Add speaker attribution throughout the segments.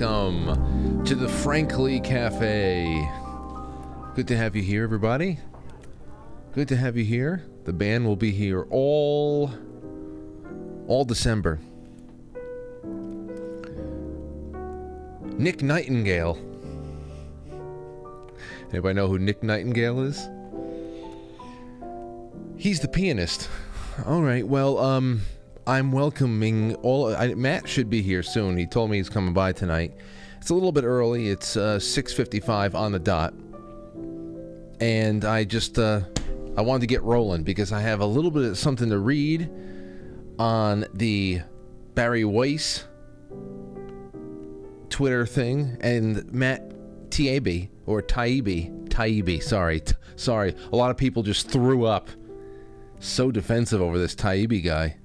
Speaker 1: welcome to the Frankly Cafe. Good to have you here, everybody. Good to have you here. The band will be here all all December. Nick Nightingale. Anybody know who Nick Nightingale is? He's the pianist. All right. Well, um, I'm welcoming all. I, Matt should be here soon. He told me he's coming by tonight. It's a little bit early. It's uh, 6:55 on the dot, and I just uh, I wanted to get rolling because I have a little bit of something to read on the Bari Weiss Twitter thing and Matt Taibbi or Taibbi Taibbi. Sorry, t- sorry. A lot of people just threw up. So defensive over this Taibbi guy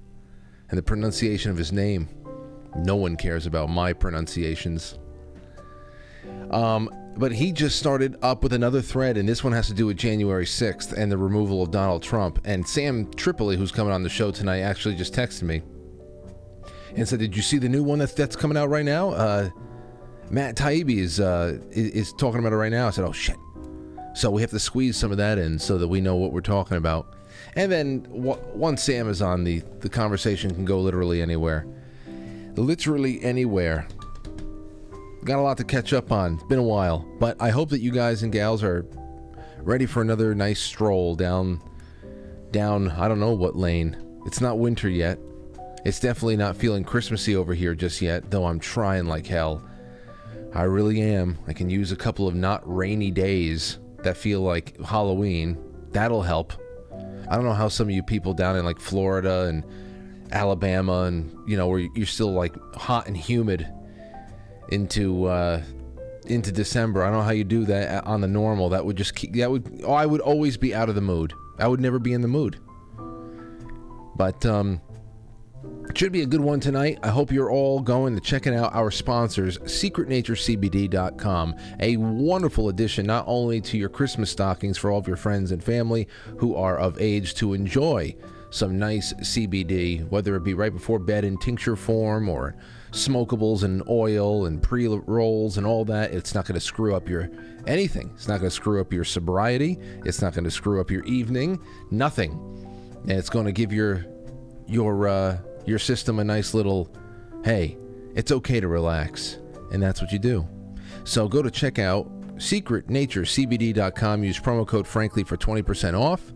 Speaker 1: and the pronunciation of his name. No one cares about my pronunciations. Um, but he just started up with another thread, and this one has to do with January 6th and the removal of Donald Trump. And Sam Tripoli, who's coming on the show tonight, actually just texted me and said, "Did you see the new one that's that's coming out right now?" Uh, Matt Taibbi is, uh, is is talking about it right now. I said, "Oh shit!" So we have to squeeze some of that in so that we know what we're talking about. And then w- once Sam is on, the the conversation can go literally anywhere, literally anywhere. Got a lot to catch up on. It's been a while, but I hope that you guys and gals are ready for another nice stroll down down I don't know what lane. It's not winter yet. It's definitely not feeling Christmassy over here just yet, though I'm trying like hell. I really am. I can use a couple of not rainy days that feel like Halloween. That'll help. I don't know how some of you people down in like Florida and Alabama and you know where you're still like hot and humid into uh into December. I don't know how you do that on the normal. That would just keep that would oh, I would always be out of the mood. I would never be in the mood. But um it should be a good one tonight. I hope you're all going to checking out our sponsors, secretnaturecbd.com. A wonderful addition not only to your Christmas stockings for all of your friends and family who are of age to enjoy some nice CBD, whether it be right before bed in tincture form or smokables and oil and pre rolls and all that. It's not going to screw up your anything. It's not going to screw up your sobriety. It's not going to screw up your evening. Nothing. And it's going to give your your uh, your system a nice little hey, it's okay to relax. And that's what you do. So go to checkout secretnaturecbd.com. Use promo code frankly for 20% off.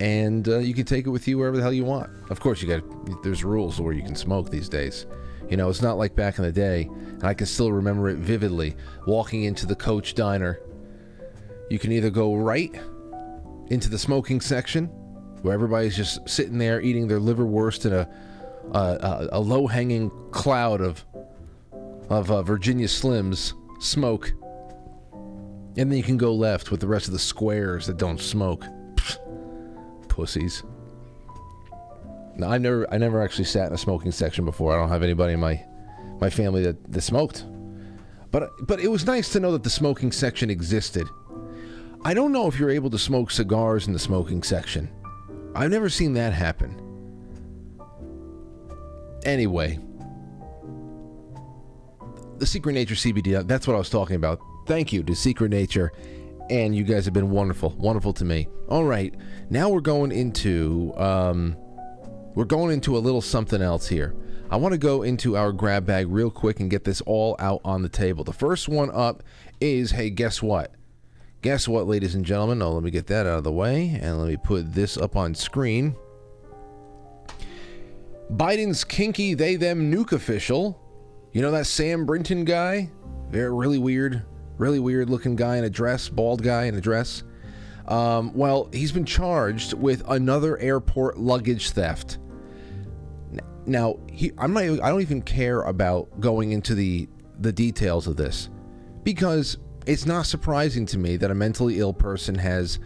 Speaker 1: And uh, you can take it with you wherever the hell you want. Of course, you got there's rules where you can smoke these days. You know, it's not like back in the day, and I can still remember it vividly. Walking into the Coach Diner, you can either go right into the smoking section, where everybody's just sitting there eating their liverwurst in a a, a, low-hanging cloud of of uh, Virginia Slims smoke, and then you can go left with the rest of the squares that don't smoke. Pussies. No, I never, I never actually sat in a smoking section before. I don't have anybody in my my family that, that smoked, but but it was nice to know that the smoking section existed. I don't know if you're able to smoke cigars in the smoking section. I've never seen that happen. Anyway, the Secret Nature CBD, that's what I was talking about. Thank you to Secret Nature, and you guys have been wonderful, wonderful to me. All right, now we're going into um, we're going into a little something else here. I want to go into our grab bag real quick and get this all out on the table. The first one up is hey, guess what? Guess what, ladies and gentlemen? Oh, let me get that out of the way and let me put this up on screen. Biden's kinky they them nuke official. You know that Sam Brinton guy? Very really weird, really weird looking guy in a dress, bald guy in a dress. Um, well, he's been charged with another airport luggage theft. Now, he, I'm not. I don't even care about going into the the details of this because it's not surprising to me that a mentally ill person has,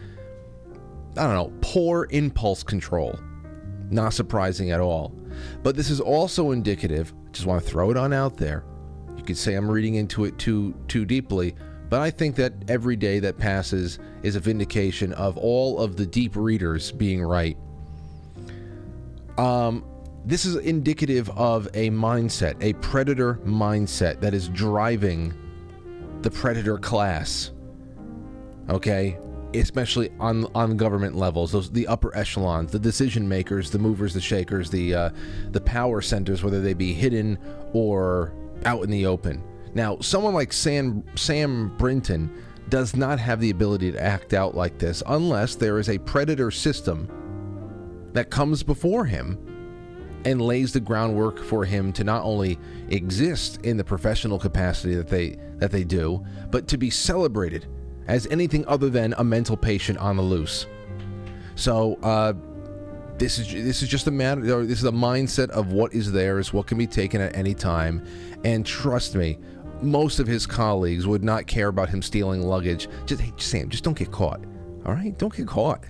Speaker 1: I don't know, poor impulse control. Not surprising at all. But this is also indicative. Just want to throw it on out there. You could say I'm reading into it too too deeply, but I think that every day that passes is a vindication of all of the deep readers being right. Um, this is indicative of a mindset, a predator mindset that is driving the predator class. Okay? Especially on on government levels, those the upper echelons, the decision makers, the movers, the shakers, the uh, the power centers, whether they be hidden or out in the open. Now, someone like Sam Sam Brinton does not have the ability to act out like this unless there is a predator system that comes before him and lays the groundwork for him to not only exist in the professional capacity that they that they do, but to be celebrated as anything other than a mental patient on the loose. So uh, this is this is just a matter. This is a mindset of what is theirs, what can be taken at any time, and trust me, most of his colleagues would not care about him stealing luggage. Just hey, Sam, just don't get caught. All right, don't get caught.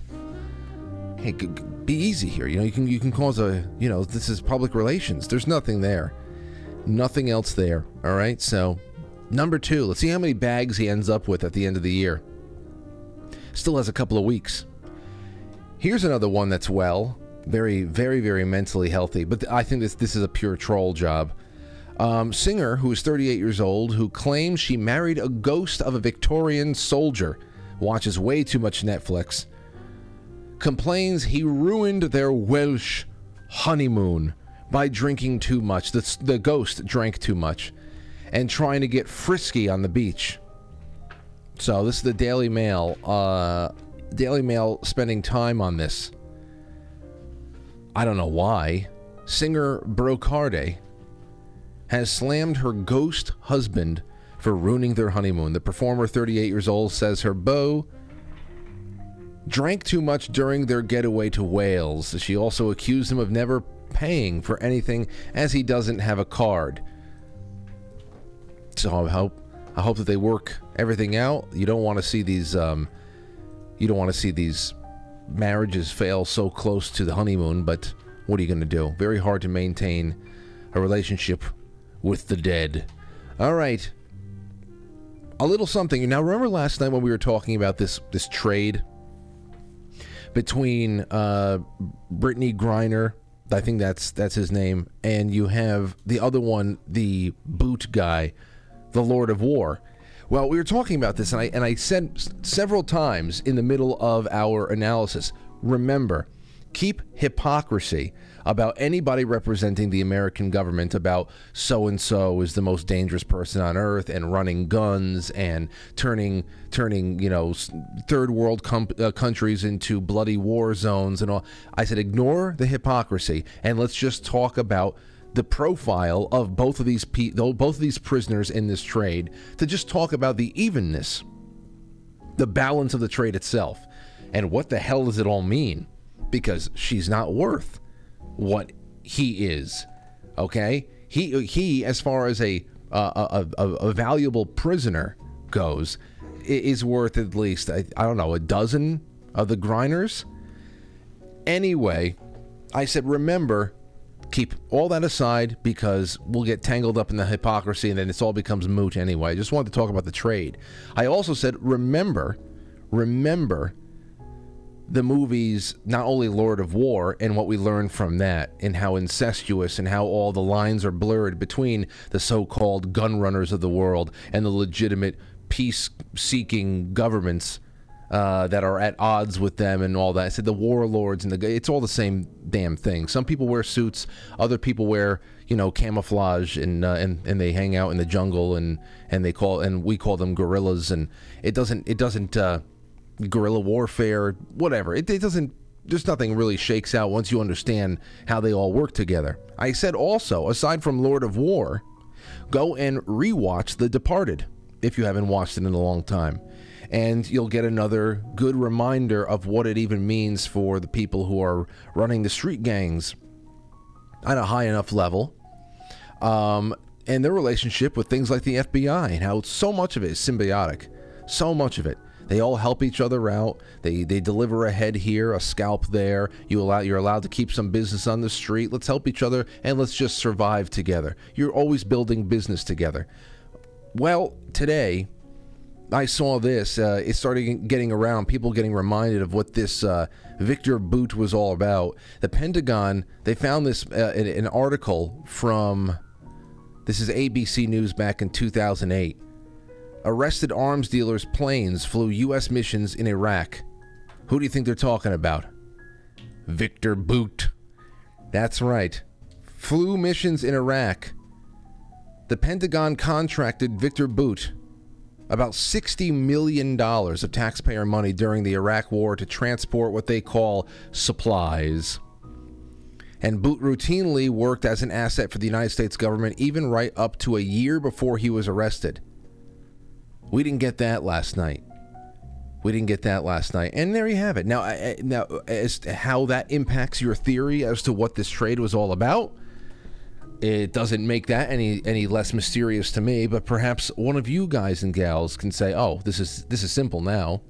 Speaker 1: Hey, g- g- be easy here. You know, you can you can cause a you know this is public relations. There's nothing there, nothing else there. All right, so number two. Let's see how many bags he ends up with at the end of the year. Still has a couple of weeks. Here's another one that's well, very very very mentally healthy. But I think this this is a pure troll job. Um, singer who is 38 years old who claims she married a ghost of a Victorian soldier watches way too much Netflix complains he ruined their Welsh honeymoon by drinking too much. The, the ghost drank too much and trying to get frisky on the beach. So, this is the Daily Mail. Uh, Daily Mail spending time on this. I don't know why. Singer Brocarde has slammed her ghost husband for ruining their honeymoon. The performer, 38 years old, says her beau drank too much during their getaway to Wales. She also accused him of never paying for anything as he doesn't have a card. So I hope I hope that they work everything out. You don't want to see these um, you don't want to see these marriages fail so close to the honeymoon, but what are you going to do? Very hard to maintain a relationship with the dead. All right. A little something. Now remember last night when we were talking about this this trade between uh, Brittney Griner, I think that's that's his name, and you have the other one, the Bout guy, the Lord of War. Well, we were talking about this, and I and I said several times in the middle of our analysis. Remember, keep hypocrisy about anybody representing the American government about so and so is the most dangerous person on earth and running guns and turning turning you know third world com- uh, countries into bloody war zones and all. I said ignore the hypocrisy and let's just talk about the profile of both of these pe- both of these prisoners in this trade to just talk about the evenness, the balance of the trade itself, and what the hell does it all mean? Because she's not worth what he is. Okay, he he as far as a a, a, a valuable prisoner goes, is worth at least I, I don't know a dozen of the grinders. Anyway, I said remember keep all that aside because we'll get tangled up in the hypocrisy and then it all becomes moot anyway. I just wanted to talk about the trade. I also said remember remember the movies, not only Lord of War and what we learned from that, and how incestuous and how all the lines are blurred between the so called gun runners of the world and the legitimate peace seeking governments uh, that are at odds with them and all that. I said the warlords and the it's all the same damn thing. Some people wear suits, other people wear you know camouflage and uh, and and they hang out in the jungle and and they call and we call them gorillas and it doesn't it doesn't. Uh, guerrilla warfare, whatever. It, it doesn't there's nothing really shakes out once you understand how they all work together. I said also, aside from Lord of War, go and rewatch The Departed if you haven't watched it in a long time. And you'll get another good reminder of what it even means for the people who are running the street gangs at a high enough level. Um, and their relationship with things like the FBI and how so much of it is symbiotic. So much of it. They all help each other out. They they deliver a head here, a scalp there. You allow you're allowed to keep some business on the street. Let's help each other and let's just survive together. You're always building business together. Well, today I saw this. Uh, it started getting around, people getting reminded of what this uh, Viktor Bout was all about. The Pentagon, they found this uh, in an article from, this is ABC News back in 2008. Arrested arms dealers' planes flew U.S. missions in Iraq. Who do you think they're talking about? Viktor Bout. That's right. Flew missions in Iraq. The Pentagon contracted Viktor Bout about $60 million of taxpayer money during the Iraq War to transport what they call supplies. And Bout routinely worked as an asset for the United States government, even right up to a year before he was arrested. We didn't get that last night. We didn't get that last night, and there you have it. Now, now, as how that impacts your theory as to what this trade was all about, it doesn't make that any any less mysterious to me. But perhaps one of you guys and gals can say, "Oh, this is this is simple now."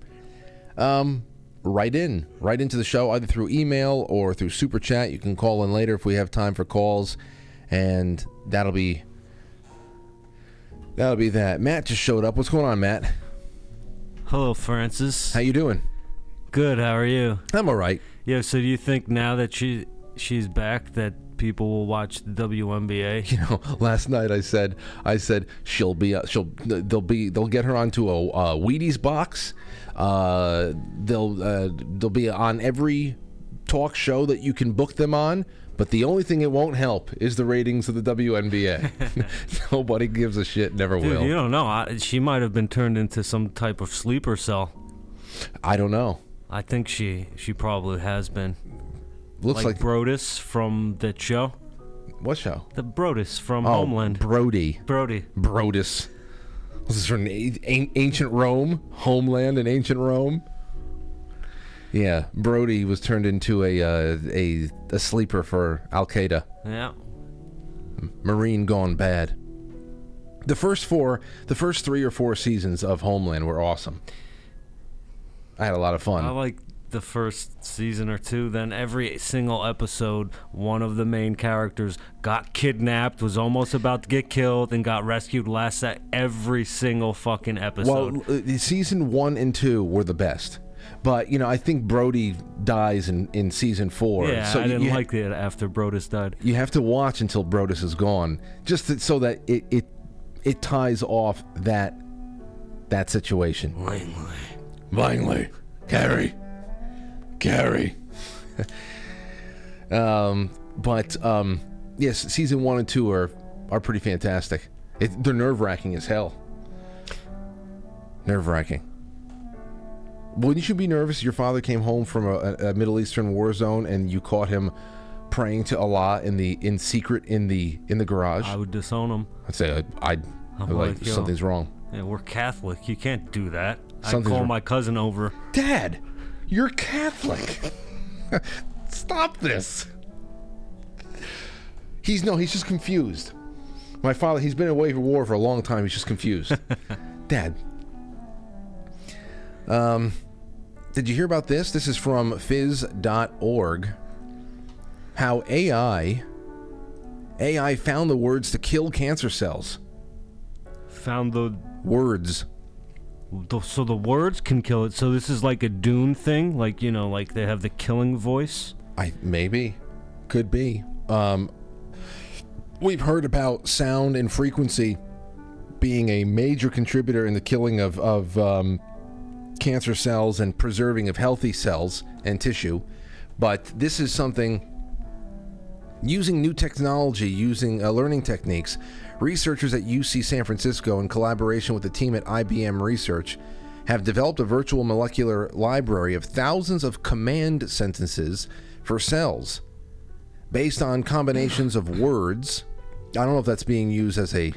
Speaker 1: Um, write in, write into the show either through email or through super chat. You can call in later if we have time for calls, and that'll be that'll be that. Matt just showed up. What's going on, Matt?
Speaker 2: Hello, Francis.
Speaker 1: How you doing?
Speaker 2: Good. How are you?
Speaker 1: I'm all right.
Speaker 2: Yeah. So, do you think now that she she's back that people will watch the WNBA.
Speaker 1: You know, last night I said I said she'll be uh, she'll they'll be they'll get her onto a, a Wheaties box. Uh, they'll uh, they'll be on every talk show that you can book them on. But the only thing it won't help is the ratings of the WNBA. Nobody gives a shit. Never
Speaker 2: Dude,
Speaker 1: will.
Speaker 2: You don't know. I, she might have been turned into some type of sleeper cell.
Speaker 1: I don't know.
Speaker 2: I think she she probably has been.
Speaker 1: Looks
Speaker 2: like,
Speaker 1: like,
Speaker 2: Brodus from that show.
Speaker 1: what show?
Speaker 2: The Brodus from
Speaker 1: Oh,
Speaker 2: Homeland.
Speaker 1: Brody.
Speaker 2: Brody.
Speaker 1: Brodus. Was this from ancient Rome? Homeland in ancient Rome? Yeah, Brody was turned into a uh, a a sleeper for Al Qaeda.
Speaker 2: Yeah.
Speaker 1: Marine gone bad. The first four, the first three or four seasons of Homeland were awesome. I had a lot of fun.
Speaker 2: I like the first season or two. Then every single episode, one of the main characters got kidnapped, was almost about to get killed, and got rescued last at every single fucking episode.
Speaker 1: Well, uh, the season one and two were the best, but you know I think Brody dies in, in season four.
Speaker 2: yeah,
Speaker 1: so
Speaker 2: I
Speaker 1: you-
Speaker 2: didn't
Speaker 1: you,
Speaker 2: like it after Brodus died.
Speaker 1: You have to watch until Brodus is gone, just to, so that it, it it ties off that that situation.
Speaker 2: Langley.
Speaker 1: Langley, Carrie, Carrie. um, but um, yes, season one and two are are pretty fantastic. It, they're nerve wracking as hell. Nerve wracking. Wouldn't you be nervous? Your father came home from a, a Middle Eastern war zone and you caught him praying to Allah in the in secret in the in the garage.
Speaker 2: I would disown him.
Speaker 1: I'd say I'd, I'd,
Speaker 2: I'm
Speaker 1: I'd like
Speaker 2: like,
Speaker 1: something's wrong.
Speaker 2: Yeah, we're Catholic. You can't do that. I
Speaker 1: Something's
Speaker 2: call
Speaker 1: wrong.
Speaker 2: my cousin over.
Speaker 1: Dad, you're Catholic. Stop this. He's no, he's just confused. My father, he's been away for war for a long time. He's just confused. Dad. Um, did you hear about this? This is from phys.org. How AI AI found the words to kill cancer cells.
Speaker 2: Found the,
Speaker 1: Words.
Speaker 2: The so the words can kill it. So this is like a Dune thing, like you know, like they have the killing voice.
Speaker 1: I maybe could be. Um, we've heard about sound and frequency being a major contributor in the killing of of um, cancer cells and preserving of healthy cells and tissue, but this is something. Using new technology, using uh, learning techniques, researchers at UC San Francisco, in collaboration with the team at IBM Research, have developed a virtual molecular library of thousands of command sentences for cells based on combinations of words. I don't know if that's being used as a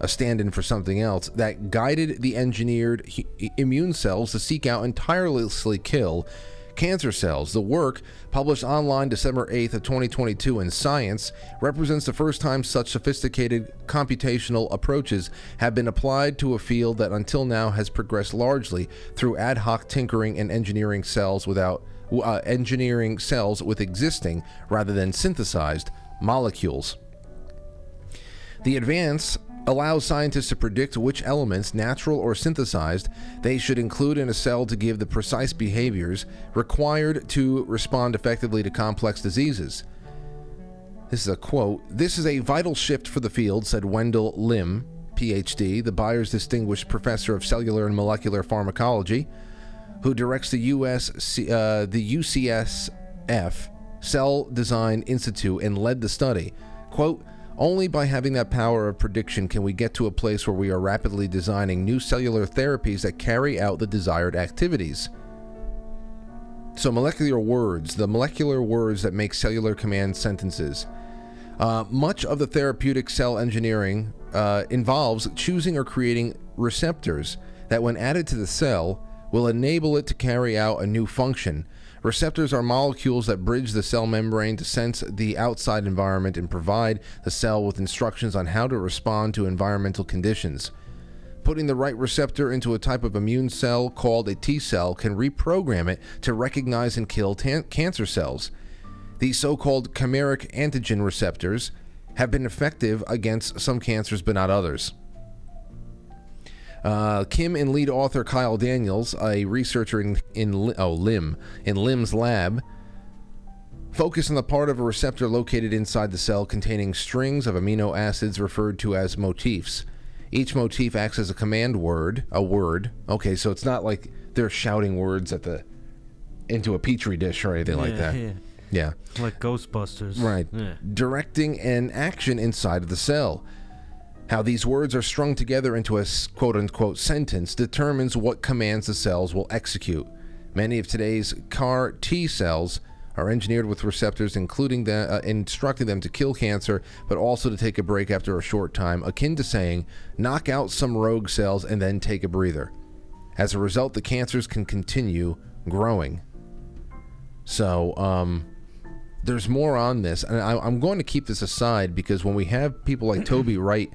Speaker 1: a stand-in for something else that guided the engineered immune cells to seek out and tirelessly kill cancer cells. The work, published online December 8th of 2022 in Science, represents the first time such sophisticated computational approaches have been applied to a field that until now has progressed largely through ad hoc tinkering and engineering cells without uh, engineering cells with existing rather than synthesized molecules. The advance allows scientists to predict which elements, natural or synthesized, they should include in a cell to give the precise behaviors required to respond effectively to complex diseases. This is a quote. This is a vital shift for the field, said Wendell Lim, PhD, the Byers Distinguished Professor of Cellular and Molecular Pharmacology, who directs the US uh, the UCSF Cell Design Institute and led the study. Quote, only by having that power of prediction can we get to a place where we are rapidly designing new cellular therapies that carry out the desired activities. So, molecular words, the molecular words that make cellular command sentences. Uh, much of the therapeutic cell engineering uh, involves choosing or creating receptors that, when added to the cell, will enable it to carry out a new function. Receptors are molecules that bridge the cell membrane to sense the outside environment and provide the cell with instructions on how to respond to environmental conditions. Putting the right receptor into a type of immune cell called a T cell can reprogram it to recognize and kill cancer cells. These so called chimeric antigen receptors have been effective against some cancers but not others. Uh, Kim and lead author Kyle Daniels, a researcher in, in oh, Lim in Lim's lab, focus on the part of a receptor located inside the cell containing strings of amino acids referred to as motifs. Each motif acts as a command word, a word. Okay, so it's not like they're shouting words at the into a petri dish or anything like that.
Speaker 2: yeah.
Speaker 1: Yeah.
Speaker 2: Like Ghostbusters.
Speaker 1: Right.
Speaker 2: Yeah.
Speaker 1: Directing an action inside of the cell. How these words are strung together into a quote unquote sentence determines what commands the cells will execute. Many of today's CAR T cells are engineered with receptors including the, uh, instructing them to kill cancer, but also to take a break after a short time, akin to saying, knock out some rogue cells and then take a breather. As a result, the cancers can continue growing. So, um, there's more on this, and I, I'm going to keep this aside because when we have people like Toby Wright,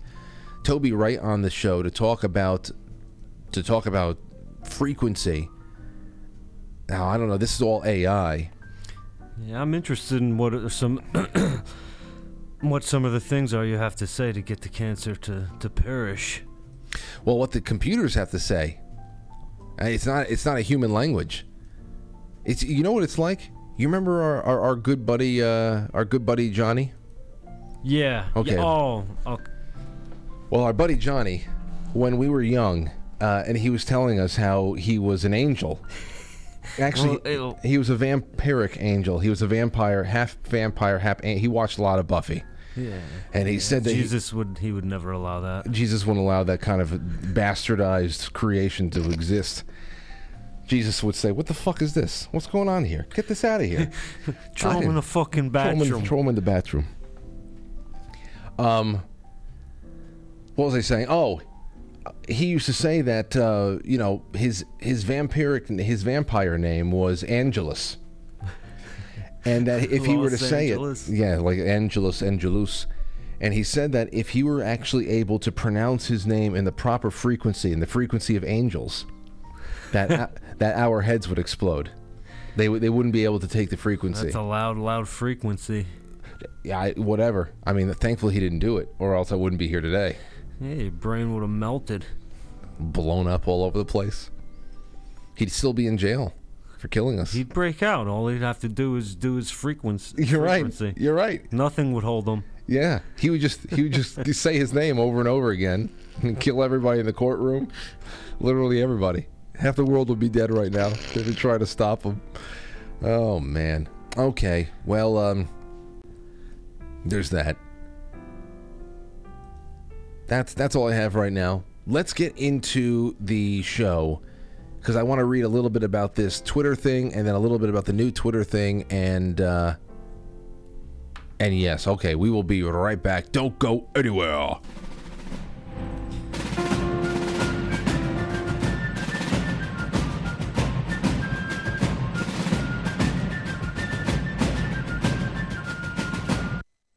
Speaker 1: Toby Wright on the show to talk about to talk about frequency. Now I don't know. This is all AI.
Speaker 2: Yeah, I'm interested in what are some what some of the things are you have to say to get the cancer to, to perish.
Speaker 1: Well, what the computers have to say. It's not. It's not a human language. It's. You know what it's like. You remember our, our, our good buddy, uh, our good buddy Johnny.
Speaker 2: Yeah.
Speaker 1: Okay.
Speaker 2: Yeah, oh, okay.
Speaker 1: Well, our buddy Johnny, when we were young, uh, and he was telling us how he was an angel. Actually,
Speaker 2: Well,
Speaker 1: he was a vampiric angel. He was a vampire, half vampire, half. An- he watched a lot of Buffy,
Speaker 2: Yeah.
Speaker 1: and he said that he-
Speaker 2: Jesus would he would never allow that.
Speaker 1: Jesus wouldn't allow that kind of bastardized creation to exist. Jesus would say, "What the fuck is this? What's going on here? Get this out of here."
Speaker 2: Throw him in the fucking
Speaker 1: Throw him, in,
Speaker 2: bathroom.
Speaker 1: throw him in the bathroom. Um, what was I saying? Oh, he used to say that uh, you know his his vampiric his vampire name was Angelus, and that if he were to say
Speaker 2: Angeles.
Speaker 1: it, yeah, like Angelus Angelus, and he said that if he were actually able to pronounce his name in the proper frequency, in the frequency of angels, that that our heads would explode. They would they wouldn't be able to take the frequency.
Speaker 2: That's a loud, loud frequency.
Speaker 1: yeah, I, whatever. I mean, thankfully he didn't do it, or else I wouldn't be here today.
Speaker 2: Yeah, your brain would have melted.
Speaker 1: Blown up all over the place. He'd still be in jail for killing us.
Speaker 2: He'd break out. All he'd have to do is do his frequency.
Speaker 1: You're right. You're right.
Speaker 2: Nothing would hold him.
Speaker 1: Yeah, he would just he would just say his name over and over again and kill everybody in the courtroom. Literally everybody. Half the world would be dead right now. They would try to stop him. Oh man. Okay. Well, um, there's that. That's that's all I have right now. Let's get into the show because I want to read a little bit about this Twitter thing and then a little bit about the new Twitter thing and. uh and yes, okay, we will be right back. Don't go anywhere.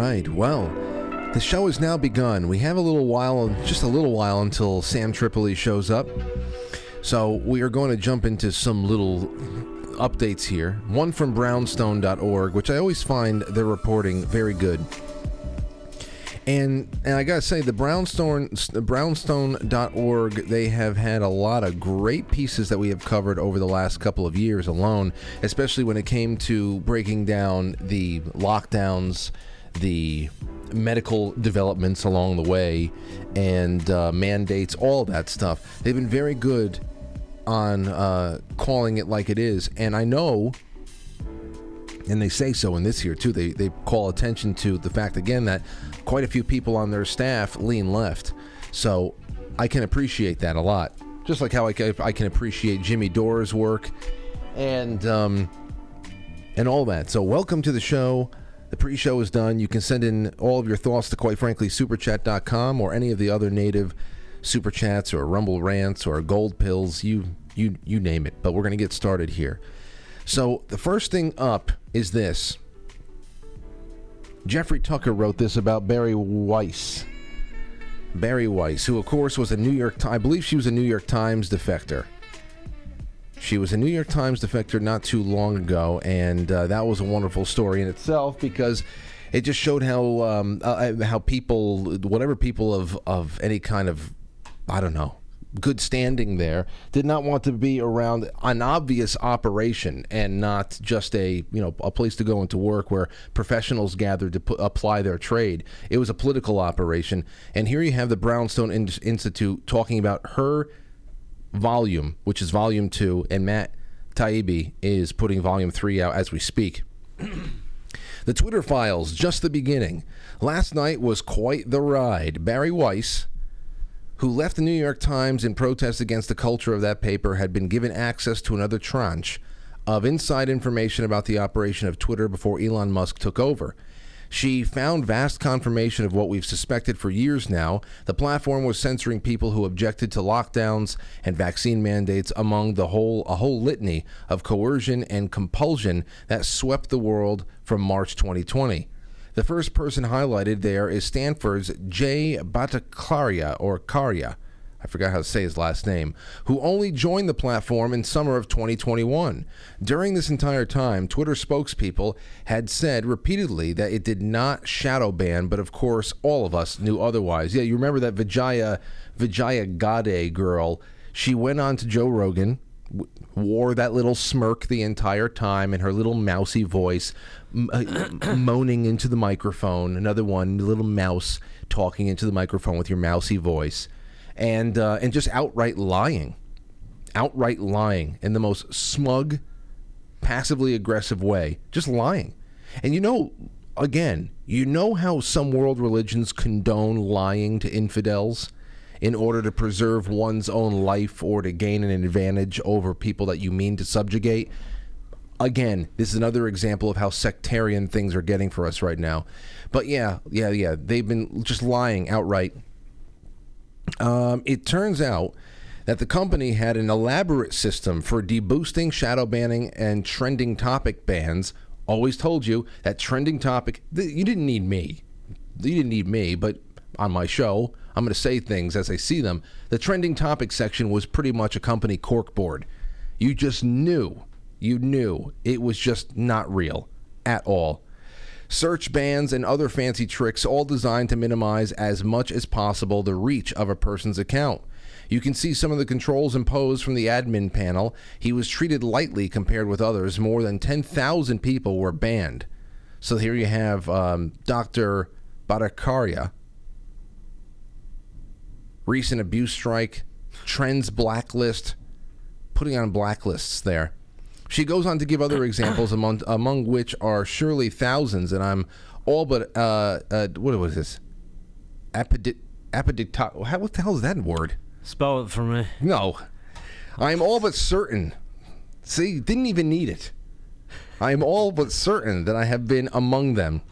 Speaker 1: Right. Well, the show has now begun. We have a little while, just a little while until Sam Tripoli shows up. So we are going to jump into some little updates here. One from brownstone.org, which I always find their reporting very good. And and I gotta say, the Brownstone Brownstone.org, they have had a lot of great pieces that we have covered over the last couple of years alone, especially when it came to breaking down the lockdowns, the medical developments along the way, and uh, mandates, all that stuff. They've been very good on uh, calling it like it is, and I know and they say so in this here too. They they call attention to the fact again that quite a few people on their staff lean left. So I can appreciate that a lot. Just like how I can, I can appreciate Jimmy Dore's work and um, and all that. So welcome to the show. The pre-show is done. You can send in all of your thoughts to quite frankly superchat.com or any of the other native super chats or rumble rants or gold pills, you you you name it. But we're going to get started here. So the first thing up is this. Jeffrey Tucker wrote this about Bari Weiss. Bari Weiss, who of course was a New York I believe she was a New York Times defector. She was a New York Times defector not too long ago, and uh, that was a wonderful story in itself because it just showed how um, uh, how people, whatever people of of any kind of, I don't know, good standing there did not want to be around an obvious operation and not just a you know a place to go into work where professionals gathered to apply their trade. It was a political operation. And here you have the brownstone In- institute talking about her volume which is volume 2 and Matt Taibbi is putting volume 3 out as we speak. The Twitter files just the beginning. Last night was quite the ride. Bari Weiss who left the New York Times in protest against the culture of that paper, had been given access to another tranche of inside information about the operation of Twitter before Elon Musk took over. She found vast confirmation of what we've suspected for years now. The platform was censoring people who objected to lockdowns and vaccine mandates among the whole a whole litany of coercion and compulsion that swept the world from March 2020. The first person highlighted there is Stanford's Jay Bhattacharya, or Karya, I forgot how to say his last name, who only joined the platform in summer of 2021. During this entire time, Twitter spokespeople had said repeatedly that it did not shadow ban, but of course, all of us knew otherwise. Yeah, you remember that Vijaya Vijaya Gade girl? She went on to Joe Rogan wore that little smirk the entire time and her little mousy voice m- uh, moaning into the microphone another one little mouse talking into the microphone with your mousy voice and uh, and just outright lying outright lying in the most smug passively aggressive way just lying and you know again you know how some world religions condone lying to infidels in order to preserve one's own life or to gain an advantage over people that you mean to subjugate. Again, this is another example of how sectarian things are getting for us right now. But yeah, yeah, yeah, they've been just lying outright. Um, it turns out that the company had an elaborate system for deboosting, shadow banning, and trending topic bans. Always told you that trending topic, you didn't need me. You didn't need me, but on my show, I'm going to say things as I see them. The trending topic section was pretty much a company corkboard. You just knew, you knew it was just not real at all. Search bans and other fancy tricks, all designed to minimize as much as possible the reach of a person's account. You can see some of the controls imposed from the admin panel. He was treated lightly compared with others. More than 10,000 people were banned. So here you have um, Dr. Bhattacharya. Recent abuse strike, trends blacklist, putting on blacklists there. She goes on to give other examples, among among which are surely thousands, and I'm all but uh, uh what was this? Apodit, apodicta- how what the hell is that word?
Speaker 2: Spell it for me.
Speaker 1: No, I'm all but certain. See, didn't even need it. I am all but certain that I have been among them.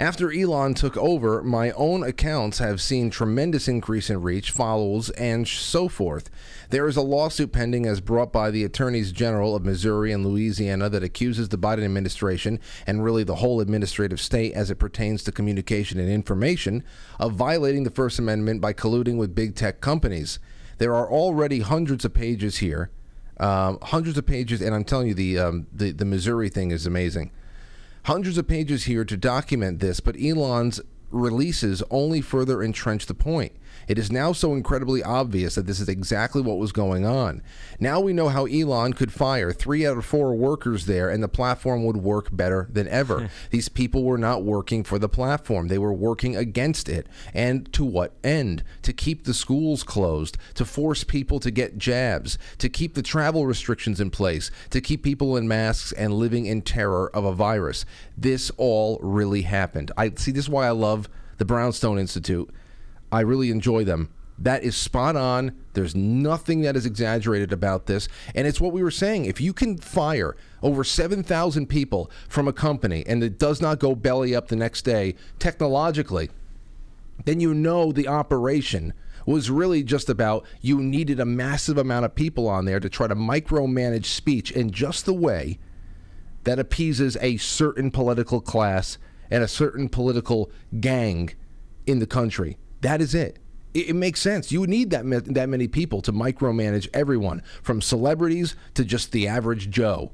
Speaker 1: After Elon took over, my own accounts have seen tremendous increase in reach, follows, and so forth. There is a lawsuit pending as brought by the attorneys general of Missouri and Louisiana that accuses the Biden administration and really the whole administrative state as it pertains to communication and information of violating the First Amendment by colluding with big tech companies. There are already hundreds of pages here, um, hundreds of pages, and I'm telling you, the um, the the Missouri thing is amazing hundreds of pages here to document this, but Elon's releases only further entrench the point. It is now so incredibly obvious that this is exactly what was going on. Now we know how Elon could fire three out of four workers there and the platform would work better than ever. These people were not working for the platform, they were working against it. And to what end? To keep the schools closed, to force people to get jabs, to keep the travel restrictions in place, to keep people in masks and living in terror of a virus. This all really happened. I see this is why I love the Brownstone Institute I really enjoy them. That is spot on. There's nothing that is exaggerated about this. And it's what we were saying. If you can fire over 7,000 people from a company and it does not go belly up the next day technologically, then you know the operation was really just about you needed a massive amount of people on there to try to micromanage speech in just the way that appeases a certain political class and a certain political gang in the country. That is it. It, it makes sense. You would need that that many people to micromanage everyone, from celebrities to just the average Joe.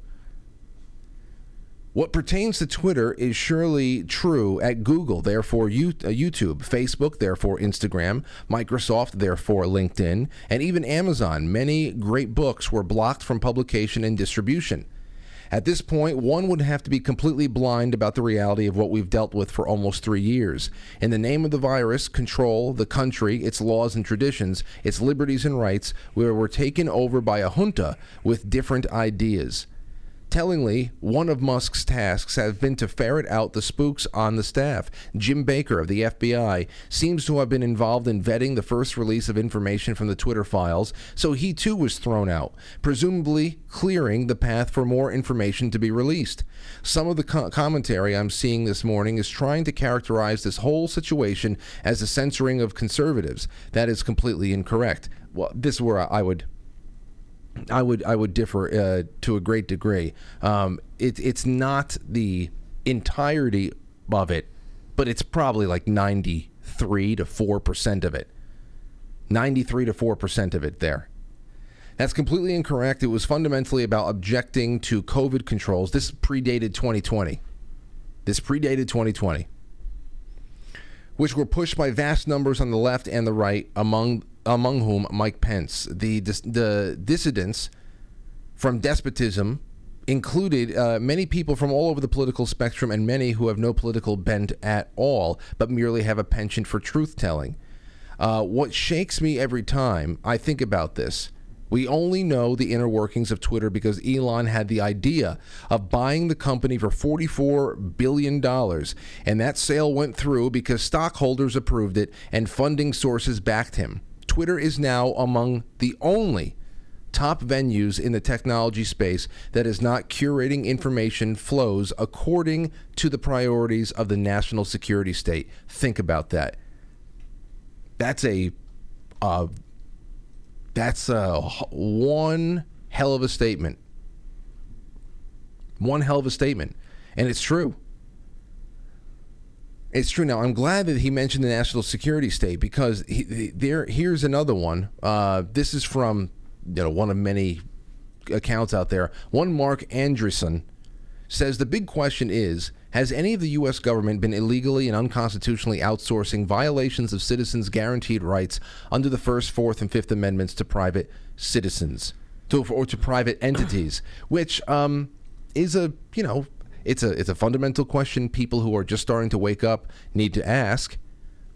Speaker 1: What pertains to Twitter is surely true at Google, therefore uh, YouTube, Facebook, therefore Instagram, Microsoft, therefore LinkedIn, and even Amazon. Many great books were blocked from publication and distribution. At this point, one would have to be completely blind about the reality of what we've dealt with for almost three years. In the name of the virus, control, the country, its laws and traditions, its liberties and rights, we were taken over by a junta with different ideas. Tellingly, one of Musk's tasks has been to ferret out the spooks on the staff. Jim Baker of the FBI seems to have been involved in vetting the first release of information from the Twitter files, so he too was thrown out, presumably clearing the path for more information to be released. Some of the co- commentary I'm seeing this morning is trying to characterize this whole situation as a censoring of conservatives. That is completely incorrect. Well, this is where I would I would I would differ uh, to a great degree. Um, it, it's not the entirety of it, but it's probably like ninety three to four percent of it. Ninety three to four percent of it there. That's completely incorrect. It was fundamentally about objecting to COVID controls. This predated 2020. This predated 2020, which were pushed by vast numbers on the left and the right among among whom Mike Pence. The, the dissidents from despotism included uh, many people from all over the political spectrum and many who have no political bent at all, but merely have a penchant for truth telling. Uh, what shakes me every time I think about this. We only know the inner workings of Twitter because Elon had the idea of buying the company for $44 billion. And that sale went through because stockholders approved it and funding sources backed him. Twitter is now among the only top venues in the technology space that is not curating information flows according to the priorities of the national security state. Think about that. That's a uh, that's a one hell of a statement. One hell of a statement, and it's true. It's true. Now, I'm glad that he mentioned the national security state because he, he, there. Here's another one. Uh, this is from you know one of many accounts out there. One Marc Andreessen says the big question is Has any of the U.S. government been illegally and unconstitutionally outsourcing violations of citizens' guaranteed rights under the First, Fourth, and Fifth Amendments to private citizens, to, or to private entities, which um, is a you know it's a it's a fundamental question people who are just starting to wake up need to ask,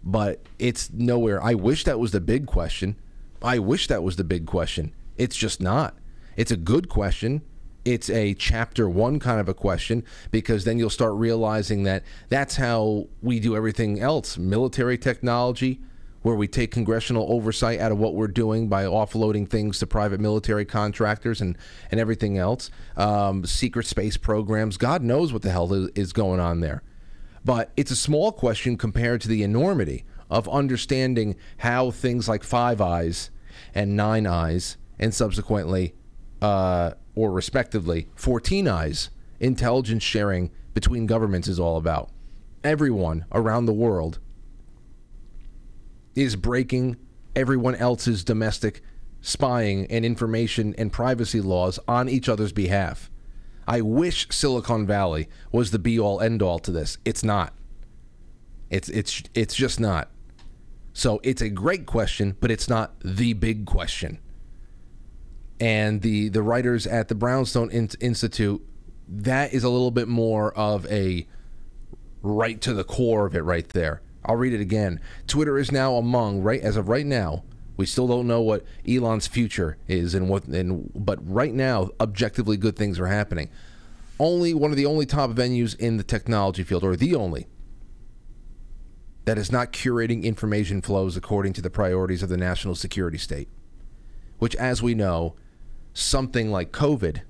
Speaker 1: but it's nowhere. I wish that was the big question. I wish that was the big question. It's just not. It's a good question it's a chapter one kind of a question because then you'll start realizing that that's how we do everything else military technology where we take congressional oversight out of what we're doing by offloading things to private military contractors and, and everything else. Um, secret space programs. God knows what the hell is going on there. But it's a small question compared to the enormity of understanding how things like five eyes and nine eyes and subsequently uh, or respectively, 14 eyes intelligence sharing between governments is all about. Everyone around the world is breaking everyone else's domestic spying and information and privacy laws on each other's behalf. I wish Silicon Valley was the be all end all to this. It's not. It's it's it's just not. So it's a great question, but it's not the big question and the the writers at the Brownstone In- Institute, that is a little bit more of a right to the core of it right there. I'll read it again. Twitter is now among right as of right now. We still don't know what Elon's future is and what and but right now objectively good things are happening. Only one of the only top venues in the technology field or the only that is not curating information flows according to the priorities of the national security state, which as we know something like COVID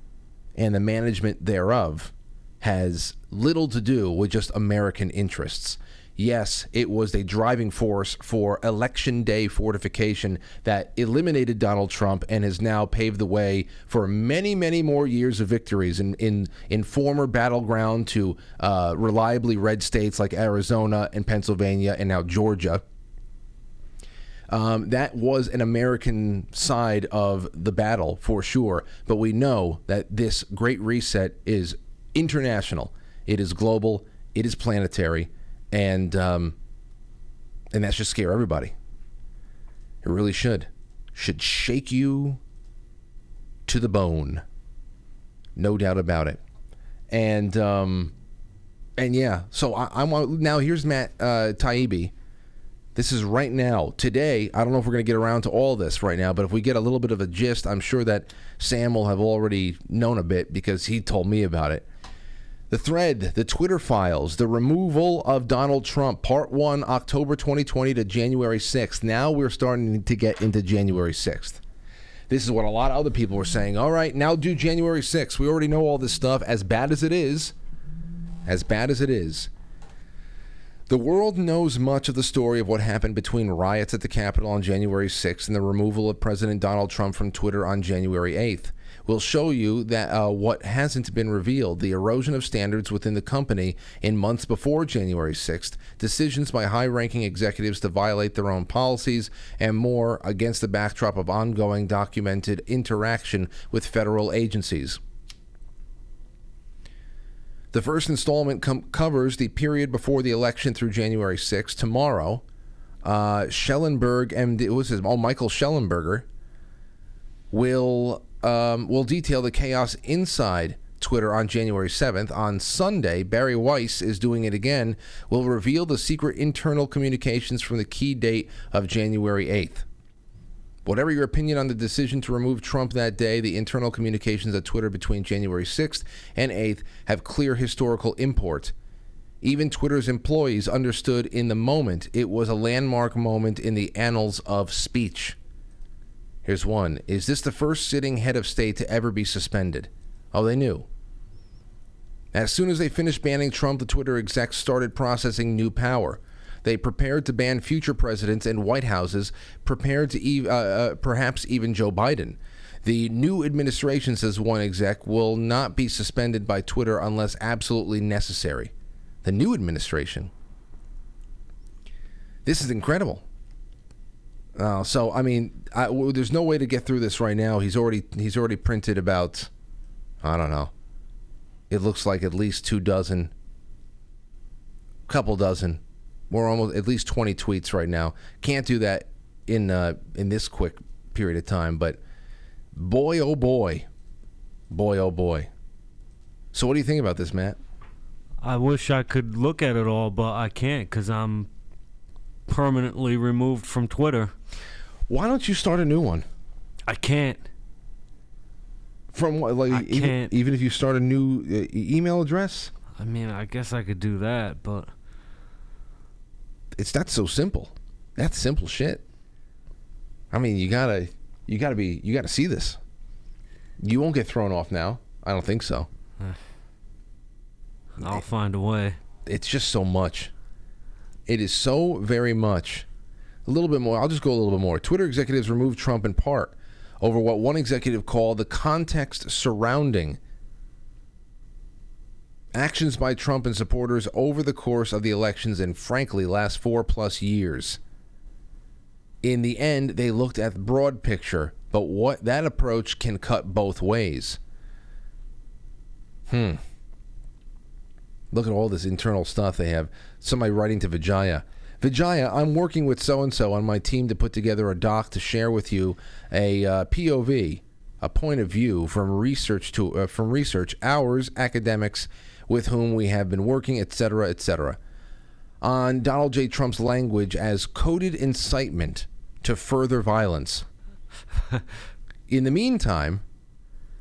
Speaker 1: and the management thereof has little to do with just American interests. Yes, it was a driving force for election day fortification that eliminated Donald Trump and has now paved the way for many, many more years of victories in, in, in former battleground to uh, reliably red states like Arizona and Pennsylvania and now Georgia. Um, that was an American side of the battle for sure. But we know that this great reset is international, it is global, it is planetary, and um, and that should scare everybody. It really should. Should shake you to the bone. No doubt about it. And um, and yeah, so I, want now. Here's Matt uh, Taibbi this is right now, today. I don't know if we're going to get around to all this right now, but if we get a little bit of a gist, I'm sure that Sam will have already known a bit because he told me about it. The thread, the Twitter files, the removal of Donald Trump, part one, October 2020 to January 6th. Now we're starting to get into January 6th. This is what a lot of other people were saying. All right, now do January 6th. We already know all this stuff. As bad as it is, as bad as it is, the world knows much of the story of what happened between riots at the Capitol on January 6th and the removal of President Donald Trump from Twitter on January 8th. We'll show you that uh, what hasn't been revealed the erosion of standards within the company in months before January 6th, decisions by high ranking executives to violate their own policies, and more against the backdrop of ongoing documented interaction with federal agencies. The first installment com- covers the period before the election through January 6th. Tomorrow, uh, Schellenberg, MD, what's his? Oh, Michael Shellenberger will um, will detail the chaos inside Twitter on January 7th. On Sunday, Bari Weiss is doing it again. Will reveal the secret internal communications from the key date of January 8th. Whatever your opinion on the decision to remove Trump that day, the internal communications at Twitter between January 6th and 8th have clear historical import. Even Twitter's employees understood in the moment it was a landmark moment in the annals of speech. Here's one Is this the first sitting head of state to ever be suspended? Oh, they knew. As soon as they finished banning Trump, the Twitter execs started processing new power. They prepared to ban future presidents and White Houses, prepared to e- uh, uh, perhaps even Joe Biden. The new administration, says one exec, will not be suspended by Twitter unless absolutely necessary. The new administration. This is incredible. Uh, so I mean, there's no way to get through this right now. He's already he's already printed about, I don't know. It looks like at least two dozen couple dozen. We're almost at least 20 tweets right now. Can't do that in uh, in this quick period of time, but boy oh boy. Boy oh boy. So what do you think about this, Matt?
Speaker 2: I wish I could look at it all, but I can't because I'm permanently removed from Twitter.
Speaker 1: Why don't you start a new one?
Speaker 2: I can't.
Speaker 1: From what, like
Speaker 2: I
Speaker 1: even,
Speaker 2: can't.
Speaker 1: even if you start a new uh, email address,
Speaker 2: I mean, I guess I could do that, but
Speaker 1: it's not so simple. That's simple shit. I mean, you gotta, you gotta be, you gotta see this. You won't get thrown off now. I don't think so.
Speaker 2: I'll find a way.
Speaker 1: It's just so much. It is so very much. A little bit more. I'll just go a little bit more. Twitter executives removed Trump in part over what one executive called the context surrounding actions by Trump and supporters over the course of the elections and, frankly, last four plus years. In the end, they looked at the broad picture, but what that approach can cut both ways. Hmm. Look at all this internal stuff they have. Somebody writing to Vijaya. Vijaya, I'm working with so and so on my team to put together a doc to share with you a uh, POV, a point of view from research to uh, from research, hours academics with whom we have been working, etc., etc. On Donald J. Trump's language as coded incitement to further violence. In the meantime,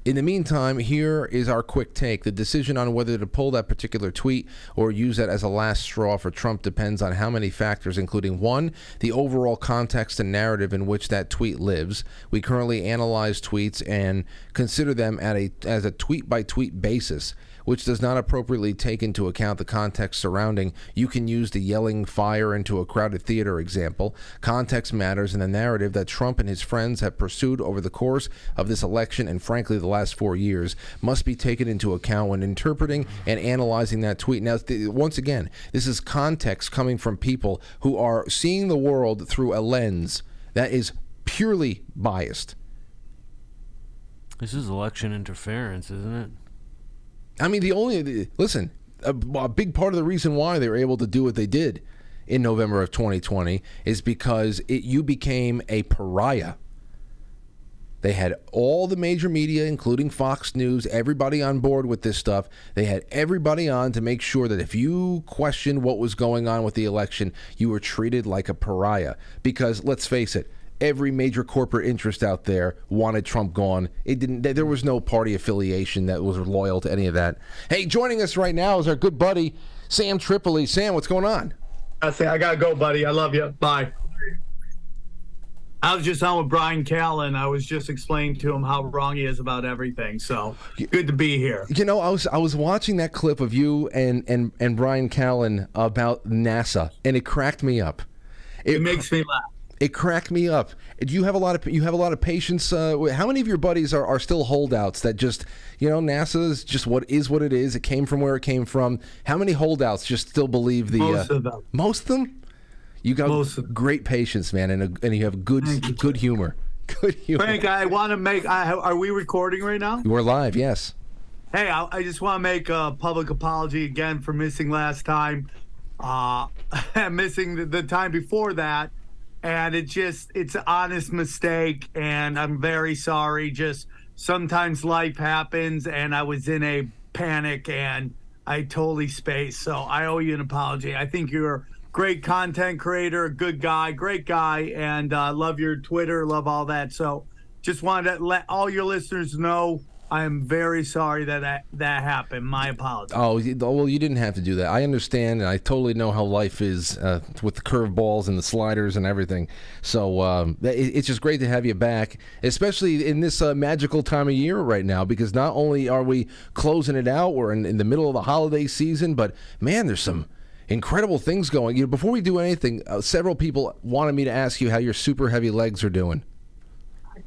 Speaker 1: in the meantime, here is our quick take. The decision on whether to pull that particular tweet or use that as a last straw for Trump depends on how many factors, including one, the overall context and narrative in which that tweet lives. We currently analyze tweets and consider them at a as a tweet by tweet basis which does not appropriately take into account the context surrounding. You can use the yelling fire into a crowded theater example. Context matters in the narrative that Trump and his friends have pursued over the course of this election and, frankly, the last four years must be taken into account when interpreting and analyzing that tweet. Now, th- once again, this is context coming from people who are seeing the world through a lens that is purely biased.
Speaker 2: This is election interference, isn't it?
Speaker 1: I mean, the only listen, a, a, big part of the reason why they were able to do what they did in November of 2020 is because it, you became a pariah. They had all the major media, including Fox News, everybody on board with this stuff. They had everybody on to make sure that if you questioned what was going on with the election, you were treated like a pariah. Because let's face it, every major corporate interest out there wanted Trump gone. It didn't. There was no party affiliation that was loyal to any of that. Hey, joining us right now is our good buddy Sam Tripoli. Sam, what's going on?
Speaker 3: I say I gotta go, buddy. I love you. Bye. I was just on with Bryan Callen. I was just explaining to him how wrong he is about everything. So good to be here.
Speaker 1: You know, I was I was watching that clip of you and and and Bryan Callen about NASA, and it cracked me up.
Speaker 3: It, it makes me laugh
Speaker 1: it cracked me up. Do you have a lot of you have a lot of patience? Uh, how many of your buddies are, are still holdouts that just you know NASA is just what is what it is. It came from where it came from. How many holdouts just still believe the
Speaker 3: most uh, of them?
Speaker 1: Most of them. You got great patience, man, and a, and you have good you. good humor. Good humor.
Speaker 3: Frank, I want to make. I, are we recording right now?
Speaker 1: We're live. Yes.
Speaker 3: Hey, I, I just want to make a public apology again for missing last time. Uh, missing the, the time before that and it just it's an honest mistake and i'm very sorry. Just sometimes life happens and i was in a panic and i totally spaced. So i owe you an apology. I think you're a great content creator good guy great guy and uh, love your twitter love all that. So just wanted to let all your listeners know I am very sorry that that, that happened. My apologies.
Speaker 1: Oh, well, you didn't have to do that. I understand, and I totally know how life is uh, with the curveballs and the sliders and everything. So um, it, it's just great to have you back, especially in this uh, magical time of year right now, because not only are we closing it out, we're in, in the middle of the holiday season, but man, there's some incredible things going. You know, before we do anything, uh, several people wanted me to ask you how your super heavy legs are doing.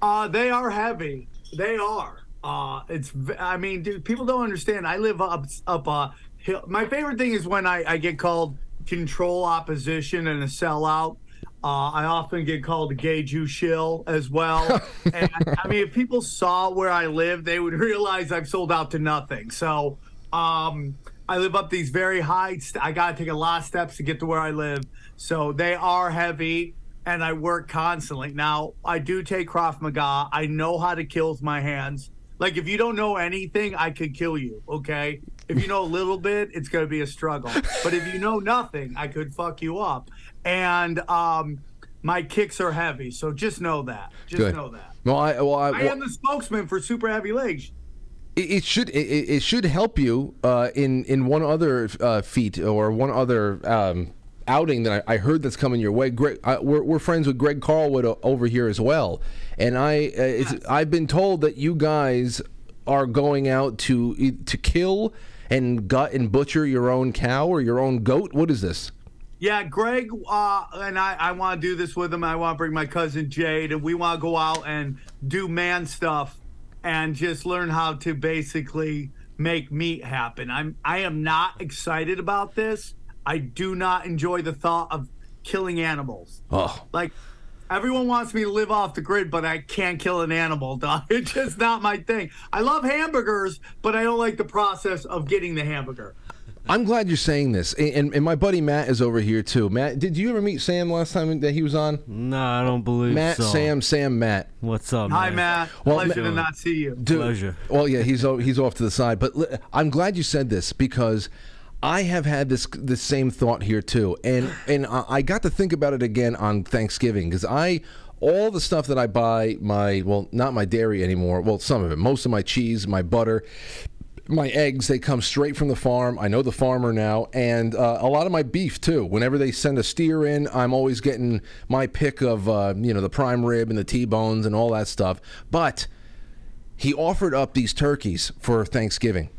Speaker 3: Uh, they are heavy. They are. Uh, it's I mean, dude, people don't understand. I live up up a hill. My favorite thing is when I, I get called control opposition and a sellout. Uh, I often get called a gay Jew shill as well. and I mean, if people saw where I live, they would realize I've sold out to nothing. So, um, I live up these very heights. I gotta take a lot of steps to get to where I live, so they are heavy, and I work constantly. Now I do take Krav Maga. I know how to kill with my hands. Like if you don't know anything, I could kill you. Okay. If you know a little bit, it's gonna be a struggle. But if you know nothing, I could fuck you up. And um, my kicks are heavy, so just know that. Just
Speaker 1: Good.
Speaker 3: know that.
Speaker 1: Well, I well I,
Speaker 3: I am the spokesman for Super Heavy Legs.
Speaker 1: it, it should it, it should help you uh, in in one other uh, feat or one other um, outing that I, I heard that's coming your way. Greg, I, we're, we're friends with Greg Carlwood over here as well, and I uh, it's, I've been told that you guys are going out to to kill and gut and butcher your own cow or your own goat. What is this?
Speaker 3: Yeah, Greg, uh, and I, I want to do this with him. I want to bring my cousin Jade, and we want to go out and do man stuff and just learn how to basically make meat happen. I'm I am not excited about this. I do not enjoy the thought of killing animals.
Speaker 1: Oh,
Speaker 3: Like everyone wants me to live off the grid, but I can't kill an animal. Dog. It's just not my thing. I love hamburgers, but I don't like the process of getting the hamburger.
Speaker 1: I'm glad you're saying this, and, and, and my buddy Matt is over here too. Matt, did you ever meet Sam last time that he was on?
Speaker 2: No, I don't believe
Speaker 1: Matt,
Speaker 2: so.
Speaker 1: Sam, Sam, Matt.
Speaker 2: What's up,
Speaker 3: Hi,
Speaker 2: man?
Speaker 3: Matt.
Speaker 1: Well,
Speaker 3: Pleasure
Speaker 1: Ma-
Speaker 3: to not see you.
Speaker 1: Dude,
Speaker 2: Pleasure.
Speaker 1: Well, yeah, he's he's off to the side, but li- I'm glad you said this because I have had this the same thought here too, and and I got to think about it again on Thanksgiving because I all the stuff that I buy my well not my dairy anymore well some of it most of my cheese my butter my eggs they come straight from the farm. I know the farmer now and uh, a lot of my beef too. Whenever they send a steer in i'm always getting my pick of uh, you know the prime rib and the t-bones and all that stuff. But he offered up these turkeys for Thanksgiving.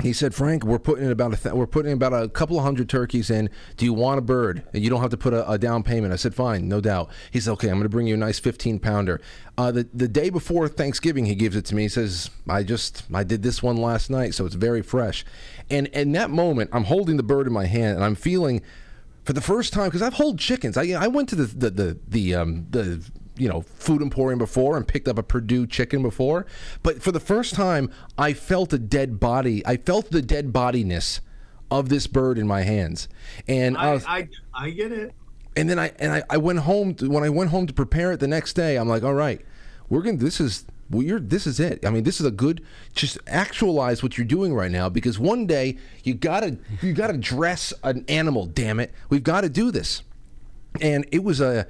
Speaker 1: He said, "Frank, we're putting in about a th- we're putting about a couple of hundred turkeys in. Do you want a bird? And you don't have to put a, a down payment." I said, "Fine, no doubt." He said, "Okay, I'm going to bring you a nice 15 pounder." Uh, the the day before Thanksgiving, he gives it to me. He says, "I just I did this one last night, so it's very fresh." And in that moment, I'm holding the bird in my hand, and I'm feeling for the first time because I've hold chickens. I I went to the the the, the um the you know food emporium before and picked up a Perdue chicken before, but for the first time I felt a dead body. I felt the dead bodiness of this bird in my hands, and I,
Speaker 3: I,
Speaker 1: was,
Speaker 3: I, I get it.
Speaker 1: and then I and I, I went home to, when I went home to prepare it the next day. I'm like, all right, we're gonna. This is we're this is it. I mean, this is a good. Just actualize what you're doing right now because one day you gotta you gotta dress an animal. Damn it, we've got to do this. And it was a.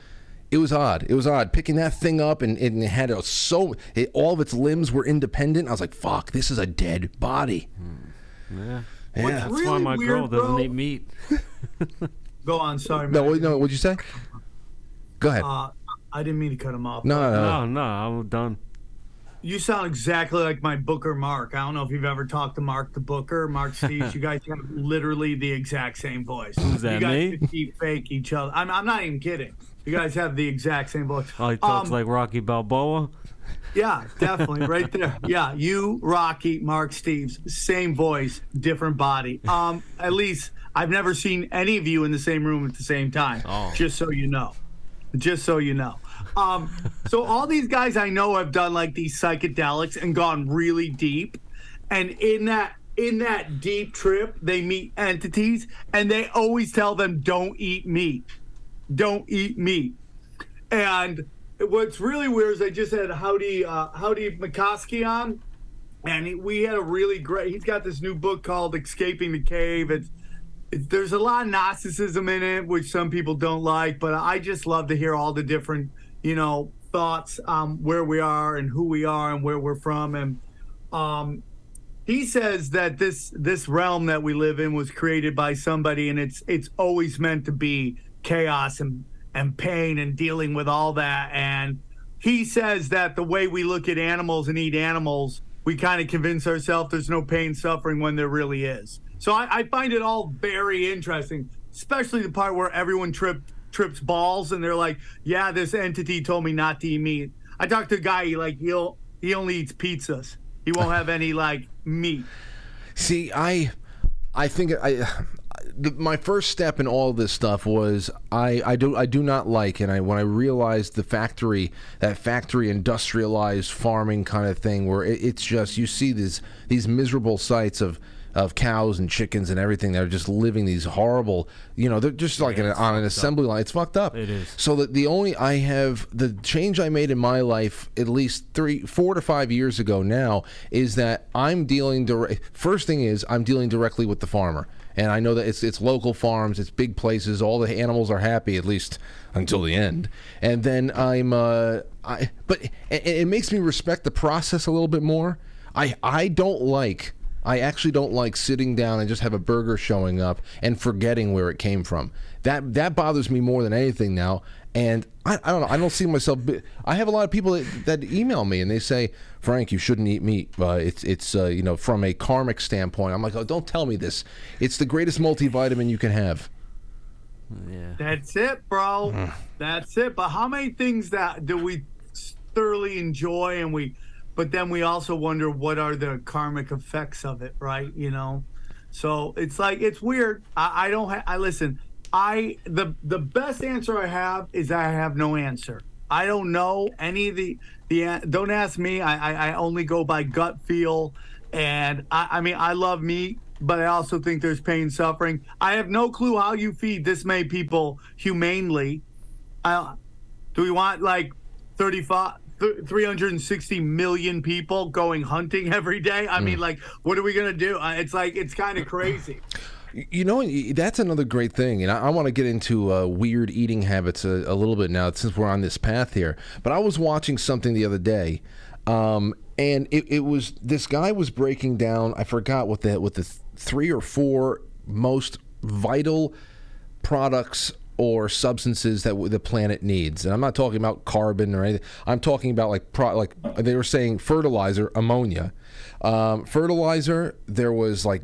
Speaker 1: It was odd. It was odd picking that thing up, and, and it had a, so it, all of its limbs were independent. I was like, "Fuck, this is a dead body."
Speaker 2: Yeah.
Speaker 1: Yeah.
Speaker 2: That's why
Speaker 3: Really
Speaker 2: my girl doesn't
Speaker 3: bro.
Speaker 2: eat meat.
Speaker 3: Go on. Sorry,
Speaker 1: No,
Speaker 3: Matt.
Speaker 1: no. What'd you say? Go ahead.
Speaker 3: Uh, I didn't mean to cut him off.
Speaker 1: no, no, no.
Speaker 2: No, no, I'm done.
Speaker 3: You sound exactly like my Booker Mark. I don't know if you've ever talked to Mark the Booker, Mark Steves. you guys have literally the exact same voice.
Speaker 2: Who's that,
Speaker 3: you guys
Speaker 2: me?
Speaker 3: could deep fake each other. I'm, I'm not even kidding. You guys have the exact same voice.
Speaker 2: Oh, he talks
Speaker 3: Um,
Speaker 2: like Rocky Balboa.
Speaker 3: Yeah, definitely, right there. Yeah, you, Rocky, Mark Steves, same voice, different body. Um, at least I've never seen any of you in the same room at the same time.
Speaker 2: Oh.
Speaker 3: Just so you know, just so you know. Um, so all these guys I know have done like these psychedelics and gone really deep, and in that in that deep trip they meet entities and they always tell them don't eat meat, don't eat meat, and what's really weird is I just had Howdie uh, Howdie Mickoski on, and he, we had a really great. He's got this new book called Escaping the Cave. It's, it's there's a lot of Gnosticism in it, which some people don't like, but I just love to hear all the different you know thoughts um, where we are and who we are and where we're from and um, he says that this this realm that we live in was created by somebody and it's it's always meant to be chaos and and pain and dealing with all that. And he says that the way we look at animals and eat animals we kind of convince ourselves there's no pain suffering when there really is. So I, I find it all very interesting especially the part where everyone tripped trips balls and they're like yeah this entity told me not to eat meat. I talked to a guy he like he'll he only eats pizzas. He won't have any like meat.
Speaker 1: See, I, I think I, the, my first step in all this stuff was I, I do I do not like, and I when I realized the factory that factory industrialized farming kind of thing where it, it's just you see these these miserable sights of of cows and chickens and everything that are just living these horrible, you know, they're just like an, on an assembly line. It's fucked up.
Speaker 2: It is.
Speaker 1: So that the only I have the change I made in my life at least three, four to five years ago now is that I'm dealing direct. First thing is I'm dealing directly with the farmer, and I know that it's it's local farms, it's big places. All the animals are happy at least until the end, and then I'm uh, I but it, it makes me respect the process a little bit more. I I don't like. I actually don't like sitting down and just have a burger showing up and forgetting where it came from. That that bothers me more than anything now. And I, I don't know. I don't see myself. I have a lot of people that, that email me and they say, "Frank, you shouldn't eat meat. Uh, it's it's uh, you know from a karmic standpoint." I'm like, "Oh, don't tell me this. It's the greatest multivitamin you can have."
Speaker 2: Yeah.
Speaker 3: That's it, bro. That's it. But how many things that do we thoroughly enjoy and we but then we also wonder what are the karmic effects of it, right? You know? So it's like it's weird. I, I don't ha- I listen, I the the best answer I have is I have no answer. I don't know any of the the don't ask me. I I, I only go by gut feel and I, I mean I love meat but I also think there's pain, suffering. I have no clue how you feed this many people humanely. Uh, do we want like 35, th- 360 million people going hunting every day? I mean, like, what are we going to do? Uh, it's like, it's kind of crazy.
Speaker 1: You know, that's another great thing, and I, I want to get into uh, weird eating habits a, a, little bit now since we're on this path here. But I was watching something the other day, um, and it, it, was this guy was breaking down. I forgot what the what the three or four most vital products or substances that the planet needs. And I'm not talking about carbon or anything. I'm talking about like pro, like they were saying fertilizer, ammonia, um, fertilizer. There was like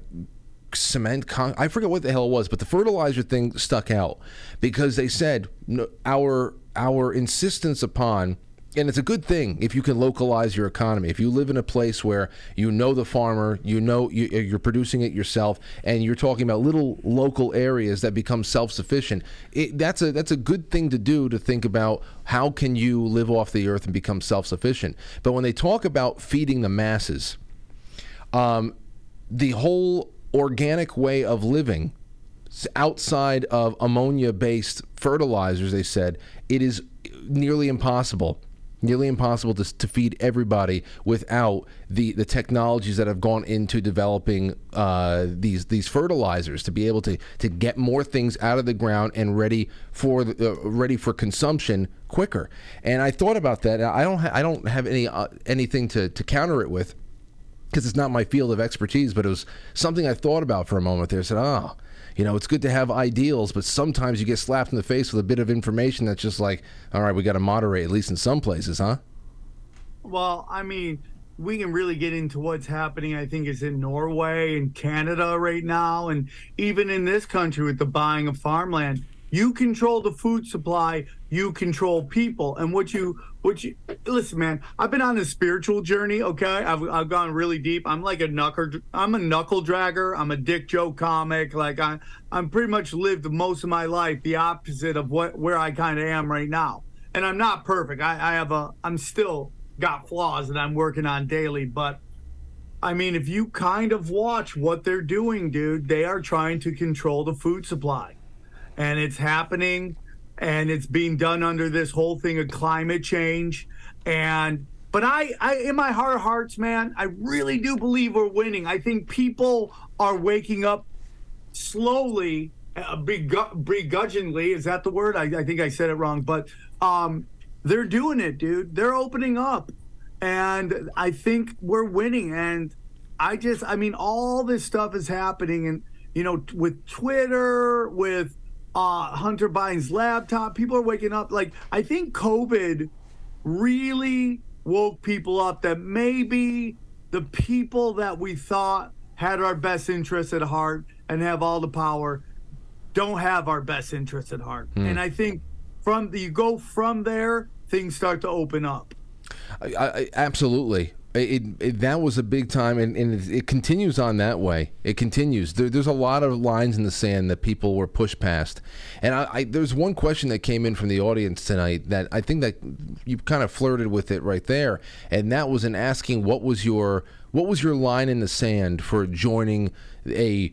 Speaker 1: cement. Con- I forget what the hell it was, but the fertilizer thing stuck out because they said no, our our insistence upon and it's a good thing if you can localize your economy. If you live in a place where you know the farmer, you know you, are producing it yourself, and you're talking about little local areas that become self-sufficient, it, that's a that's a good thing to do to think about how can you live off the earth and become self-sufficient. But when they talk about feeding the masses, um, the whole organic way of living outside of ammonia-based fertilizers, they said it is nearly impossible nearly impossible to, to feed everybody without the, the technologies that have gone into developing uh, these these fertilizers to be able to, to get more things out of the ground and ready for the, uh, ready for consumption quicker. And I thought about that. I don't I don't have any uh, anything to, to counter it with because it's not my field of expertise, but it was something I thought about for a moment there. I said, oh, you know, it's good to have ideals, but sometimes you get slapped in the face with a bit of information that's just like, all right, we got to moderate, at least in some places, huh?
Speaker 3: Well, I mean, we can really get into what's happening, I think, is in Norway and Canada right now. And even in this country with the buying of farmland, you control the food supply, you control people. And what you, what you, listen, man, I've been on a spiritual journey, okay? I've, I've gone really deep. I'm like a knuckle, I'm a knuckle dragger. I'm a dick joke comic. Like I, I'm pretty much lived most of my life the opposite of what, where I kind of am right now. And I'm not perfect. I, I have a, I'm still got flaws that I'm working on daily, but I mean, if you kind of watch what they're doing, dude, they are trying to control the food supply and it's happening and it's being done under this whole thing of climate change. And but I, I in my heart of hearts man i really do believe we're winning. I think people are waking up slowly uh, begrudgingly. Is that the word? I, I think i said it wrong but um they're doing it dude. They're opening up. And i think we're winning. And i just i mean all this stuff is happening. And you know with twitter with uh, Hunter Biden's laptop. People are waking up. Like, I think COVID really woke people up that maybe the people that we thought had our best interests at heart and have all the power don't have our best interests at heart. Hmm. And I think from the, you go from there, things start to open up.
Speaker 1: I, I, absolutely it, it, that was a big time, and, and it, continues on that way. It continues. There, there's a lot of lines in the sand that people were pushed past, and I, I, there's one question that came in from the audience tonight that I think that you kind of flirted with it right there, and that was in asking what was your what was your line in the sand for joining a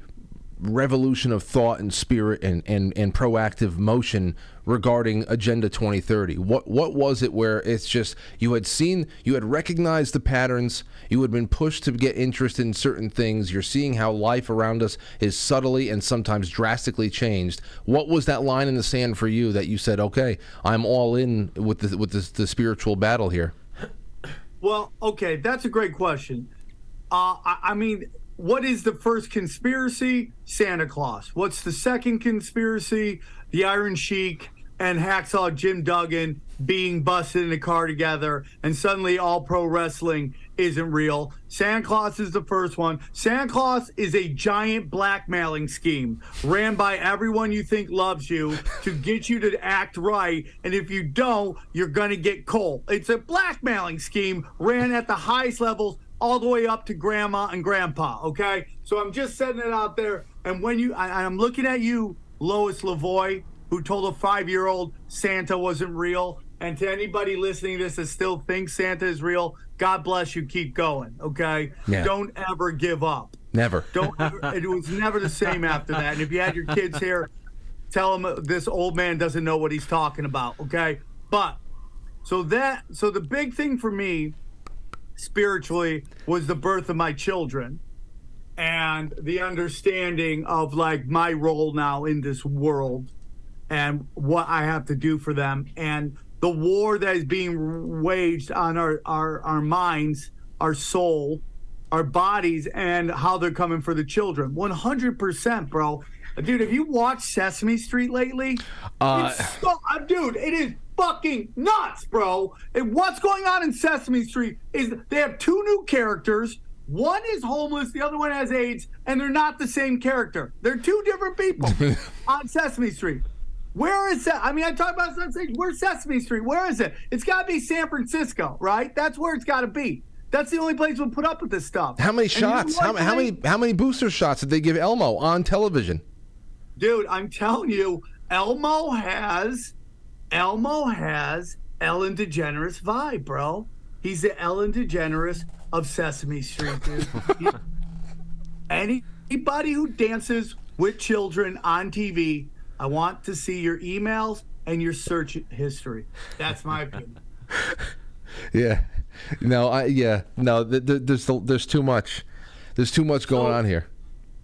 Speaker 1: revolution of thought and spirit and, and, and proactive motion regarding Agenda 2030? What what was it where it's just you had seen you had recognized the patterns, you had been pushed to get interested in certain things, you're seeing how life around us is subtly and sometimes drastically changed. What was that line in the sand for you that you said, "Okay, I'm all in with the with the, the spiritual battle here"?
Speaker 3: Well, okay, that's a great question. Uh, I, I mean, what is the first conspiracy? Santa Claus. What's the second conspiracy? The Iron Sheik and Hacksaw Jim Duggan being busted in a car together, and suddenly all pro wrestling isn't real. Santa Claus is the first one. Santa Claus is a giant blackmailing scheme ran by everyone you think loves you to get you to act right. And if you don't, you're going to get cold. It's a blackmailing scheme ran at the highest levels all the way up to grandma and grandpa. Okay. So I'm just setting it out there. And when you, I, I'm looking at you, Lois Lavoie, who told a five year old Santa wasn't real. And to anybody listening to this that still thinks Santa is real, God bless you. Keep going. Okay.
Speaker 1: Yeah.
Speaker 3: Don't ever give up.
Speaker 1: Never.
Speaker 3: Don't. Ever, it was never the same after that. And if you had your kids here, tell them this old man doesn't know what he's talking about. Okay. But so that so the big thing for me spiritually was the birth of my children and the understanding of like my role now in this world and what I have to do for them and the war that is being waged on our our, our minds, our soul, our bodies and how they're coming for the children. 100%, bro. Dude, have you watched Sesame Street lately?
Speaker 1: Uh,
Speaker 3: so, uh, dude, it is fucking nuts, bro. And what's going on in Sesame Street is they have two new characters. One is homeless, the other one has AIDS, and they're not the same character. They're two different people on Sesame Street. Where is that? I mean, I talk about Sesame Street. Where's Sesame Street? Where is it? It's got to be San Francisco, right? That's where it's got to be. That's the only place we'll put up with this stuff.
Speaker 1: How many
Speaker 3: And you know
Speaker 1: shots? How, how many how many booster shots did they give Elmo on television?
Speaker 3: dude i'm telling you elmo has elmo has ellen degeneres vibe bro he's the ellen degeneres of sesame street dude anybody who dances with children on tv i want to see your emails and your search history that's my opinion
Speaker 1: Yeah. No, I yeah. No, th- th- there's there's too much. There's too much going
Speaker 3: So-
Speaker 1: on here.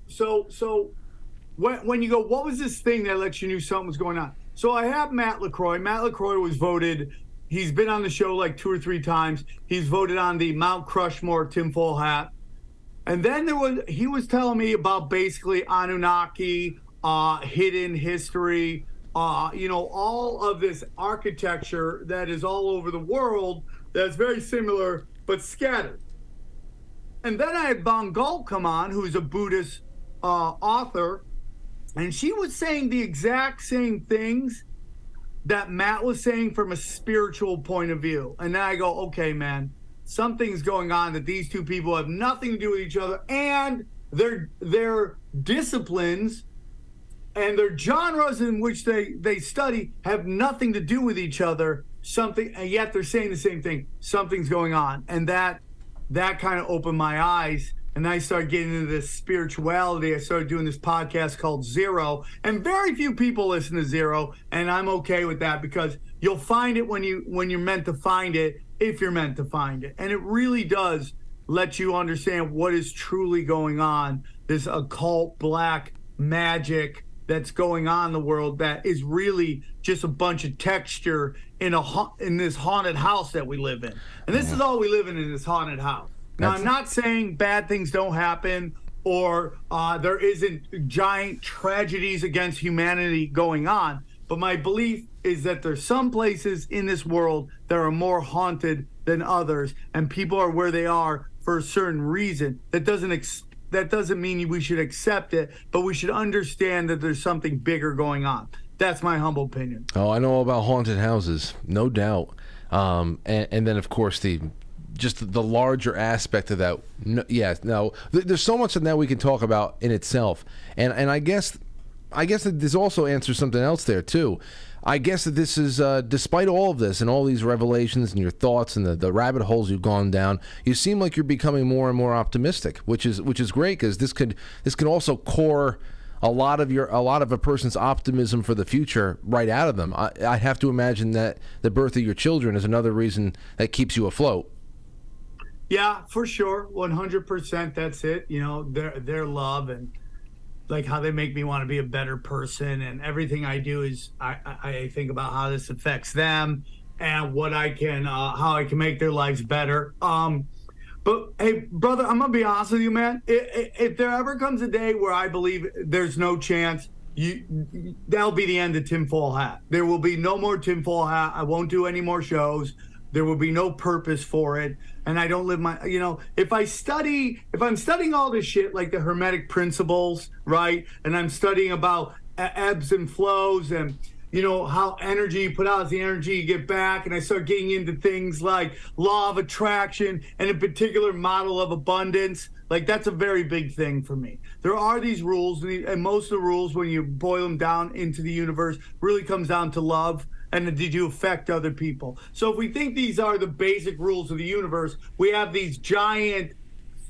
Speaker 3: so so when, when you go what was this thing that let you knew something was going on so i have matt lacroix matt lacroix was voted he's been on the show like two or three times he's voted on the mount crushmore tinfoil hat and then there was he was telling me about basically anunnaki uh hidden history uh you know all of this architecture that is all over the world that's very similar but scattered and then I had Galt come on, who's a Buddhist uh, author, and she was saying the exact same things that Matt was saying from a spiritual point of view. And then I go, okay, man, something's going on that these two people have nothing to do with each other, and their their disciplines and their genres in which they they study have nothing to do with each other. Something, and yet they're saying the same thing. Something's going on, and that that kind of opened my eyes and I started getting into this spirituality. I started doing this podcast called Zero, and very few people listen to Zero, and I'm okay with that because you'll find it when you when you're meant to find it, if you're meant to find it, and it really does let you understand what is truly going on. This occult black magic that's going on in the world that is really just a bunch of texture in a ha- in this haunted house that we live in. And this is all we live in in this haunted house. Now I'm not saying bad things don't happen or uh, there isn't giant tragedies against humanity going on, but my belief is that there's some places in this world that are more haunted than others, and people are where they are for a certain reason. That doesn't ex- that doesn't mean we should accept it, but we should understand that there's something bigger going on. That's my humble opinion.
Speaker 1: Oh, I know all about haunted houses, no doubt. Um, and, and then of course the just the larger aspect of that. No, yes, no. Th- there's so much of that we can talk about in itself, and and I guess, I guess this also answers something else there too. I guess that this is, uh, despite all of this and all these revelations and your thoughts and the, the rabbit holes you've gone down, you seem like you're becoming more and more optimistic, which is which is great because this could this could also core a lot of your a lot of a person's optimism for the future right out of them. I, I have to imagine that the birth of your children is another reason that keeps you afloat.
Speaker 3: Yeah, for sure, one hundred percent. That's it. You know, their their love and like how they make me want to be a better person, and everything I do is I I think about how this affects them and what I can uh, how I can make their lives better. Um, but hey, brother, I'm gonna be honest with you, man. If, if there ever comes a day where I believe there's no chance, you that'll be the end of tinfoil hat. There will be no more tinfoil hat. I won't do any more shows. There will be no purpose for it and I don't live my, you know, if I study, if I'm studying all this shit like the Hermetic principles, right? And I'm studying about ebbs and flows and, you know, how energy you put out is the energy you get back. And I start getting into things like law of attraction and a particular model of abundance. Like that's a very big thing for me. There are these rules, and most of the rules, when you boil them down into the universe, really comes down to love and did you affect other people? So if we think these are the basic rules of the universe, we have these giant,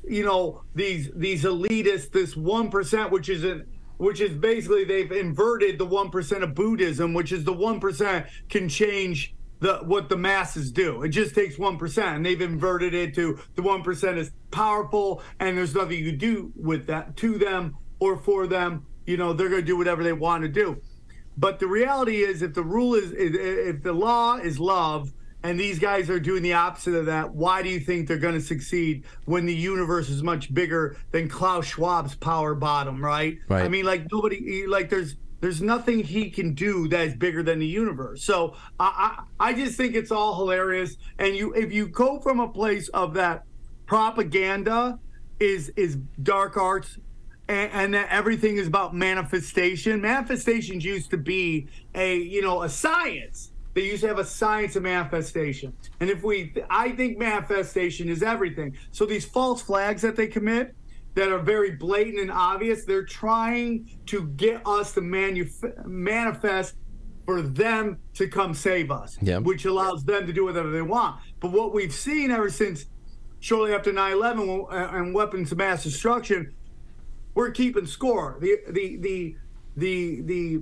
Speaker 3: you know, these these elitists, this one percent, which is an which is basically they've inverted the one percent of Buddhism, which is the one percent can change the what the masses do. It just takes one percent, and they've inverted it to the one percent is powerful, and there's nothing you do with that to them or for them. You know, they're going to do whatever they want to do. But the reality is, if the rule is, if the law is love, and these guys are doing the opposite of that, why do you think they're going to succeed when the universe is much bigger than Klaus Schwab's power bottom, right?
Speaker 1: Right.
Speaker 3: I mean, like nobody, like there's there's nothing he can do that is bigger than the universe. So I, I I just think it's all hilarious. And you if you go from a place of that propaganda is is dark arts and, and that everything is about manifestation. Manifestations used to be a you know a science. They used to have a science of manifestation. And if we, I think manifestation is everything. So these false flags that they commit, that are very blatant and obvious, they're trying to get us to manuf- manifest for them to come save us, which allows them to do whatever they want. But what we've seen ever since shortly after 9 11 uh, and weapons of mass destruction we're keeping score. The the the the the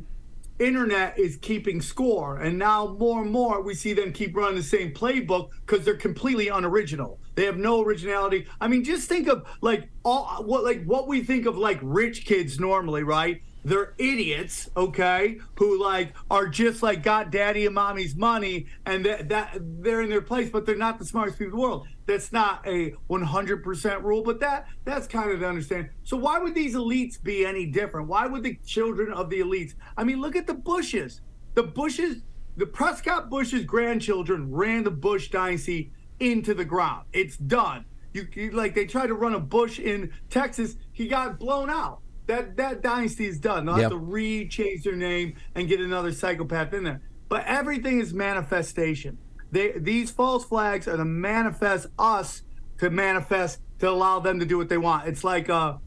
Speaker 3: internet is keeping score, and now more and more we see them keep running the same playbook because they're completely unoriginal. They have no originality. I mean, just think of like all what like what we think of like rich kids normally, right? They're idiots, okay, who like are just like got daddy and mommy's money and that that they're in their place, but they're not the smartest people in the world. That's not a 100% rule, but that that's kind of to understand. So why would these elites be any different? Why would the children of the elites? I mean, look at the Bushes. The Bushes, the Prescott Bush's grandchildren ran the Bush dynasty into the ground. It's done. You, you like they tried to run a Bush in Texas, he got blown out that that dynasty is done. They'll yep. have to re-change their name and get another psychopath in there. But everything is manifestation. They these false flags are to manifest us to manifest to allow them to do what they want. It's like uh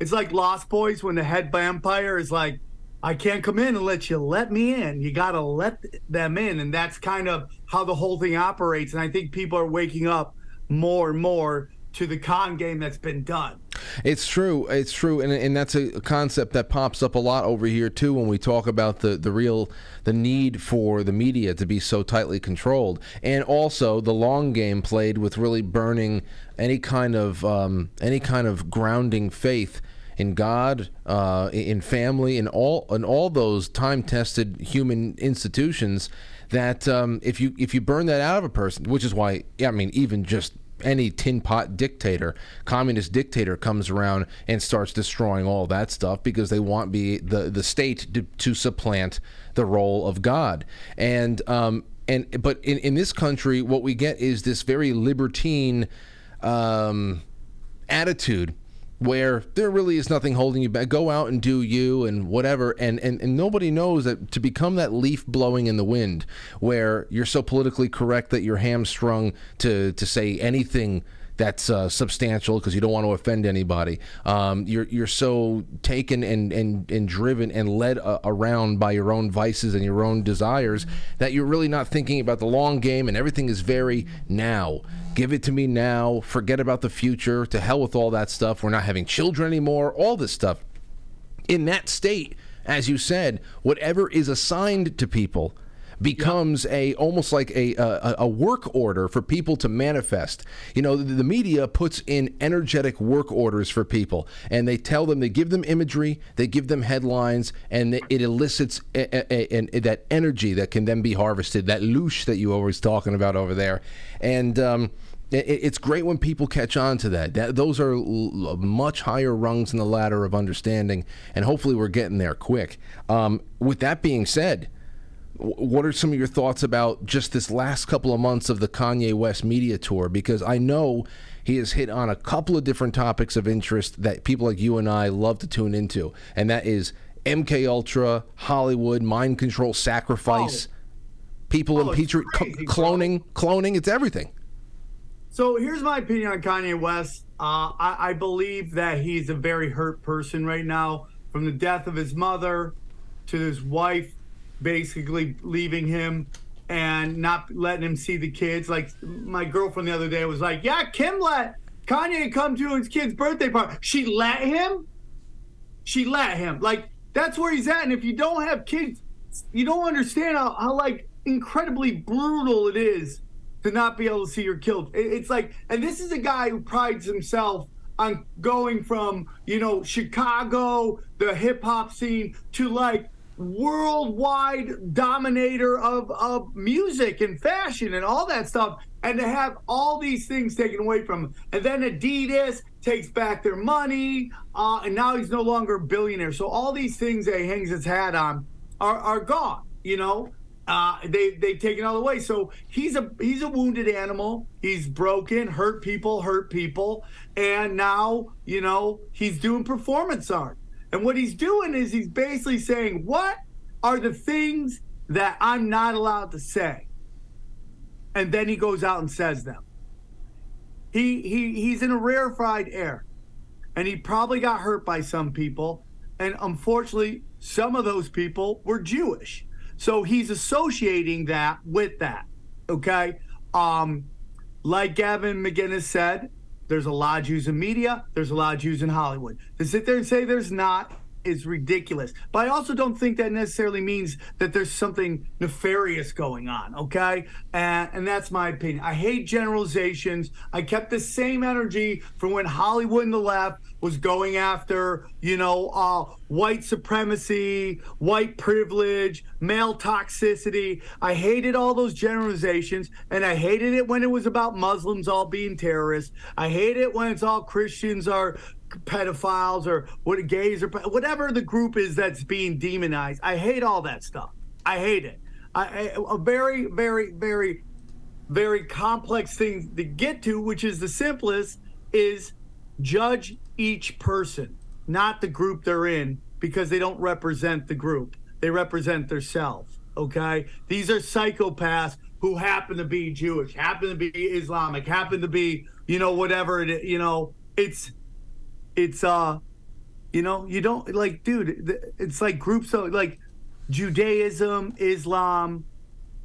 Speaker 3: it's like Lost Boys when the head vampire is like, I can't come in unless you let me in. You gotta let them in. And that's kind of how the whole thing operates. And I think people are waking up more and more to the con game that's been done.
Speaker 1: It's true. It's true, and and that's a concept that pops up a lot over here too when we talk about the the real the need for the media to be so tightly controlled, and also the long game played with really burning any kind of um, any kind of grounding faith in God, uh, in family, in all in all those time tested human institutions. That um, if you if you burn that out of a person, which is why yeah, I mean even just any tin pot dictator, communist dictator comes around and starts destroying all that stuff because they want be the the state to, to supplant the role of God. And um, and but in in this country, what we get is this very libertine um, attitude where there really is nothing holding you back. Go out and do you and whatever. And, and, and nobody knows that to become that leaf blowing in the wind, where you're so politically correct that you're hamstrung to, to say anything that's uh, substantial because you don't want to offend anybody. Um, you're you're so taken and and, and driven and led uh, around by your own vices and your own desires that you're really not thinking about the long game and everything is very now. Give it to me now. Forget about the future. To hell with all that stuff. We're not having children anymore. All this stuff. In that state, as you said, whatever is assigned to people becomes a almost like a, a a work order for people to manifest. You know, the, the media puts in energetic work orders for people, and they tell them they give them imagery, they give them headlines, and it elicits a, a, that energy that can then be harvested. That loosh that you always talking about over there, and. Um, it's great when people catch on to that. that those are much higher rungs in the ladder of understanding, and hopefully we're getting there quick. Um, with that being said, what are some of your thoughts about just this last couple of months of the Kanye West media tour? Because I know he has hit on a couple of different topics of interest that people like you and I love to tune into, and that is MK Ultra, Hollywood, mind control, sacrifice, oh. people oh, impeachment, crazy, cloning, cloning. It's everything.
Speaker 3: So here's my opinion on Kanye West. Uh, I, I believe that he's a very hurt person right now, from the death of his mother to his wife basically leaving him and not letting him see the kids. Like my girlfriend the other day was like, "Yeah, Kim let Kanye come to his kid's birthday party. She let him. She let him. Like that's where he's at. And if you don't have kids, you don't understand how, how like incredibly brutal it is to not be able to see your killed. It's like, and this is a guy who prides himself on going from you know Chicago, the hip hop scene, to like worldwide dominator of, of music and fashion and all that stuff and to have all these things taken away from him and then adidas takes back their money uh, and now he's no longer a billionaire so all these things that he hangs his hat on are, are gone you know uh, they they've taken all away. So he's a he's a wounded animal. He's broken, hurt people, hurt people, and now you know he's doing performance art. And what he's doing is he's basically saying, What are the things that I'm not allowed to say? And then he goes out and says them. He he he's in a rarefied air. And he probably got hurt by some people. And unfortunately, some of those people were Jewish. So he's associating that with that. Okay. Um, like Gavin McInnes said, there's a lot of Jews in media. There's a lot of Jews in Hollywood. To sit there and say there's not is ridiculous. But I also don't think that necessarily means that there's something nefarious going on, okay? And, and that's my opinion. I hate generalizations. I kept the same energy from when Hollywood and the left was going after, you know, uh, white supremacy, white privilege, male toxicity. I hated all those generalizations, and I hated it when it was about Muslims all being terrorists. I hate it when it's all Christians are pedophiles or what gays or whatever the group is that's being demonized. I hate all that stuff. I hate it. I, a very, very, very, very complex thing to get to, which is the simplest, is judge each person, not the group they're in, because they don't represent the group. They represent themselves. Okay, these are psychopaths who happen to be Jewish, happen to be Islamic, happen to be you know whatever it. You know, it's it's uh you know you don't like dude it's like groups of like judaism islam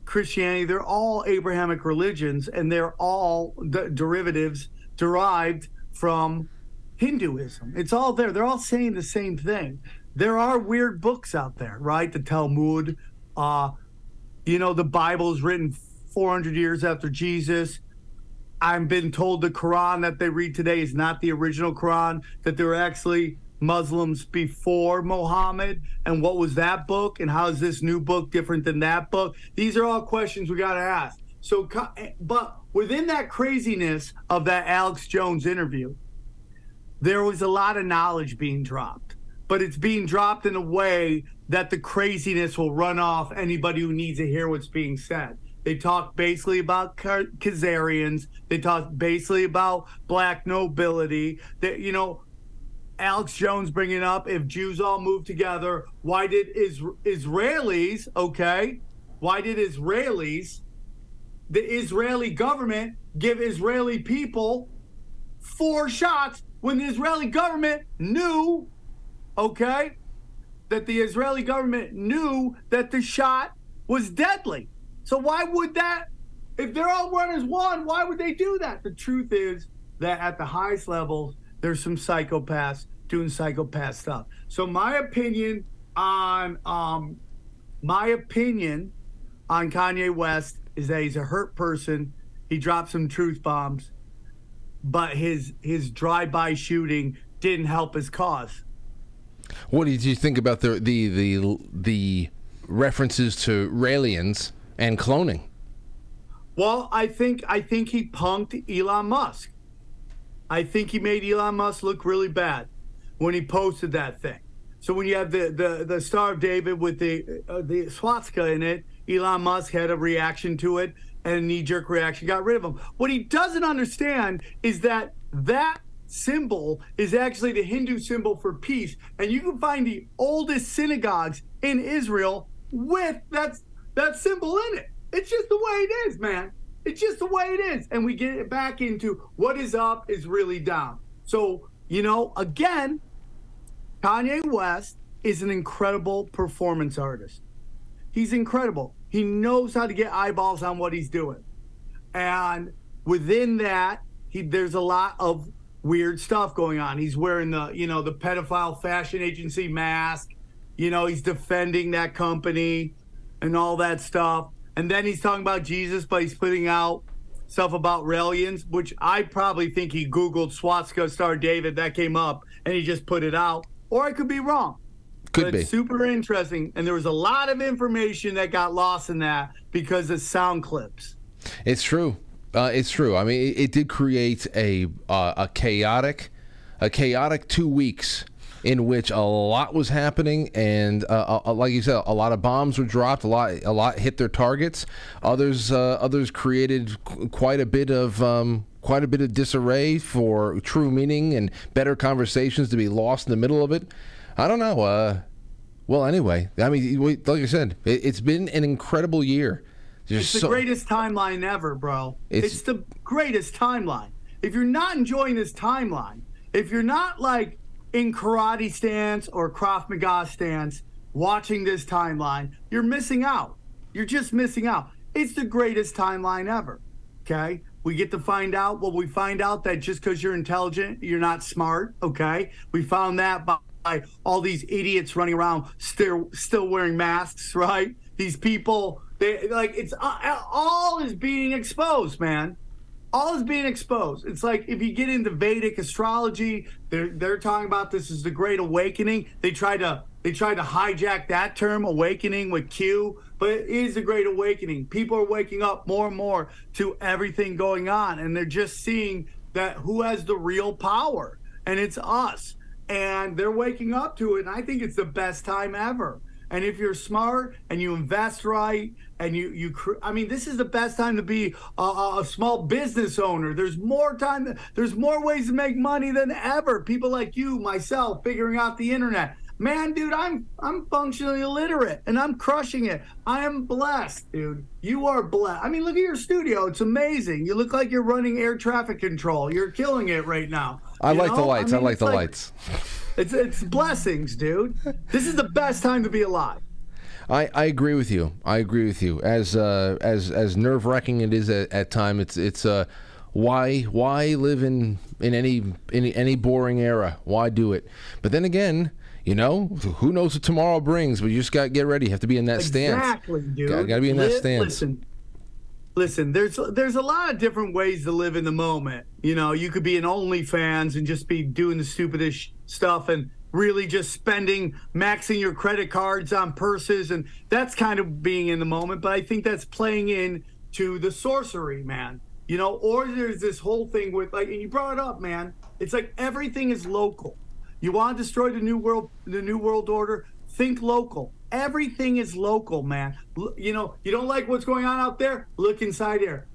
Speaker 3: christianity they're all abrahamic religions and they're all the derivatives derived from hinduism. It's all there. They're all saying the same thing. There are weird books out there right? The talmud uh you know the bible is written 400 years after jesus I've been told the Quran that they read today is not the original Quran, that there were actually Muslims before Muhammad. And what was that book? And how is this new book different than that book? These are all questions we got to ask. So, eh, but within that craziness of that Alex Jones interview, there was a lot of knowledge being dropped, but it's being dropped in a way that the craziness will run off anybody who needs to hear what's being said. They talk basically about Khazarians. They talk basically about black nobility. That you know, Alex Jones bringing up if Jews all move together, why did is, Israelis, okay, why did Israelis, the Israeli government, give Israeli people four shots when the Israeli government knew, okay, that the Israeli government knew that the shot was deadly? So why would that, if they're all run as one, why would they do that? The truth is that at the highest levels, there's some psychopaths doing psychopath stuff. So my opinion on um my opinion on Kanye West is that he's a hurt person. He dropped some truth bombs, but his his drive-by shooting didn't help his cause.
Speaker 1: What did you think about the the the the references to Raelians and cloning?
Speaker 3: Well, I think I think he punked Elon Musk. I think he made Elon Musk look really bad when he posted that thing. So when you have the the, the Star of David with the uh, the swastika in it, Elon Musk had a reaction to it and a knee jerk reaction, got rid of him. What he doesn't understand is that that symbol is actually the Hindu symbol for peace, and you can find the oldest synagogues in Israel with that that symbol in it. It's just the way it is, man. It's just the way it is. And we get it back into what is up is really down. So, you know, again, Kanye West is an incredible performance artist. He's incredible. He knows how to get eyeballs on what he's doing. And within that, he there's a lot of weird stuff going on. He's wearing the, you know, the pedophile fashion agency mask. You know, he's defending that company and all that stuff. And then he's talking about Jesus, but he's putting out stuff about Raelians, which I probably think he Googled swastika star David. That came up and he just put it out. Or I could be wrong.
Speaker 1: Could
Speaker 3: but
Speaker 1: be.
Speaker 3: It's super interesting. And there was a lot of information that got lost in that because of sound clips.
Speaker 1: It's true. Uh, it's true. I mean, it, it did create a uh, a chaotic, a chaotic two weeks in which a lot was happening, and uh, uh, like you said, a lot of bombs were dropped. A lot, a lot hit their targets. Others, uh, others created qu- quite a bit of. Um, quite a bit of disarray for true meaning and better conversations to be lost in the middle of it. I don't know. Uh, well, anyway, I mean, we- like I said, it, it's been an incredible year. There's
Speaker 3: It's the
Speaker 1: so-
Speaker 3: greatest timeline ever, bro.
Speaker 1: It's-
Speaker 3: It's, the greatest timeline. If you're not enjoying this timeline, if you're not like in karate stance or Krav Maga stance watching this timeline, you're missing out. You're just missing out. It's the greatest timeline ever. Okay? We get to find out Well, we find out that just because you're intelligent, you're not smart. Okay? We found that by by all these idiots running around still still wearing masks, right? These people, they like it's uh, all is being exposed, man. All is being exposed. It's like if you get into Vedic astrology, they're they're talking about this is the Great Awakening. They try to they try to hijack that term, awakening with Q, but it is a Great Awakening. People are waking up more and more to everything going on, and they're just seeing that who has the real power, and it's us and they're waking up to it. And I think it's the best time ever. And if you're smart and you invest right, and you you, cr- I mean, this is the best time to be a, a, small business owner. There's more time. There's more ways to make money than ever. People like you, myself, figuring out the internet. Man, dude, I'm I'm functionally illiterate and I'm crushing it. I am blessed, dude. You are blessed. I mean, look at your studio. It's amazing. You look like you're running air traffic control. You're killing it right now.
Speaker 1: I
Speaker 3: You
Speaker 1: like the lights. I,
Speaker 3: mean,
Speaker 1: like
Speaker 3: it's
Speaker 1: the lights.
Speaker 3: It's it's blessings, dude. This is the best time to be alive.
Speaker 1: I, I agree with you. I agree with you. As uh, as as nerve wracking it is at, at time, it's it's uh, why why live in in any in any boring era? Why do it? But then again, you know, who knows what tomorrow brings? But you just got to get ready. You have to be in that stance.
Speaker 3: Exactly, dude.
Speaker 1: Got to be in that
Speaker 3: Li-
Speaker 1: stance.
Speaker 3: Listen, listen. There's there's a lot of different ways to live in the moment. You know, you could be an OnlyFans and just be doing the stupidest sh- stuff and really just spending, maxing your credit cards on purses, and that's kind of being in the moment. But I think that's playing in to the sorcery, man. You know, or there's this whole thing with like, and you brought it up, man. It's like everything is local. You want to destroy the new world, the new world order? Think local. Everything is local, man. L- You know, you don't like what's going on out there? Look inside here.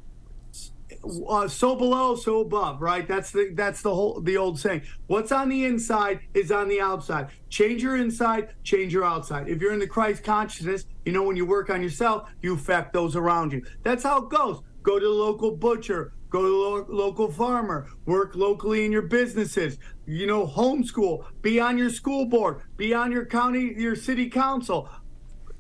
Speaker 3: Uh, so below, so above, right? That's the that's the whole the old saying. What's on the inside is on the outside. Change your inside, change your outside. If you're in the Christ consciousness, you know when you work on yourself, you affect those around you. That's how it goes. Go to the local butcher, go to the lo- local farmer, work locally in your businesses. You know, homeschool, be on your school board, be on your county, your city council.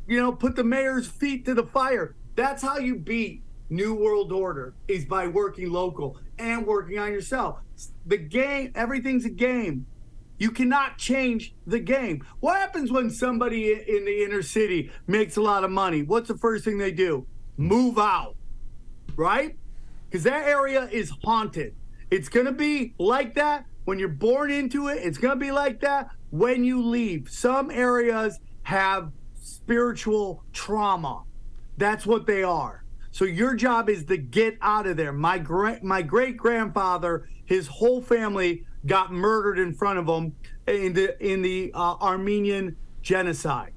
Speaker 3: You know, put the mayor's feet to the fire. That's how you beat New World Order is by working local and working on yourself. The game, everything's a game. You cannot change the game. What happens when somebody in the inner city makes a lot of money? What's the first thing they do? Move out, right? Because that area is haunted. It's going to be like that when you're born into it. It's going to be like that when you leave. Some areas have spiritual trauma. That's what they are. So your job is to get out of there. My great my great grandfather, his whole family got murdered in front of him in the in the uh, Armenian genocide.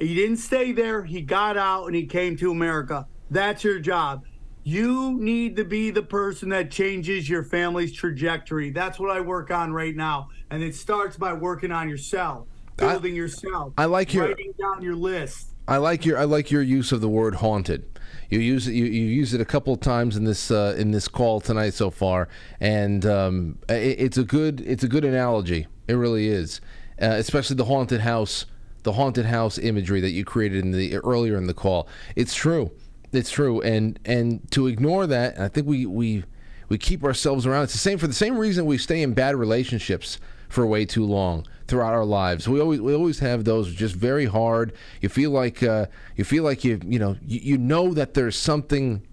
Speaker 3: He didn't stay there. He got out and he came to America. That's your job. You need to be the person that changes your family's trajectory. That's what I work on right now, and it starts by working on yourself, building I, yourself.
Speaker 1: I like your
Speaker 3: writing down your list.
Speaker 1: I like your I like your use of the word haunted. You use it. You, you use it a couple of times in this uh, in this call tonight so far, and um, it, it's a good it's a good analogy. It really is, uh, especially the haunted house, the haunted house imagery that you created in the earlier in the call. It's true. It's true. And and to ignore that, I think we we we keep ourselves around. It's the same for the same reason we stay in bad relationships for way too long throughout our lives. We always we always have those just very hard. You feel like uh, you feel like you you know you, you know that there's something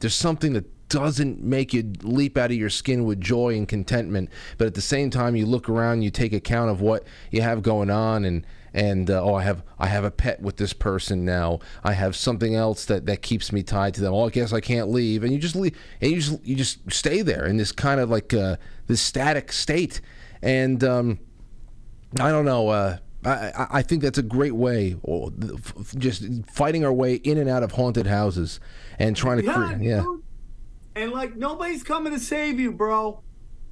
Speaker 1: there's something that doesn't make you leap out of your skin with joy and contentment, but at the same time you look around, you take account of what you have going on and and uh, oh I have I have a pet with this person now. I have something else that that keeps me tied to them. Oh, I guess I can't leave, and you just leave, and you just you just stay there in this kind of like uh, this static state, and um, I don't know. Uh, I, I think that's a great way, just fighting our way in and out of haunted houses and trying to
Speaker 3: yeah,
Speaker 1: create. Yeah.
Speaker 3: And like nobody's coming to save you, bro.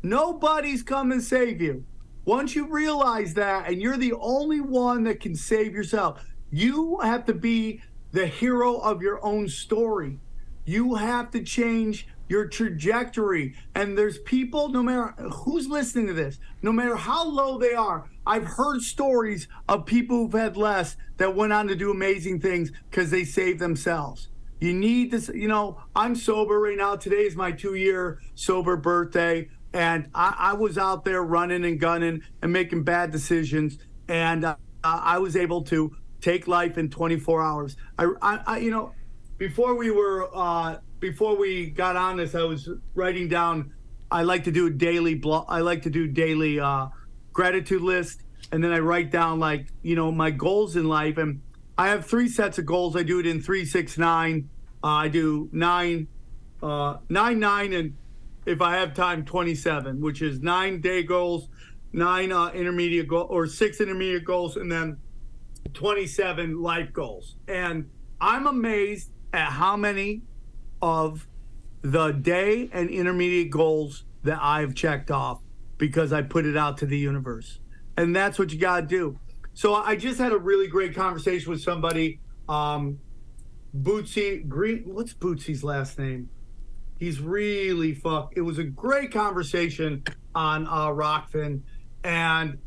Speaker 3: Nobody's coming to save you. Once you realize that, and you're the only one that can save yourself, you have to be the hero of your own story. You have to change your trajectory. And there's people, no matter who's listening to this, no matter how low they are, I've heard stories of people who've had less that went on to do amazing things because they saved themselves. You need this, you know, I'm sober right now. Today is my two year sober birthday. And I, I, was out there running and gunning and making bad decisions. And uh, I was able to take life in 24 hours. I, I, I you know, before we were, uh, before we got on this, I was writing down. I like to do a daily blog. I like to do daily uh, gratitude list, and then I write down like you know my goals in life. And I have three sets of goals. I do it in three, six, nine. Uh, I do nine, uh, nine, nine, and if I have time, 27, which is nine day goals, nine uh, intermediate goal or six intermediate goals, and then 27 life goals. And I'm amazed at how many of the day and intermediate goals that I've checked off because I put it out to the universe. And that's what you got to do. So I just had a really great conversation with somebody. Um, Bootsy Green, what's Bootsy's last name? He's really fuck. It was a great conversation on uh, Rokfin, and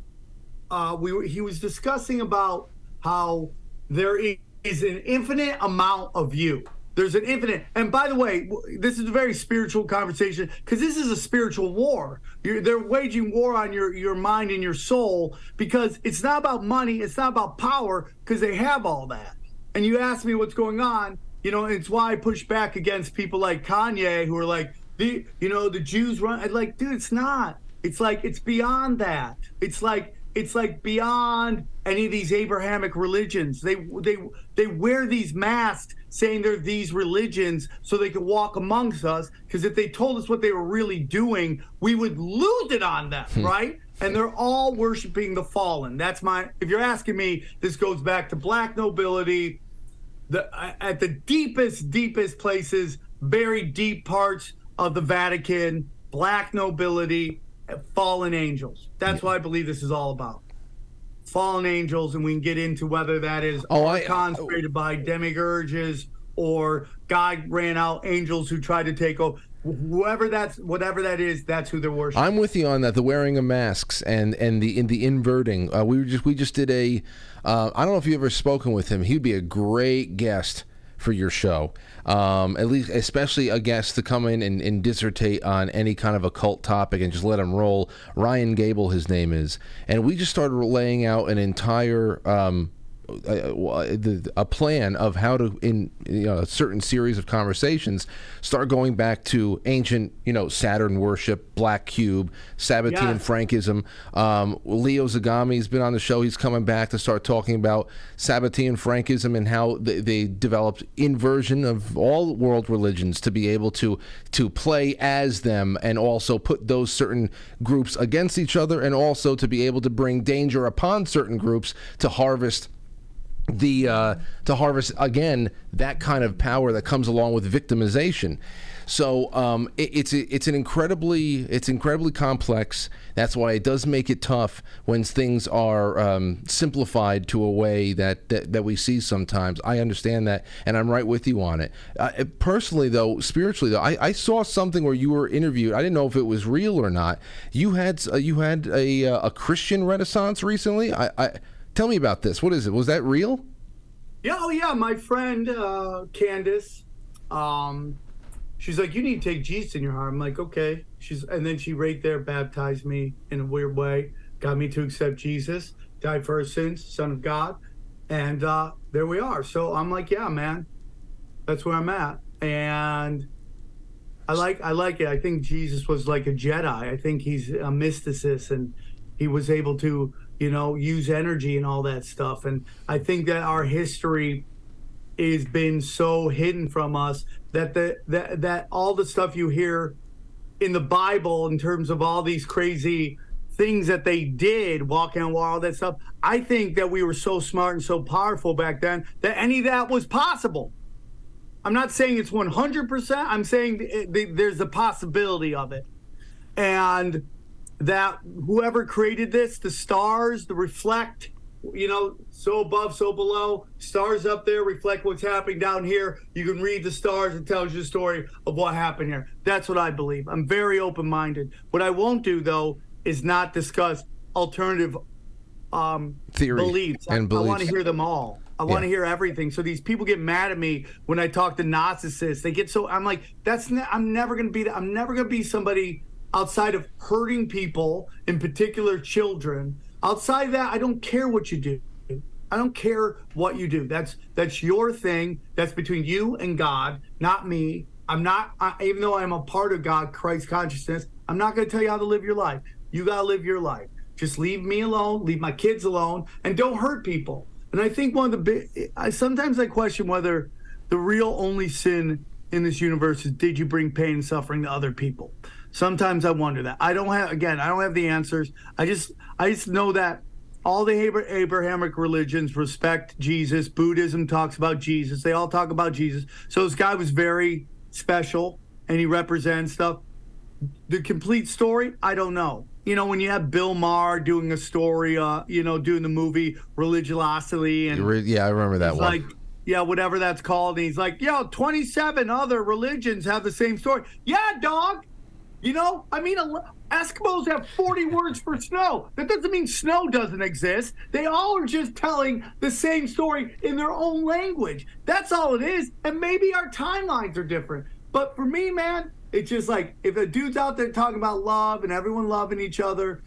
Speaker 3: uh, we he was discussing about how there is an infinite amount of you. There's an infinite. And by the way, this is a very spiritual conversation because this is a spiritual war. You're, they're waging war on your your mind and your soul because it's not about money. It's not about power because they have all that. And you ask me what's going on you know, it's why I push back against people like Kanye who are like, the you know, the Jews run. I'm like, dude, it's not. It's like it's beyond that. It's like it's like beyond any of these Abrahamic religions. They they they wear these masks saying they're these religions so they can walk amongst us. Because if they told us what they were really doing, we would lose it on them, hmm. right? And they're all worshiping the fallen. That's my. If you're asking me, this goes back to black nobility the at the deepest, deepest places, very deep parts of the Vatican, black nobility, fallen angels. That's what I believe this is all about. Fallen angels, and we can get into whether that is
Speaker 1: Oh, I-
Speaker 3: archons created by demiurges or God ran out angels who tried to take over. Whoever that's, whatever that is, that's who they're worshiping.
Speaker 1: I'm with you on that. The wearing of masks and and the in the inverting. Uh, we were just we just did a. Uh, I don't know if you ever spoken with him. He'd be a great guest for your show. Um, at least, especially a guest to come in and, and dissertate on any kind of occult topic and just let him roll. Ryan Gable, his name is, and we just started laying out an entire. Um, a, a plan of how to in you know a certain series of conversations start going back to ancient you know Saturn worship, Black Cube, Sabbatean
Speaker 3: Yes.
Speaker 1: Frankism. Um, Leo Zagami's been on the show. He's coming back to start talking about Sabbatean Frankism and how they, they developed inversion of all world religions to be able to to play as them and also put those certain groups against each other and also to be able to bring danger upon certain groups to harvest the uh, to harvest again that kind of power that comes along with victimization. So um, it, it's it's an incredibly it's incredibly complex. That's why it does make it tough when things are um, simplified to a way that, that that we see sometimes. I understand that, and I'm right with you on it. Uh, personally, though, spiritually, though, I, I saw something where you were interviewed. I didn't know if it was real or not. You had uh, you had a uh, a Christian Renaissance recently. I, I Tell me about this. What is it? Was that real?
Speaker 3: Yeah, oh yeah, my friend uh, Candace, um, she's like, you need to take Jesus in your heart. I'm like, okay. She's and then she right there baptized me in a weird way, got me to accept Jesus, died for our sins, Son of God, and uh, there we are. So I'm like, yeah, man, that's where I'm at, and I like I like it. I think Jesus was like a Jedi. I think he's a mysticist, and he was able to you know use energy and all that stuff. And I think that our history is been so hidden from us that the that that all the stuff you hear in the Bible in terms of all these crazy things that they did, walking on water, all that stuff. I think that we were so smart and so powerful back then that any of that was possible. I'm not saying it's 100%. I'm saying th- th- there's a possibility of it. And that whoever created this, the stars, the reflect, you know, so above, so below, stars up there reflect what's happening down here. You can read the stars, and tells you the story of what happened here. That's what I believe. I'm very open minded. What I won't do, though, is not discuss alternative um,
Speaker 1: Theory
Speaker 3: beliefs. I-
Speaker 1: and
Speaker 3: I, want to hear them all. I want to
Speaker 1: Yeah.
Speaker 3: hear everything. So these people get mad at me when I talk to narcissists. They get so I'm like, that's ne- I'm never gonna be that. I'm never gonna be somebody outside of hurting people, in particular children. Outside of that, I don't care what you do. I don't care what you do. That's that's your thing. That's between you and God, not me. I'm not. I, even though I'm a part of God, Christ consciousness, I'm not going to tell you how to live your life. You got to live your life. Just leave me alone. Leave my kids alone, and don't hurt people. And I think one of the big. I sometimes I question whether the real only sin in this universe is did you bring pain and suffering to other people. Sometimes I wonder that. I don't have again. I don't have the answers. I just I just know that all the Abrahamic religions respect Jesus. Buddhism talks about Jesus. They all talk about Jesus. So this guy was very special and he represents stuff. The complete story, I don't know. You know, when you have Bill Maher doing a story, uh, you know, doing the movie Religulous and
Speaker 1: Yeah, I remember that one.
Speaker 3: like, yeah, whatever that's called. And he's like, yo, 27 other religions have the same story. Yeah, dog. You know, I mean, Eskimos have 40 words for snow. That doesn't mean snow doesn't exist. They all are just telling the same story in their own language. That's all it is. And maybe our timelines are different. But for me, man, it's just like if a dude's out there talking about love and everyone loving each other,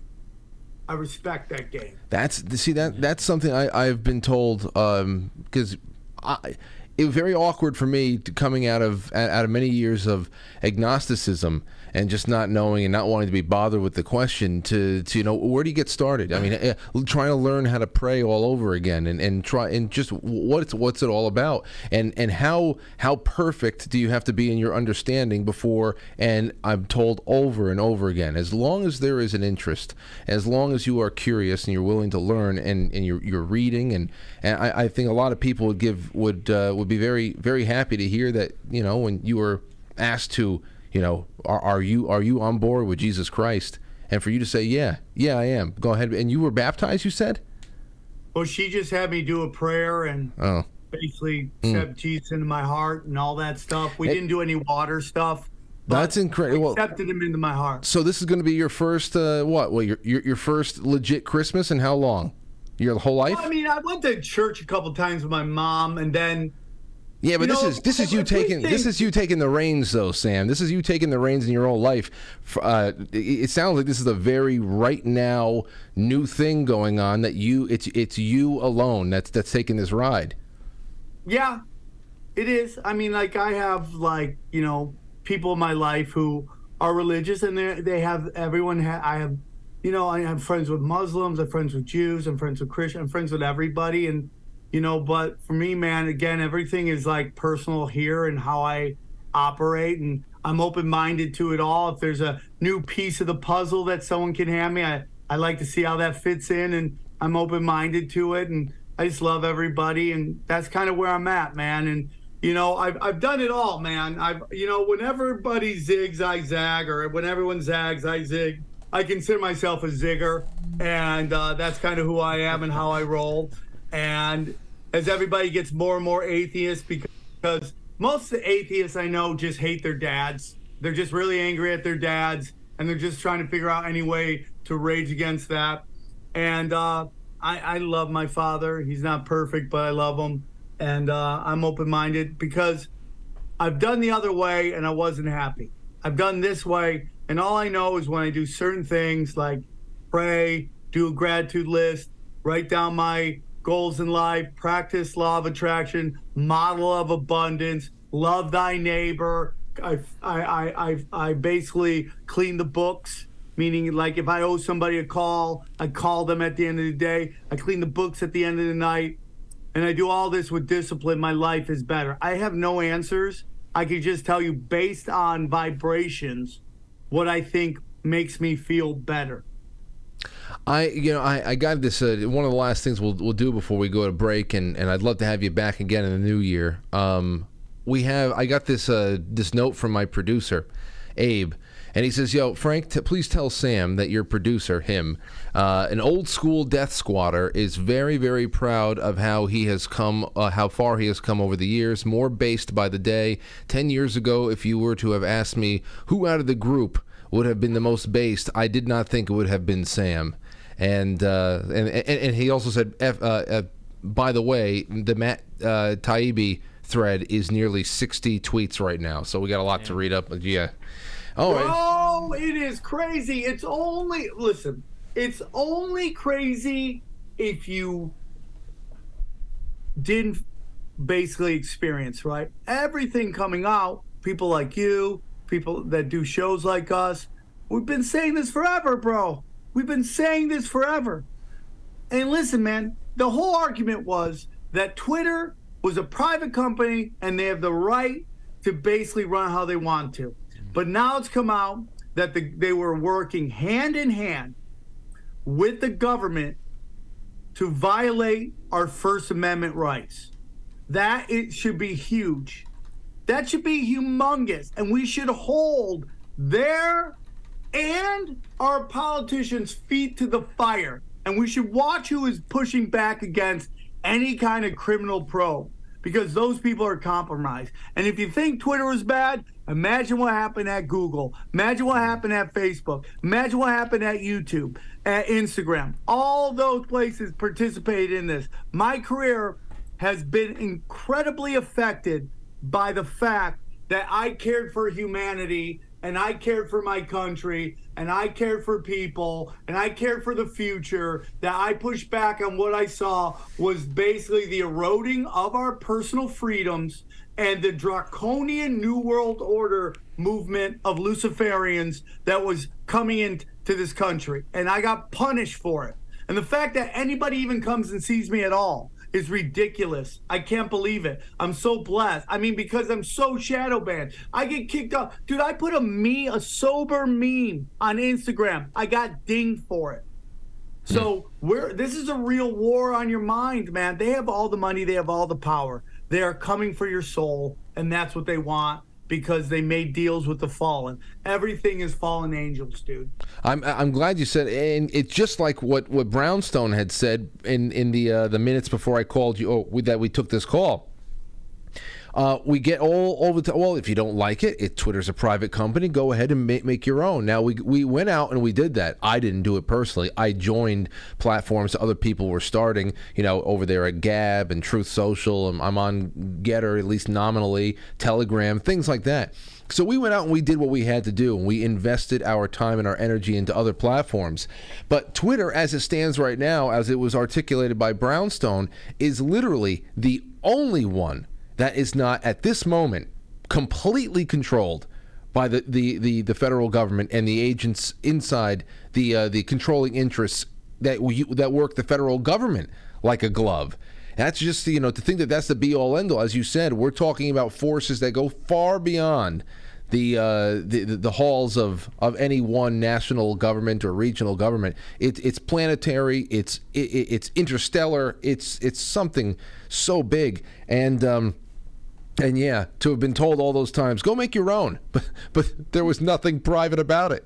Speaker 3: I respect that game.
Speaker 1: That's see that that's something I I've been told um, because I it was very awkward for me to coming out of out of many years of agnosticism and just not knowing and not wanting to be bothered with the question to, to you know where do you get started? I mean eh, trying to learn how to pray all over again and, and try and just what's what's it all about? And and how how perfect do you have to be in your understanding before and i'm told over and over again as long as there is an interest as long as you are curious and you're willing to learn and, and you're, you're reading and, and I, I think a lot of people would give would uh, would be very very happy to hear that you know when you were asked to you know, are, are you are you on board with Jesus Christ? And for you to say, yeah, yeah, I am. Go ahead. And you were baptized, you said?
Speaker 3: Well, she just had me do a prayer and
Speaker 1: Oh,
Speaker 3: basically
Speaker 1: Hmm.
Speaker 3: accept Jesus into my heart and all that stuff. We didn't do any water stuff.
Speaker 1: that's incredible.
Speaker 3: Accepted him into my heart.
Speaker 1: So this is going to be your first uh, what? Well, your, your your first legit Christmas and how long? Your whole life?
Speaker 3: I mean, I went to church a couple times with my mom, and then
Speaker 1: Yeah, but
Speaker 3: You
Speaker 1: this
Speaker 3: know,
Speaker 1: is this is you taking this is you taking the reins, though, Sam. This is you taking the reins in your own life. Uh, it, it sounds like this is a very right now new thing going on. That you it's it's you alone that's that's taking this ride.
Speaker 3: yeah, it is. I mean, like I have like you know people in my life who are religious, and they they have everyone. Ha- I have, you know, I have friends with Muslims, I'm friends with Jews, I'm friends with Christians, I'm friends with everybody, and you know. But for me, man, again, everything is like personal here and how I operate, and I'm open minded to it all. If there's a new piece of the puzzle that someone can hand me, I I like to see how that fits in, and I'm open minded to it, and I just love everybody, and that's kind of where I'm at, man. And you know, I've I've done it all, man. I've you know, when everybody zigs, I zag, or when everyone zags, I zig. I consider myself a zigger, and uh, that's kind of who I am and how I roll. And as everybody gets more and more atheist, because most of the atheists I know just hate their dads. They're just really angry at their dads, and they're just trying to figure out any way to rage against that. And uh, I, I love my father. He's not perfect, but I love him, and uh, I'm open-minded because I've done the other way and I wasn't happy. I've done this way, and all I know is when I do certain things like pray, do a gratitude list, write down my goals in life, practice law of attraction, model of abundance, love thy neighbor. I, I, I, I, basically clean the books, meaning like if I owe somebody a call, I call them at the end of the day. I clean the books at the end of the night and I do all this with discipline, my life is better. I have no answers. I can just tell you based on vibrations what I think makes me feel better.
Speaker 1: I you know I, I got this uh, one of the last things we'll we'll do before we go to break and, and I'd love to have you back again in the new year. Um, we have I got this uh, this note from my producer, Abe, and he says, "Yo, Frank, t- please tell Sam that your producer, him, uh, an old school death squatter, is very very proud of how he has come, uh, how far he has come over the years. More based by the day. Ten years ago, if you were to have asked me who out of the group." would have been the most based. I did not think it would have been Sam, and uh, and, and and he also said, F, uh, uh, by the way, the Matt uh, Taibbi thread is nearly sixty tweets right now, so we got a lot to read up. Yeah. All right.
Speaker 3: Oh, it is crazy. It's only listen. It's only crazy if you didn't basically experience right everything coming out. People like you, people that do shows like us. We've been saying this forever, bro. We've been saying this forever. And listen, man, the whole argument was that Twitter was a private company and they have the right to basically run how they want to. But now it's come out that the, they were working hand in hand with the government to violate our First Amendment rights. That it should be huge. That should be humongous. And we should hold their and our politicians' feet to the fire. And we should watch who is pushing back against any kind of criminal probe because those people are compromised. And if you think Twitter is bad, imagine what happened at Google. Imagine what happened at Facebook. Imagine what happened at YouTube, at Instagram. All those places participated in this. My career has been incredibly affected by the fact that I cared for humanity and I cared for my country and I cared for people and I cared for the future, that I pushed back on what I saw was basically the eroding of our personal freedoms and the draconian New World Order movement of Luciferians that was coming into this country. And I got punished for it. And the fact that anybody even comes and sees me at all is ridiculous. I can't believe it. I'm so blessed. I mean, because I'm so shadow banned. I get kicked off. Dude, I put a me a sober meme on Instagram. I got dinged for it. So we're this is a real war on your mind, man. They have all the money, they have all the power. They are coming for your soul, and that's what they want. Because they made deals with the fallen. Everything is fallen angels, dude.
Speaker 1: I'm I'm glad you said, and it's just like what, what Brownstone had said in in the uh, the minutes before I called you, or that we took this call. Uh, we get all over the well. If you don't like it, it Twitter's a private company. Go ahead and make, make your own. Now we we went out and we did that. I didn't do it personally. I joined platforms other people were starting. You know, over there at Gab and Truth Social. I'm, I'm on Getter at least nominally, Telegram, things like that. So we went out and we did what we had to do, and we invested our time and our energy into other platforms. But Twitter, as it stands right now, as it was articulated by Brownstone, is literally the only one that is not at this moment completely controlled by the, the, the, the federal government and the agents inside the uh, the controlling interests that we, that work the federal government like a glove. That's just you know to think that that's the be all end all. As you said, we're talking about forces that go far beyond the, uh, the the halls of, of any one national government or regional government. It, it's planetary. It's it, it's interstellar. It's it's something so big and. Um, and yeah, to have been told all those times, go make your own, but but there was nothing private about it.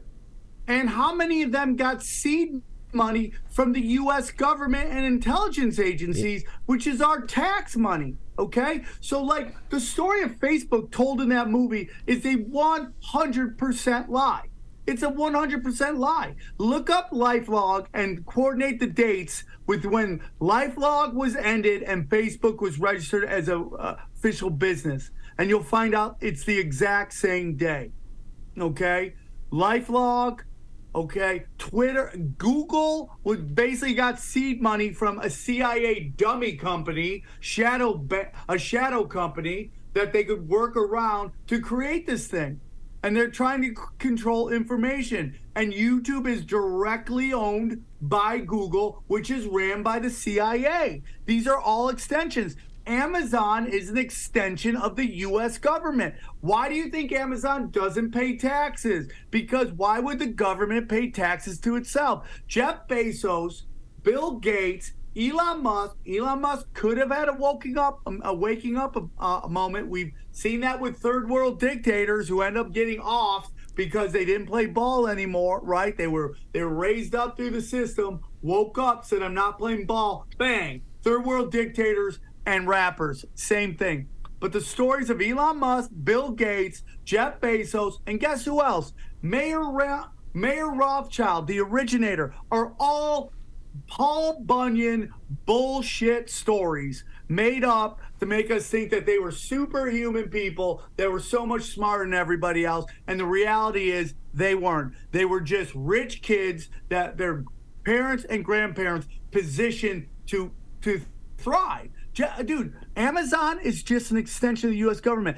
Speaker 3: And how many of them got seed money from the U.S. government and intelligence agencies, which is our tax money? Okay, so like the story of Facebook told in that movie is a 100% lie. It's a 100% lie. Look up LifeLog and coordinate the dates with when LifeLog was ended and Facebook was registered as a uh, official business, and you'll find out it's the exact same day. Okay, LifeLog. Okay, Twitter, Google was basically got seed money from a CIA dummy company, shadow a shadow company that they could work around to create this thing and they're trying to c- control information. And YouTube is directly owned by Google, which is ran by the CIA. These are all extensions. Amazon is an extension of the US government. Why do you think Amazon doesn't pay taxes? Because why would the government pay taxes to itself? Jeff Bezos, Bill Gates, Elon Musk, Elon Musk could have had a waking up, a waking up a, uh, a moment. We've seen that with third world dictators who end up getting off because they didn't play ball anymore, right? They were they were raised up through the system, woke up, said I'm not playing ball, bang. Third world dictators and rappers, same thing. But the stories of Elon Musk, Bill Gates, Jeff Bezos, and guess who else? Mayor Ra- Mayer Rothschild, the originator, are all Paul Bunyan bullshit stories made up to make us think that they were superhuman people that were so much smarter than everybody else. And the reality is they weren't. They were just rich kids that their parents and grandparents positioned to to thrive. Dude, Amazon is just an extension of the U.S. government.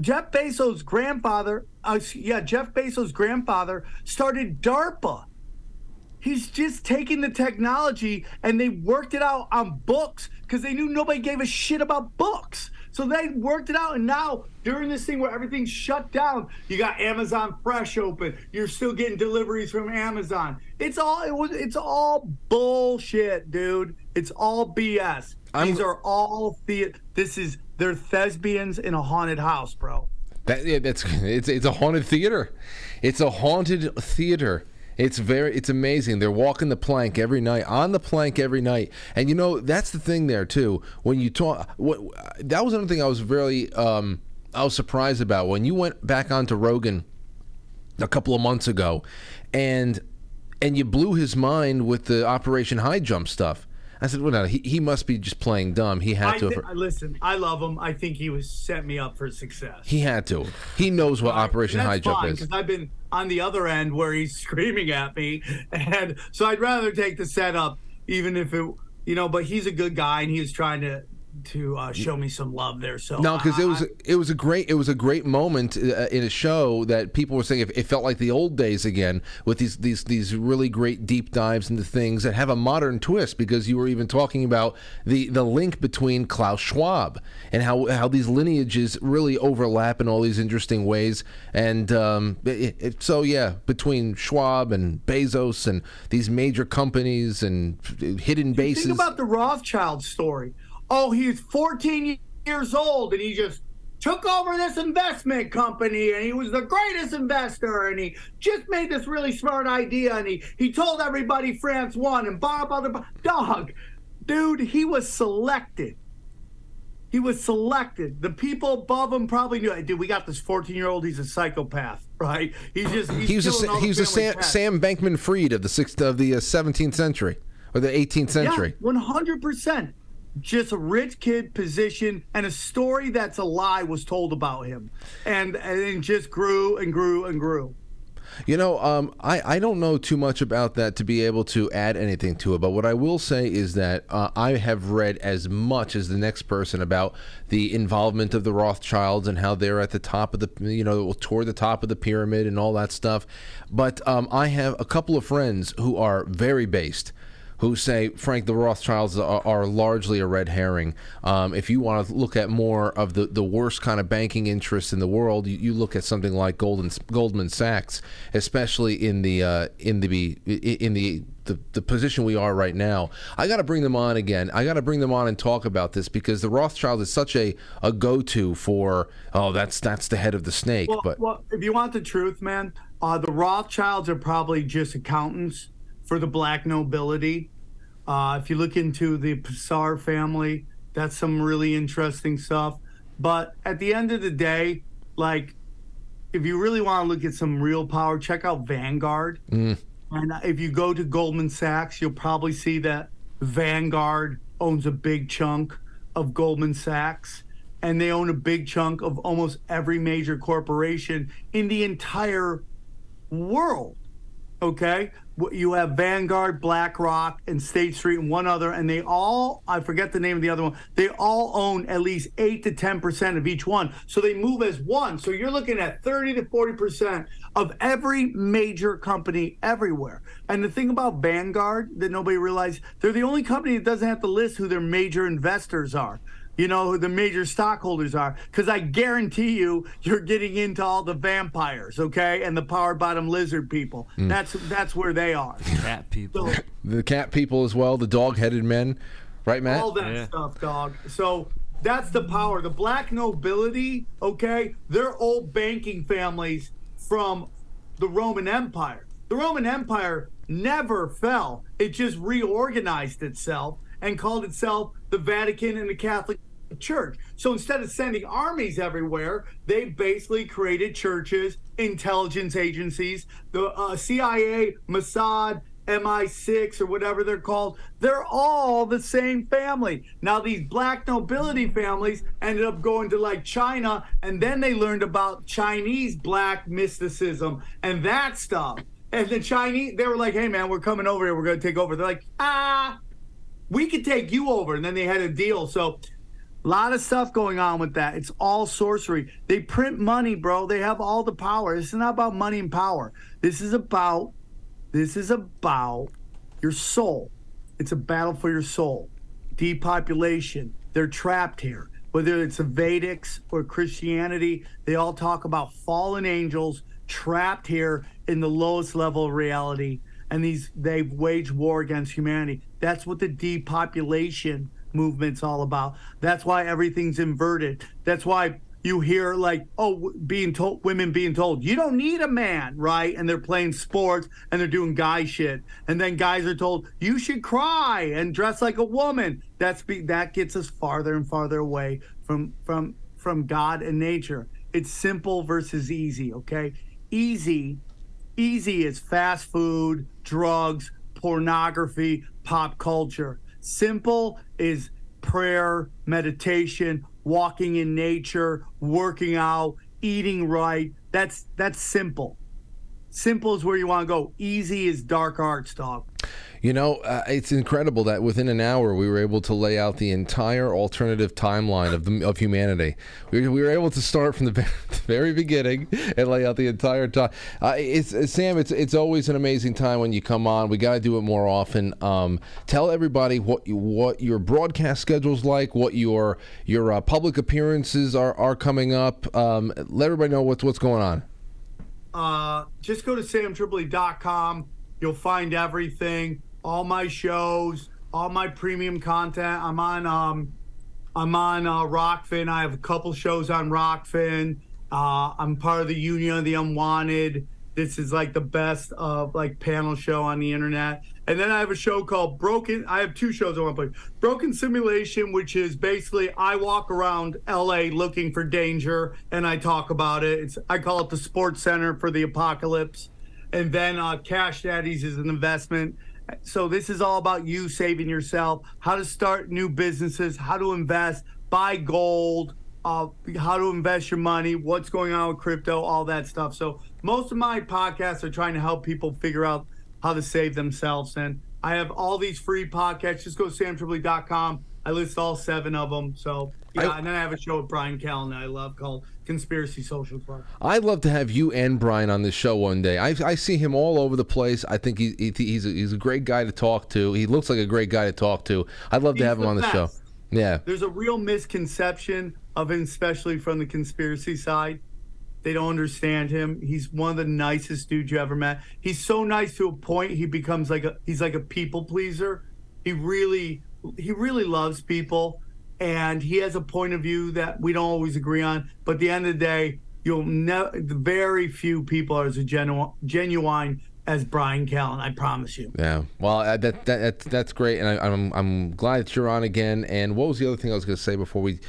Speaker 3: Jeff Bezos' grandfather, uh, yeah, Jeff Bezos' grandfather started DARPA He's just taking the technology and they worked it out on books because they knew nobody gave a shit about books. So they worked it out, and now during this thing where everything's shut down, you got Amazon Fresh open. You're still getting deliveries from Amazon. It's all it was. It's all bullshit, dude. It's all BS. I'm, These are all the. This is they're thespians in a haunted house, bro.
Speaker 1: That yeah, that's it's it's a haunted theater. It's a haunted theater. It's very, it's amazing. They're walking the plank every night, on the plank every night, and you know that's the thing there too. When you talk, what that was another thing I was really, um, I was surprised about when you went back onto Rogan a couple of months ago, and and you blew his mind with the Operation High Jump stuff. I said, well, no, he, he must be just playing dumb. He had
Speaker 3: I
Speaker 1: to.
Speaker 3: Th- listen, I love him. I think he was set me up for success.
Speaker 1: He had to. He knows what Operation High Jump is.
Speaker 3: Because I've been on the other end where he's screaming at me, and so I'd rather take the setup, even if it, you know. But he's a good guy, and he was trying to to uh, show me some love there. So
Speaker 1: no, because it was it was a great it was a great moment uh, in a show that people were saying it, it, felt like the old days again with these these these really great deep dives into things that have a modern twist. Because you were even talking about the the link between Klaus Schwab and how how these lineages really overlap in all these interesting ways. And um, it, it, so yeah, between Schwab and Bezos and these major companies and hidden bases.
Speaker 3: Think about the Rothschild story oh, he's 14 years old and he just took over this investment company and he was the greatest investor and he just made this really smart idea and he, he told everybody France won and blah, blah, blah. Dog, dude, he was selected. He was selected. The people above him probably knew. Dude, we got this 14 year old. He's a psychopath, right? He's just. He's
Speaker 1: He was a,
Speaker 3: all
Speaker 1: he was a Sam,
Speaker 3: pets.
Speaker 1: Sam Bankman Fried of the sixth of the uh, 17th century or the 18th century.
Speaker 3: Yeah, 100%. Just a rich kid position and a story that's a lie was told about him. And and it just grew and grew and grew.
Speaker 1: You know, um, I, I don't know too much about that to be able to add anything to it, but what I will say is that uh, I have read as much as the next person about the involvement of the Rothschilds and how they're at the top of the, you know, toward the top of the pyramid and all that stuff. But um, I have a couple of friends who are very based who say, Frank, the Rothschilds are, are largely a red herring. Um, if you want to look at more of the, the worst kind of banking interests in the world, you, you look at something like Golden, Goldman Sachs, especially in the uh, in the in the, the the position we are right now. I got to bring them on again. I got to bring them on and talk about this because the Rothschild is such a, a go to for oh that's that's the head of the snake.
Speaker 3: Well,
Speaker 1: but
Speaker 3: well, if you want the truth, man, uh, the Rothschilds are probably just accountants for the black nobility. Uh, if you look into the Passar family, that's some really interesting stuff. But at the end of the day, like, if you really want to look at some real power, check out Vanguard. And uh, if you go to Goldman Sachs, you'll probably see that Vanguard owns a big chunk of Goldman Sachs. And they own a big chunk of almost every major corporation in the entire world. Okay. You have Vanguard, BlackRock, and State Street, and one other, and they all, I forget the name of the other one, they all own at least 8 to 10% of each one. So they move as one. So you're looking at 30 to 40% of every major company everywhere. And the thing about Vanguard that nobody realized, they're the only company that doesn't have to list who their major investors are you know who the major stockholders are because i guarantee you you're getting into all the vampires okay and the power bottom lizard people. Hmm. That's that's where they are.
Speaker 2: Cat people.
Speaker 3: so
Speaker 1: the cat people as well, the dog headed men, right, Matt?
Speaker 3: all that
Speaker 2: Yeah.
Speaker 3: stuff dog. So that's the power. The black nobility okay they're old banking families from the roman empire. The roman empire never fell. It just reorganized itself and called itself the vatican and the catholic church. So instead of sending armies everywhere, they basically created churches, intelligence agencies, the uh, CIA, Mossad, MI6 or whatever they're called. They're all the same family. Now these black nobility families ended up going to like China and then they learned about Chinese black mysticism and that stuff. And the Chinese, they were like, hey man, we're coming over here. We're going to take over. They're like, ah, we could take you over. And then they had a deal. So a lot of stuff going on with that. It's all sorcery. They print money, bro. They have all the power. This is not about money and power. This is about this is about your soul. It's a battle for your soul. Depopulation. They're trapped here. Whether it's the Vedics or Christianity, they all talk about fallen angels trapped here in the lowest level of reality. And these they've waged war against humanity. That's what the depopulation movement's all about. That's why everything's inverted. That's why you hear like, oh, being told, women being told, you don't need a man, right? And they're playing sports and they're doing guy shit. And then guys are told, you should cry and dress like a woman. That's be, that gets us farther and farther away from from from God and nature. It's simple versus easy, okay? Easy, easy is fast food, drugs, pornography, pop culture. Simple is prayer, meditation, walking in nature, working out, eating right. That's that's simple. Simple is where you want to go. Easy is dark arts, dog.
Speaker 1: You know, uh, it's incredible that within an hour we were able to lay out the entire alternative timeline of the, of humanity. We, we were able to start from the ve- the very beginning and lay out the entire time. Uh, it's, it's- Sam. It's it's always an amazing time when you come on. We got to do it more often. Um, tell everybody what you, what your broadcast schedule's like, what your your uh, public appearances are are coming up. Um, let everybody know what's what's going on.
Speaker 3: uh, just go to samtripoli.com. You'll find everything, all my shows, all my premium content. I'm on um, I'm on uh, Rokfin. I have a couple shows on Rokfin. Uh, I'm part of the Union of the Unwanted. This is like the best uh, like panel show on the internet. And then I have a show called Broken. I have two shows I want to play. Broken Simulation, which is basically I walk around LA looking for danger and I talk about it. It's I call it the Sports Center for the apocalypse. And then uh, Cash Daddies is an investment. So this is all about you saving yourself, how to start new businesses, how to invest, buy gold, uh, how to invest your money, what's going on with crypto, all that stuff. So most of my podcasts are trying to help people figure out how to save themselves. And I have all these free podcasts. Just go to samtripoli.com. I list all seven of them. So yeah,
Speaker 1: I-
Speaker 3: and then I have a show with Bryan Callen that I love called Conspiracy Social Club.
Speaker 1: I'd love to have you and Bryan on this show one day. I, I see him all over the place. I think he, he he's a, he's a great guy to talk to. He looks like a great guy to talk to. I'd love to have him
Speaker 3: the
Speaker 1: on the show. Yeah.
Speaker 3: There's a real misconception of him, especially from the conspiracy side. They don't understand him. He's one of the nicest dudes you ever met. He's so nice to a point he becomes like a he's like a people pleaser. He really he really loves people and he has a point of view that we don't always agree on. But at the end of the day, you'll never very few people are as genuine genuine as Bryan Callen, I promise you.
Speaker 1: Yeah. Well, uh, that, that that's that's great, and I, I'm I'm glad that you're on again. And what was the other thing I was going to say before we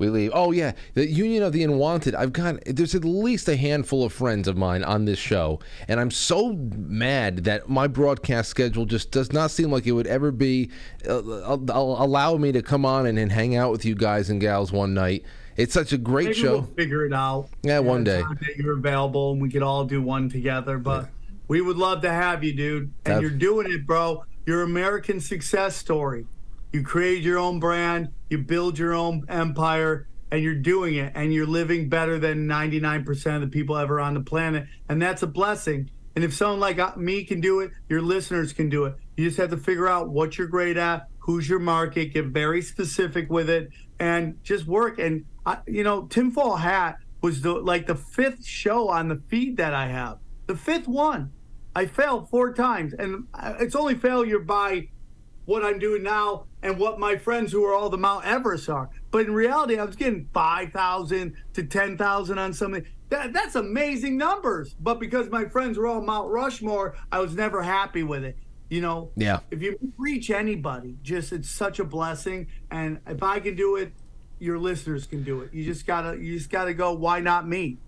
Speaker 1: we leave? Oh yeah, the Union of the Unwanted. I've got there's at least a handful of friends of mine on this show, and I'm so mad that my broadcast schedule just does not seem like it would ever be uh, uh, allow me to come on and, and hang out with you guys and gals one night. It's such a great
Speaker 3: Maybe
Speaker 1: show.
Speaker 3: we'll figure it out.
Speaker 1: Yeah, one day.
Speaker 3: you're available and we could all do one together. But we would love to have you, dude. And you're doing it, bro. Your American success story. You create your own brand, you build your own empire, and you're doing it. And you're living better than 99% of the people ever on the planet. And that's a blessing. And if someone like uh, me can do it, your listeners can do it. You just have to figure out what you're great at, who's your market, get very specific with it, and just work. And I, you know, tinfoil hat was the like the fifth show on the feed that I have, the fifth one. I failed four times, and uh, it's only failure by what I'm doing now and what my friends who are all the Mount Everest are. But in reality, I was getting 5,000 to 10,000 on something. That, that's amazing numbers. But because my friends were all Mount Rushmore, I was never happy with it. You know,
Speaker 1: Yeah.
Speaker 3: if you reach anybody, just it's such a blessing. And if I can do it, your listeners can do it. You just gotta, you just gotta go. Why not me?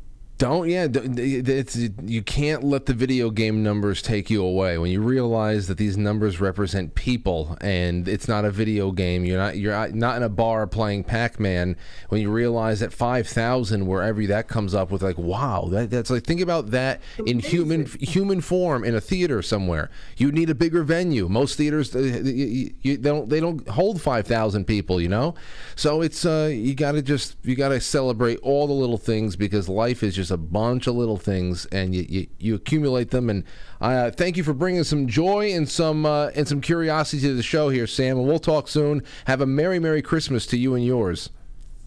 Speaker 1: Don't yeah. It's you can't let the video game numbers take you away. When you realize that these numbers represent people and it's not a video game, you're not you're not in a bar playing Pac-Man. When you realize that five thousand, wherever that comes up with, like wow, that, that's like think about that in human human form in a theater somewhere. You need a bigger venue. Most theaters uh, you, you, they don't they don't hold five thousand people. You know, so it's uh you got to just you got to celebrate all the little things because life is just a bunch of little things and you you, you accumulate them. And I uh, thank you for bringing some joy and some uh, and some curiosity to the show here, Sam. And we'll talk soon. Have a merry merry Christmas to you and yours.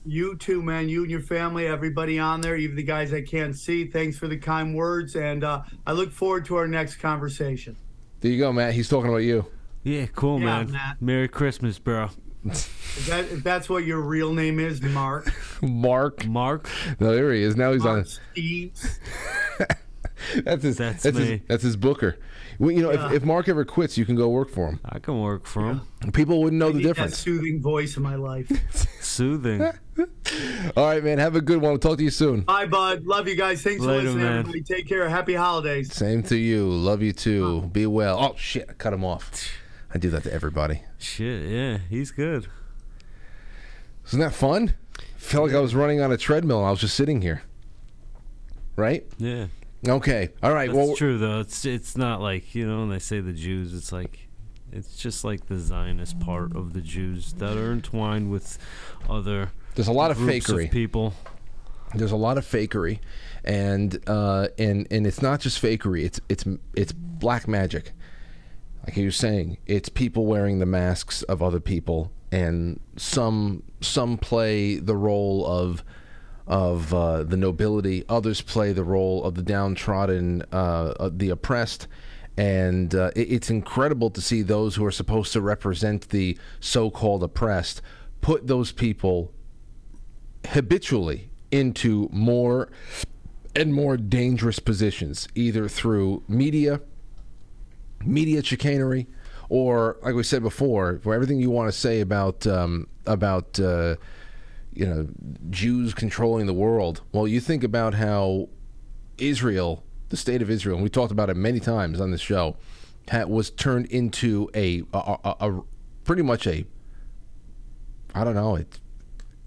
Speaker 3: You too, man. You and your family, everybody on there, even the guys I can't see. Thanks for the kind words, and uh, I look forward to our next conversation.
Speaker 1: There you go, Matt. He's talking about you.
Speaker 2: Yeah, cool,
Speaker 3: Yeah,
Speaker 2: man.
Speaker 3: Matt.
Speaker 2: Merry Christmas, bro.
Speaker 3: If, that, if that's what your real name is, Mark.
Speaker 1: Mark.
Speaker 2: Mark.
Speaker 1: No, there he is. Now he's on.
Speaker 3: Mark Steve.
Speaker 1: That's his.
Speaker 2: That's
Speaker 1: That's, his.
Speaker 2: me.
Speaker 1: That's his booker. Well, you know,
Speaker 3: Yeah.
Speaker 1: if, if Mark ever quits, you can go work for him.
Speaker 2: I can work for him.
Speaker 1: People wouldn't know
Speaker 3: I
Speaker 1: the
Speaker 3: need that
Speaker 1: difference.
Speaker 3: soothing voice in my life.
Speaker 2: Soothing.
Speaker 1: All right, man. Have a good one. We'll talk to you soon.
Speaker 3: Bye, bud. Love you guys. Thanks
Speaker 2: Later,
Speaker 3: for listening,
Speaker 2: man.
Speaker 3: everybody. Take care. Happy holidays.
Speaker 1: Same to you. Love you too. Be well. Oh shit! I cut him off. I do that to everybody.
Speaker 2: Shit, yeah, he's good.
Speaker 1: Isn't that fun? felt like I was running on a treadmill I was just sitting here. Right?
Speaker 2: Yeah.
Speaker 1: Okay. All right.
Speaker 2: That's
Speaker 1: well,
Speaker 2: true though. It's it's not like you know when they say the Jews, it's like it's just like the Zionist part of the Jews that are entwined with other
Speaker 1: there's a lot of fakery.
Speaker 2: of people.
Speaker 1: there's a lot of fakery, and uh, and and it's not just fakery. It's it's it's black magic. Like you're saying, it's people wearing the masks of other people, and some some play the role of of uh, the nobility. Others play the role of the downtrodden, uh, of the oppressed. And uh, it, it's incredible to see those who are supposed to represent the so-called oppressed put those people habitually into more and more dangerous positions, either through media, media chicanery, or like we said before, for everything you want to say about um, about uh, you know Jews controlling the world. Well, you think about how Israel, the state of Israel, and we talked about it many times on this show, had, was turned into a, a, a, a pretty much a I don't know it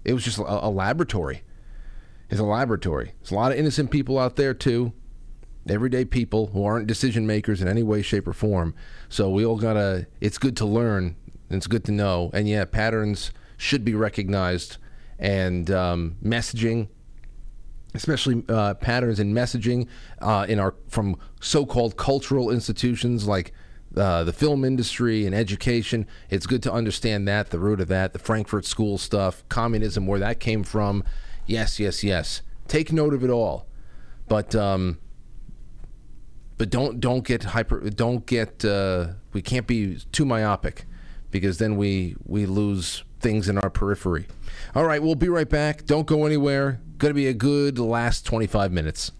Speaker 1: it was just a, a laboratory. It's a laboratory. There's a lot of innocent people out there too everyday people who aren't decision makers in any way, shape, or form. So we all gotta. It's good to learn. It's good to know. And yeah, patterns should be recognized, and um, messaging, especially uh, patterns in messaging uh, in our from so-called cultural institutions like. Uh, the film industry and education. It's good to understand that, the root of that, the Frankfurt School stuff, communism, where that came from. Yes, yes, yes. Take note of it all. But um, but don't don't get hyper don't get uh, we can't be too myopic because then we we lose things in our periphery. All right we'll be right back. Don't go anywhere. Gonna be a good last 25 minutes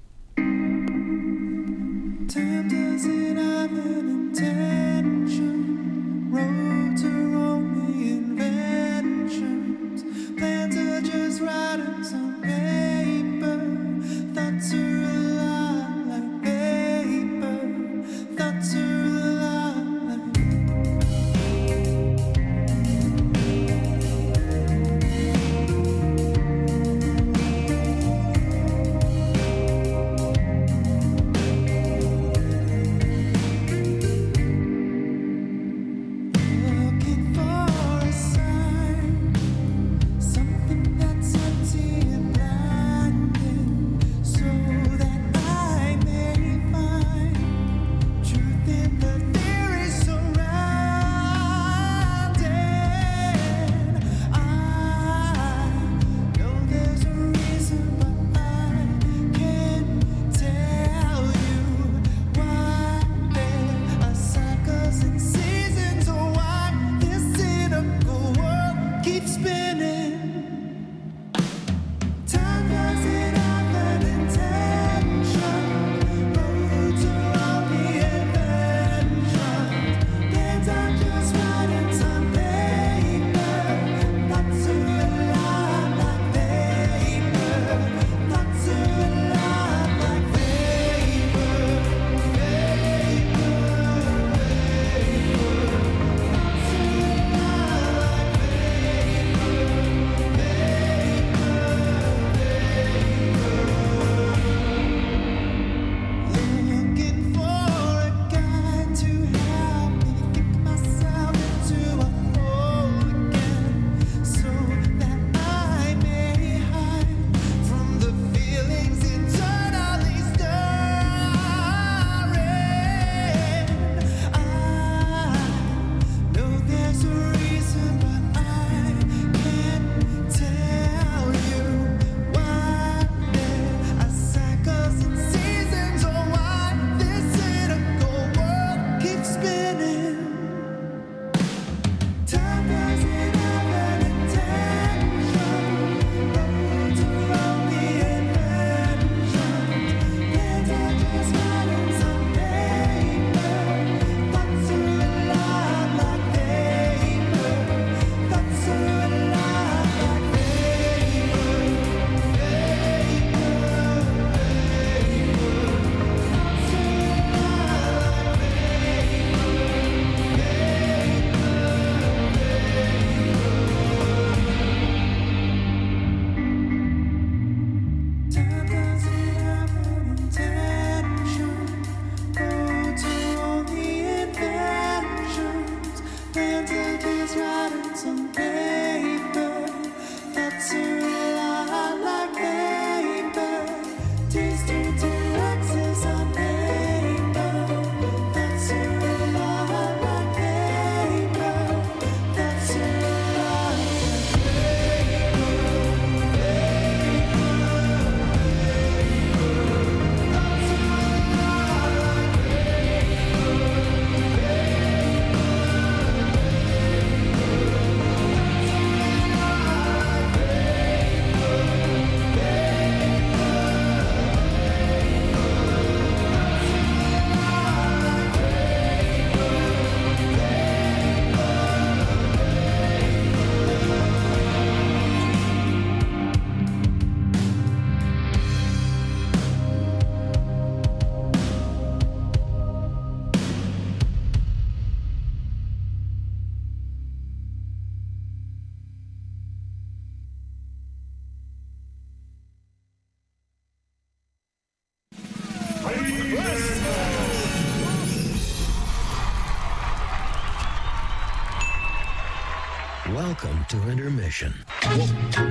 Speaker 4: to intermission.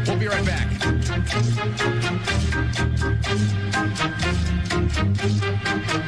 Speaker 1: We'll be right back.
Speaker 4: Yeah,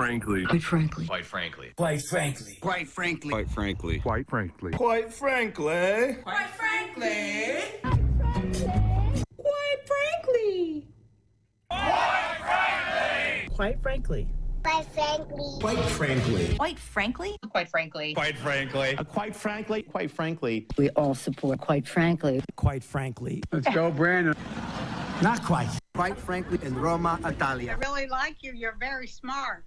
Speaker 5: Quite frankly.
Speaker 6: Quite frankly.
Speaker 7: Quite frankly.
Speaker 1: Quite frankly.
Speaker 4: Quite frankly.
Speaker 8: Quite frankly.
Speaker 6: Quite frankly.
Speaker 5: Quite frankly.
Speaker 6: Quite frankly.
Speaker 7: Quite frankly.
Speaker 9: Quite frankly.
Speaker 7: Quite frankly.
Speaker 9: Quite frankly.
Speaker 4: Quite frankly.
Speaker 9: Quite frankly.
Speaker 7: Quite frankly.
Speaker 6: quite frankly.
Speaker 5: Quite frankly. Quite frankly.
Speaker 7: We all support quite frankly.
Speaker 4: Quite frankly.
Speaker 3: Let's go, Brandon.
Speaker 4: Not quite.
Speaker 8: Quite frankly, in Roma, Italia.
Speaker 9: I really like you. You're very smart.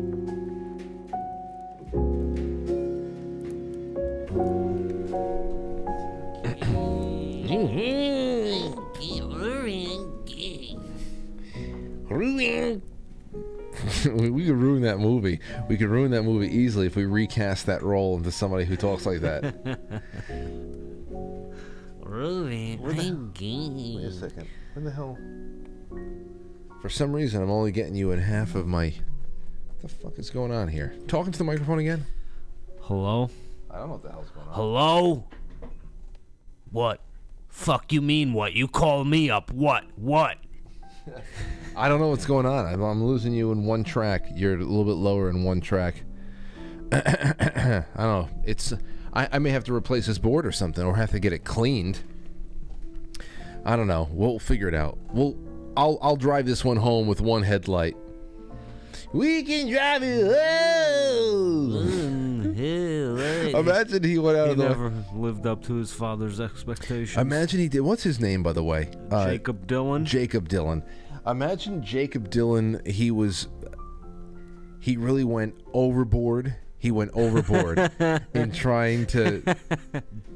Speaker 1: We we could ruin that movie. We could ruin that movie easily if we recast that role into somebody who talks like that.
Speaker 2: Really?
Speaker 1: Wait a second. What the hell? For some reason, I'm only getting you in half of my. What the fuck is going on here? Talking to the microphone again?
Speaker 2: Hello?
Speaker 1: I don't know what the hell's going on.
Speaker 2: Hello? What? Fuck you mean what? You call me up. What? What?
Speaker 1: I don't know what's going on. I'm, I'm losing you in one track. You're a little bit lower in one track. I don't know. It's. I, I may have to replace this board or something, or have to get it cleaned. I don't know. We'll figure it out. We'll. I'll. I'll drive this one home with one headlight. We can drive it home. Imagine he went out
Speaker 2: He
Speaker 1: of the.
Speaker 2: never lived up to his father's expectations.
Speaker 1: Imagine he did. What's his name, by the way? Uh,
Speaker 2: Jakob Dylan.
Speaker 1: Jakob Dylan. Imagine Jakob Dylan. He was. He really went overboard. He went overboard in trying to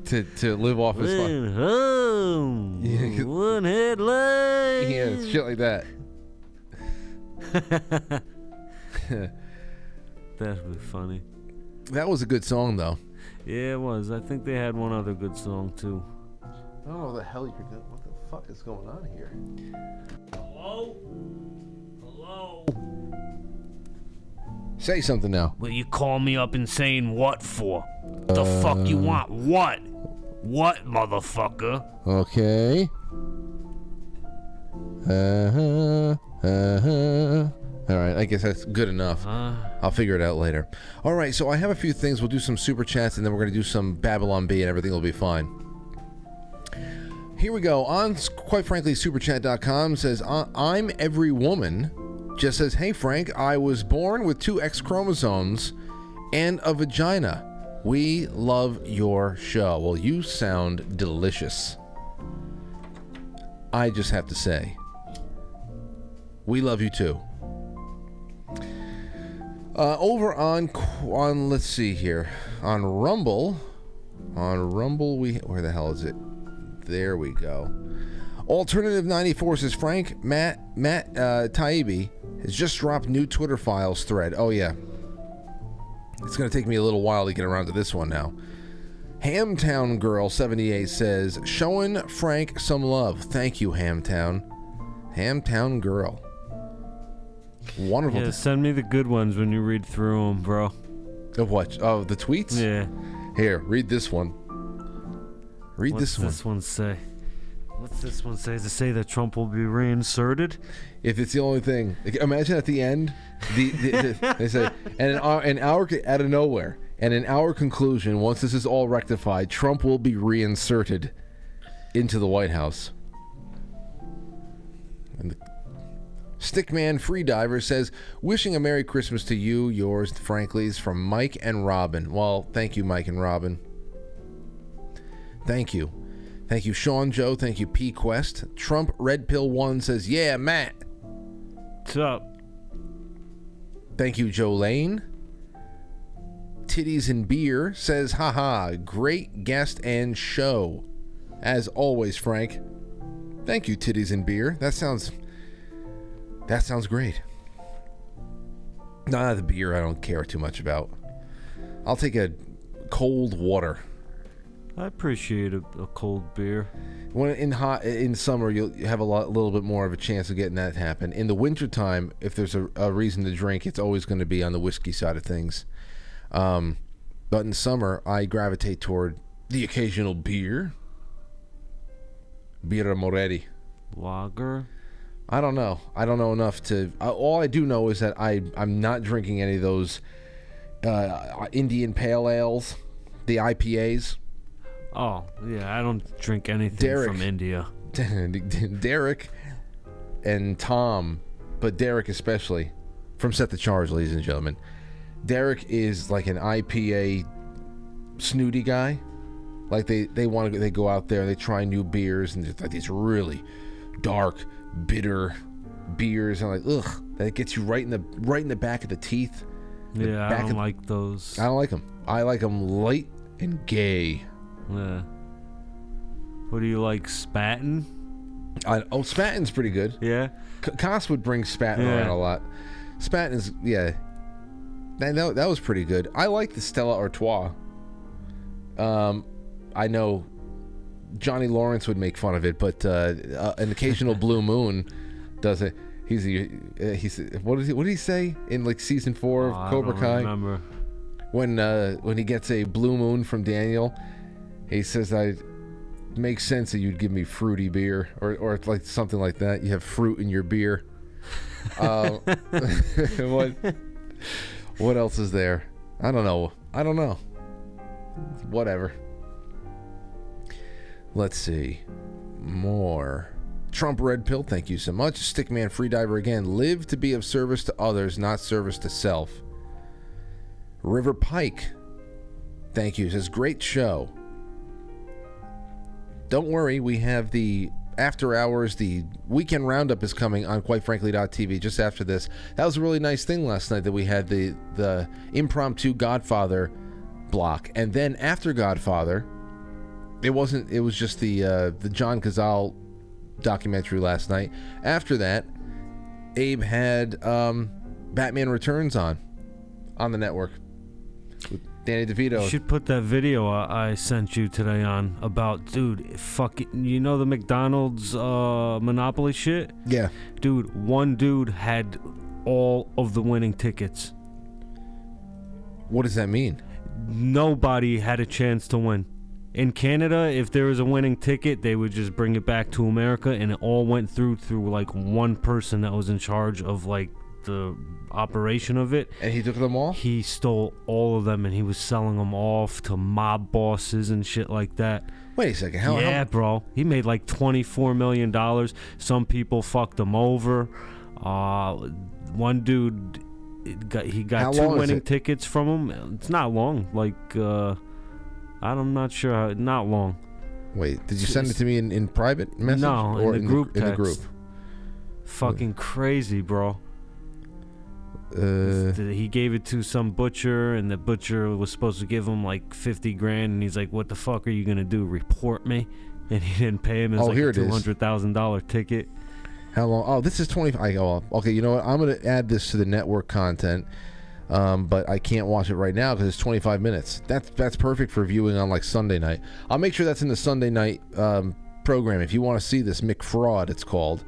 Speaker 1: to to live off his. Fa-
Speaker 2: Went home.
Speaker 1: Yeah.
Speaker 2: One headlight.
Speaker 1: yeah, shit like that.
Speaker 2: That'd be funny.
Speaker 1: That was a good song, though.
Speaker 2: Yeah, it was. I think they had one other good song too.
Speaker 1: I don't know what the hell you're doing. What the fuck is going on here?
Speaker 2: Hello? Hello?
Speaker 1: Say something now.
Speaker 2: Will you call me up and saying what for? What The fuck you want? What? What, motherfucker?
Speaker 1: Okay. Uh huh. Uh huh. All right, I guess that's good enough.
Speaker 2: Uh,
Speaker 1: I'll figure it out later. All right, so I have a few things. We'll do some super chats, and then we're going to do some Babylon Bee, and everything will be fine. Here we go. On, quite frankly, superchat.com says, I'm every woman. Just says, hey, Frank, I was born with two X chromosomes and a vagina. We love your show. Well, you sound delicious. I just have to say, we love you too. Uh, over on on let's see here on Rumble, on Rumble we where the hell is it? There we go. Alternative 94 says Frank Matt Matt uh, Taibbi has just dropped new Twitter files thread. Oh yeah, it's gonna take me a little while to get around to this one now. Hamtown Girl 78 says showing Frank some love. Thank you, Hamtown. Hamtown Girl. Wonderful.
Speaker 2: yeah, send me the good ones when you read through them, bro.
Speaker 1: Of what? Oh, the tweets?
Speaker 2: Yeah.
Speaker 1: Here, read this one. Read
Speaker 2: What's
Speaker 1: this one.
Speaker 2: this one say? What's this one say? Does it say that Trump will be reinserted?
Speaker 1: If it's the only thing, like, imagine at the end, the, the, the- they say, and an hour, an hour out of nowhere, and in our conclusion, once this is all rectified, Trump will be reinserted into the White House. Stickman Freediver says, "Wishing a Merry Christmas to you, yours, frankly's from Mike and Robin." Well, thank you, Mike and Robin. Thank you. Thank you, Sean Joe. Thank you, P Quest. Trump Red Pill One says, "Yeah, Matt."
Speaker 2: What's up?
Speaker 1: Thank you, Joe Lane. Titties and Beer says, haha, great guest and show. As always, Frank. Thank you, Titties and Beer. That sounds. That sounds great. Nah, the beer I don't care too much about. I'll take a cold water.
Speaker 2: I appreciate a, a cold beer.
Speaker 1: When in hot in summer, you'll have a lot, little bit more of a chance of getting that happen. In the wintertime, if there's a, a reason to drink, it's always going to be on the whiskey side of things. Um, but in summer, I gravitate toward the occasional beer. Birra Moretti.
Speaker 2: Lager.
Speaker 1: I don't know. I don't know enough to. Uh, all I do know is that I I'm not drinking any of those uh, Indian pale ales, the IPAs.
Speaker 2: Oh yeah, I don't drink anything
Speaker 1: Derek.
Speaker 2: from India.
Speaker 1: Derek and Tom, but Derek especially, from Set the Charge, ladies and gentlemen. Derek is like an IPA snooty guy. Like they they want to they go out there and they try new beers and it's like these really dark, bitter beers and like ugh that gets you right in the right in the back of the teeth. The
Speaker 2: Yeah, I don't
Speaker 1: of-
Speaker 2: like those.
Speaker 1: I don't like them. I like them light and gay.
Speaker 2: Yeah. What do you like, Spaten?
Speaker 1: I, oh, Spaten's pretty good.
Speaker 2: Yeah.
Speaker 1: C- Koss would bring Spaten
Speaker 2: Yeah.
Speaker 1: around a lot. Spaten's yeah. That, that that was pretty good. I like the Stella Artois. Um, I know Johnny Lawrence would make fun of it, but uh, uh, an occasional Blue Moon does it. He's uh, he's what did he what did he say in like season four of
Speaker 2: Oh, I
Speaker 1: Cobra
Speaker 2: don't
Speaker 1: Kai?
Speaker 2: remember.
Speaker 1: when uh, when he gets a blue moon from Daniel, he says, "I makes sense that you'd give me fruity beer or or like something like that. You have fruit in your beer." um, what what else is there? I don't know. I don't know. Whatever. Let's see. More. Trump Red Pill, thank you so much. Stickman Freediver again. Live to be of service to others, not service to self. River Pike, thank you. Says great show. Don't worry, we have the after hours. The weekend roundup is coming on QuiteFrankly.tv just after this. That was a really nice thing last night that we had the the impromptu Godfather block, and then after Godfather, it wasn't. It was just the uh, the John Cazale documentary last night. After that, Abe had um, Batman Returns on on the network with Danny DeVito.
Speaker 2: You should put that video I, I sent you today on about, dude, fucking, you know the McDonald's uh, Monopoly shit?
Speaker 1: Yeah.
Speaker 2: Dude, one dude had all of the winning tickets.
Speaker 1: What does that mean?
Speaker 2: Nobody had a chance to win. In Canada, if there was a winning ticket, they would just bring it back to America, and it all went through through like one person that was in charge of like the operation of it.
Speaker 1: And he took them all.
Speaker 2: He stole all of them, and he was selling them off to mob bosses and shit like that.
Speaker 1: Wait a second. How?
Speaker 2: yeah,
Speaker 1: how
Speaker 2: bro. He made like twenty-four million dollars. Some people fucked him over. Uh, one dude got he got
Speaker 1: How
Speaker 2: two winning tickets from him. It's not long. Like uh, I'm not sure. How, not long.
Speaker 1: Wait, did you send it to me in, in private message?
Speaker 2: No,
Speaker 1: or
Speaker 2: in the group
Speaker 1: in the
Speaker 2: text.
Speaker 1: group?
Speaker 2: Fucking crazy, bro.
Speaker 1: Uh,
Speaker 2: he gave it to some butcher, and the butcher was supposed to give him like fifty grand, and he's like, "What the fuck are you gonna do? Report me?" And he didn't pay him. It was
Speaker 1: Oh,
Speaker 2: like
Speaker 1: here
Speaker 2: a
Speaker 1: it is.
Speaker 2: two hundred thousand dollar ticket.
Speaker 1: How long? Oh, this is 20. I go, okay, you know what? I'm going to add this to the network content, um, but I can't watch it right now because it's 25 minutes. That's that's perfect for viewing on like Sunday night. I'll make sure that's in the Sunday night um, program if you want to see this McFraud. It's called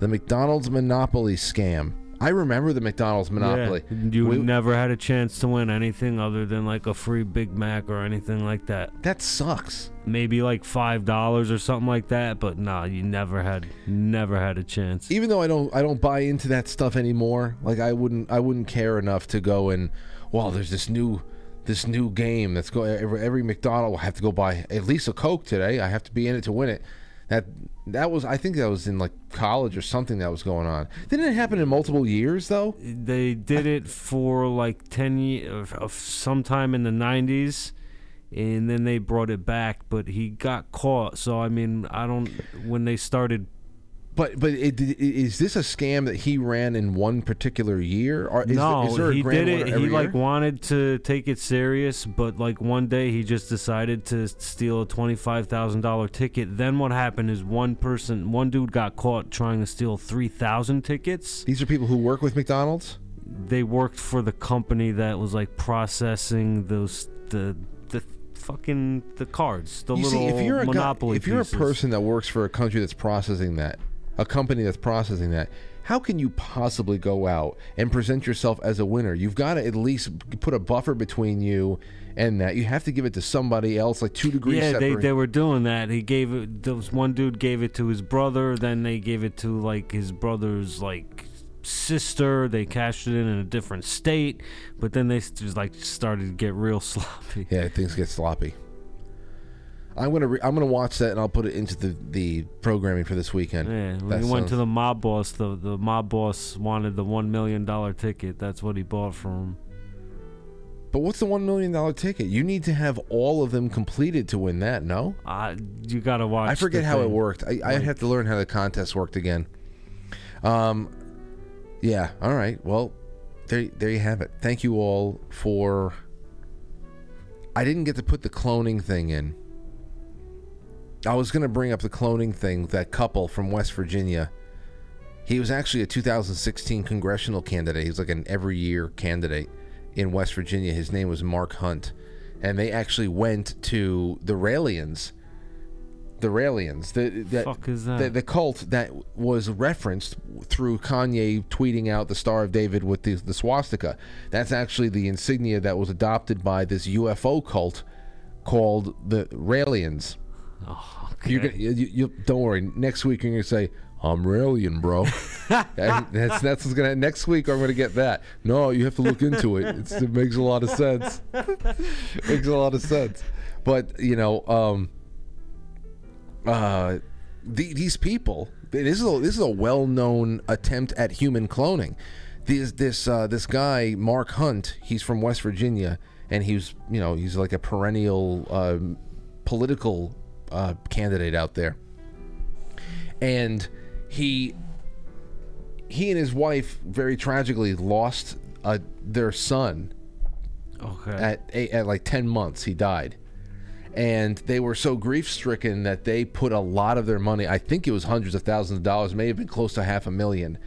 Speaker 1: the McDonald's Monopoly Scam. I remember the McDonald's monopoly.
Speaker 2: Yeah, you
Speaker 1: We-
Speaker 2: never had a chance to win anything other than like a free Big Mac or anything like that.
Speaker 1: that sucks.
Speaker 2: Maybe like five dollars or something like that, but nah, you never had, never had a chance.
Speaker 1: even though I don't I don't buy into that stuff anymore. Like I wouldn't I wouldn't care enough to go and well, there's this new this new game that's going every, every McDonald will have to go buy at least a Coke today. I have to be in it to win it. That that was I think that was in like college or something that was going on. Didn't it happen in multiple years though?
Speaker 2: They did it for like ten years, of sometime in the '90s, and then they brought it back. But he got caught. So I mean, I don't. When they started
Speaker 1: But but it, it- is this a scam that he ran in one particular year? Or is,
Speaker 2: no,
Speaker 1: there, is there a
Speaker 2: he
Speaker 1: grand
Speaker 2: did it. He like
Speaker 1: year?
Speaker 2: wanted to take it serious, but like one day he just decided to steal a twenty-five thousand dollar ticket. Then what happened is one person, one dude got caught trying to steal three thousand tickets.
Speaker 1: These are people who work with McDonald's.
Speaker 2: They worked for the company that was like processing those the the fucking the cards, the
Speaker 1: you
Speaker 2: little
Speaker 1: see, if you're a guy, if you're
Speaker 2: pieces.
Speaker 1: a person that works for a country that's processing that, a company that's processing that, how can you possibly go out and present yourself as a winner? You've got to at least put a buffer between you and that. You have to give it to somebody else, like two degrees
Speaker 2: Yeah, they,
Speaker 1: separate.
Speaker 2: they were doing that. He gave it. Was one dude gave it to his brother. Then they gave it to like his brother's like sister. They cashed it in in a different state. But then they just like started to get real sloppy.
Speaker 1: yeah, things get sloppy. I'm gonna re- I'm gonna watch that and I'll put it into the, the programming for this weekend.
Speaker 2: Yeah, when
Speaker 1: That
Speaker 2: he went to the mob boss, the the mob boss wanted the one million dollar ticket. That's what he bought from him.
Speaker 1: But what's the one million dollar ticket? You need to have all of them completed to win that. No,
Speaker 2: Uh, you gotta watch.
Speaker 1: I forget how it worked. I, I'd
Speaker 2: Like-
Speaker 1: have to learn how the contest worked again. Um, yeah. All right. Well, there, there you have it. Thank you all for. I didn't get to put the cloning thing in. I was going to bring up the cloning thing. That couple from West Virginia. He was actually a 2016 congressional candidate. He was like an every year candidate in West Virginia. His name was Mark Hunt. And they actually went to the Raelians. The Raelians. The, that,
Speaker 2: Fuck is that?
Speaker 1: The, the cult that was referenced through Kanye tweeting out the Star of David with the, the swastika. That's actually the insignia that was adopted by this UFO cult called the Raelians.
Speaker 2: Oh,
Speaker 1: You're gonna, you, you, don't worry. Next week you're gonna say, "I'm Raelian, bro." That- that's that's what's gonna. Next week I'm gonna get that. No, you have to look into it. It's, it makes a lot of sense. makes a lot of sense. But you know, um, uh, the, these people. This is a, this is a well-known attempt at human cloning. This this uh, this guy Mark Hunt. He's from West Virginia, and he's you know he's like a perennial um political uh, candidate out there, and he he and his wife very tragically lost uh, their son
Speaker 2: Okay.
Speaker 1: at eight, at like 10 months. He died. And they were so grief stricken that they put a lot of their money i think it was hundreds of thousands of dollars may have been close to half a million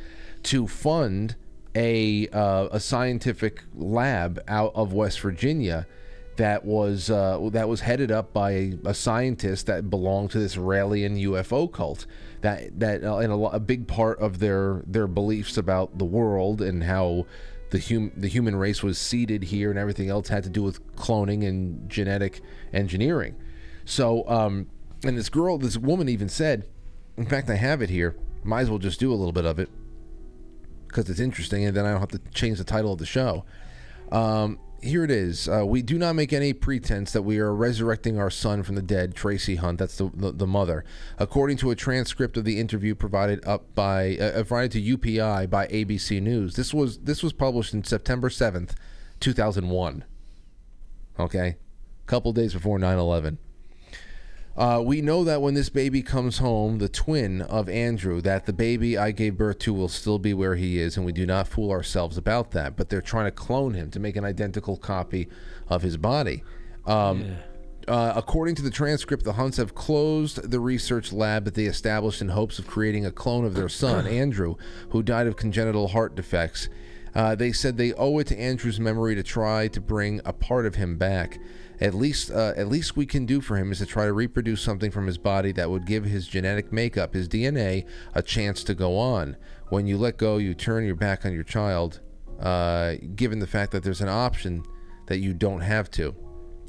Speaker 1: to fund a uh, a scientific lab out of west virginia that was uh, that was headed up by a, a scientist that belonged to this Raelian UFO cult. That that uh, and a, a big part of their their beliefs about the world and how the hum, the human race was seeded here and everything else had to do with cloning and genetic engineering. So um, and this girl, this woman even said, in fact, I have it here. Might as well just do a little bit of it because it's interesting, and then I don't have to change the title of the show. Um, here it is. Uh, we do not make any pretense that we are resurrecting our son from the dead, Tracy Hunt. That's the, the, the mother. According to a transcript of the interview provided up by uh, provided to UPI by ABC News. This was this was published in September seventh, two thousand one. Okay, a couple days before 9-11. Uh, we know that when this baby comes home, the twin of Andrew, that the baby I gave birth to will still be where he is, and we do not fool ourselves about that. But they're trying to clone him to make an identical copy of his body. Um, uh, according to the transcript, the Hunts have closed the research lab that they established in hopes of creating a clone of their son, Andrew, who died of congenital heart defects. Uh, they said they owe it to Andrew's memory to try to bring a part of him back. At least, uh, at least we can do for him is to try to reproduce something from his body that would give his genetic makeup, his DNA, a chance to go on. When you let go, you turn your back on your child. Uh, given the fact that there's an option that you don't have to.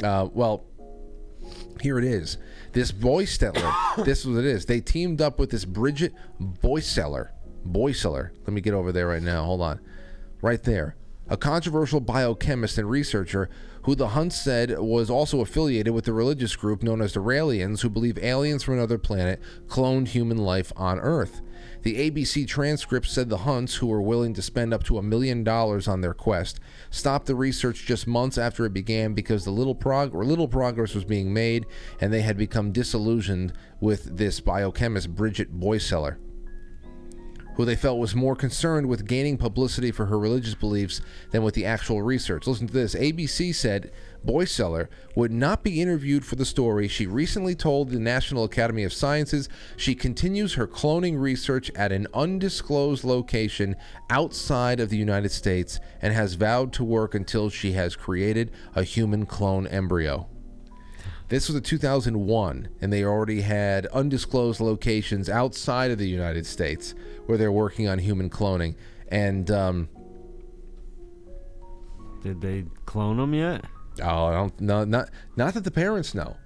Speaker 1: Uh, well, here it is. This Boisselier, this is what it is. They teamed up with this Brigitte Boisselier. Boisselier. Let me get over there right now. Hold on. Right there. A controversial biochemist and researcher who the Hunt said was also affiliated with the religious group known as the Raelians, who believe aliens from another planet cloned human life on Earth. The ABC transcript said the Hunts, who were willing to spend up to a million dollars on their quest, stopped the research just months after it began because the little prog or little progress was being made, and they had become disillusioned with this biochemist Brigitte Boisselier who they felt was more concerned with gaining publicity for her religious beliefs than with the actual research. Listen to this. ABC said Boisselier would not be interviewed for the story. She recently told the National Academy of Sciences she continues her cloning research at an undisclosed location outside of the United States and has vowed to work until she has created a human clone embryo. This was in 2001, and they already had undisclosed locations outside of the United States where they're working on human cloning. And um,
Speaker 2: Did they clone them yet?
Speaker 1: oh, I don't no, not not that the parents know,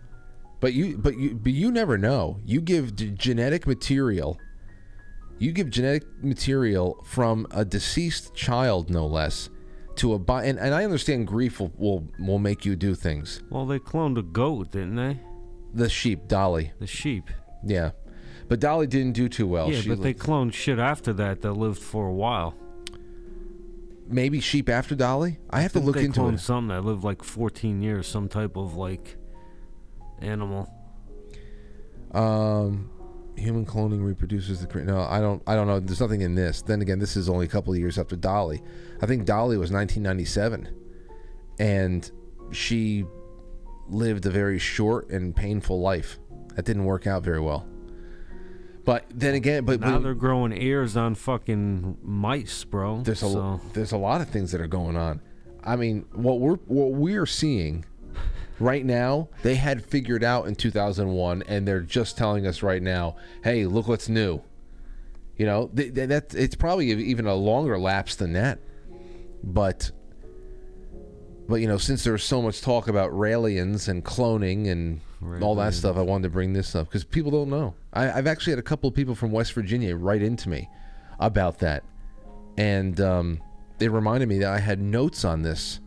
Speaker 1: but you but you but you never know. You give d- genetic material. You give genetic material from a deceased child, no less, to a bi- and, and I understand grief will, will will make you do things.
Speaker 2: Well, they cloned a goat, didn't they?
Speaker 1: The sheep, Dolly.
Speaker 2: The sheep.
Speaker 1: Yeah, but Dolly didn't do too well.
Speaker 2: yeah,
Speaker 1: She
Speaker 2: but they cloned shit after that that lived for a while.
Speaker 1: maybe sheep after Dolly. I have to look
Speaker 2: they
Speaker 1: into
Speaker 2: cloned
Speaker 1: it.
Speaker 2: something that lived like 14 years, some type of like animal.
Speaker 1: Um, human cloning reproduces the. cre- No, I don't. I don't know. There's nothing in this. Then again, this is only a couple of years after Dolly. I think Dolly was 1997, and she lived a very short and painful life. That didn't work out very well. But then again, but,
Speaker 2: Now they're growing ears on fucking mice, bro.
Speaker 1: there's a
Speaker 2: so,
Speaker 1: there's a lot of things that are going on. I mean, what we're what we're seeing right now, they had figured out in 2001, and they're just telling us right now, "Hey, look what's new." You know, th- th- that it's probably even a longer lapse than that, but but you know, since there's so much talk about Raelians and cloning and all that stuff, I wanted to bring this up because people don't know. I, I've actually had a couple of people from West Virginia write into me about that, and um, they reminded me that I had notes on this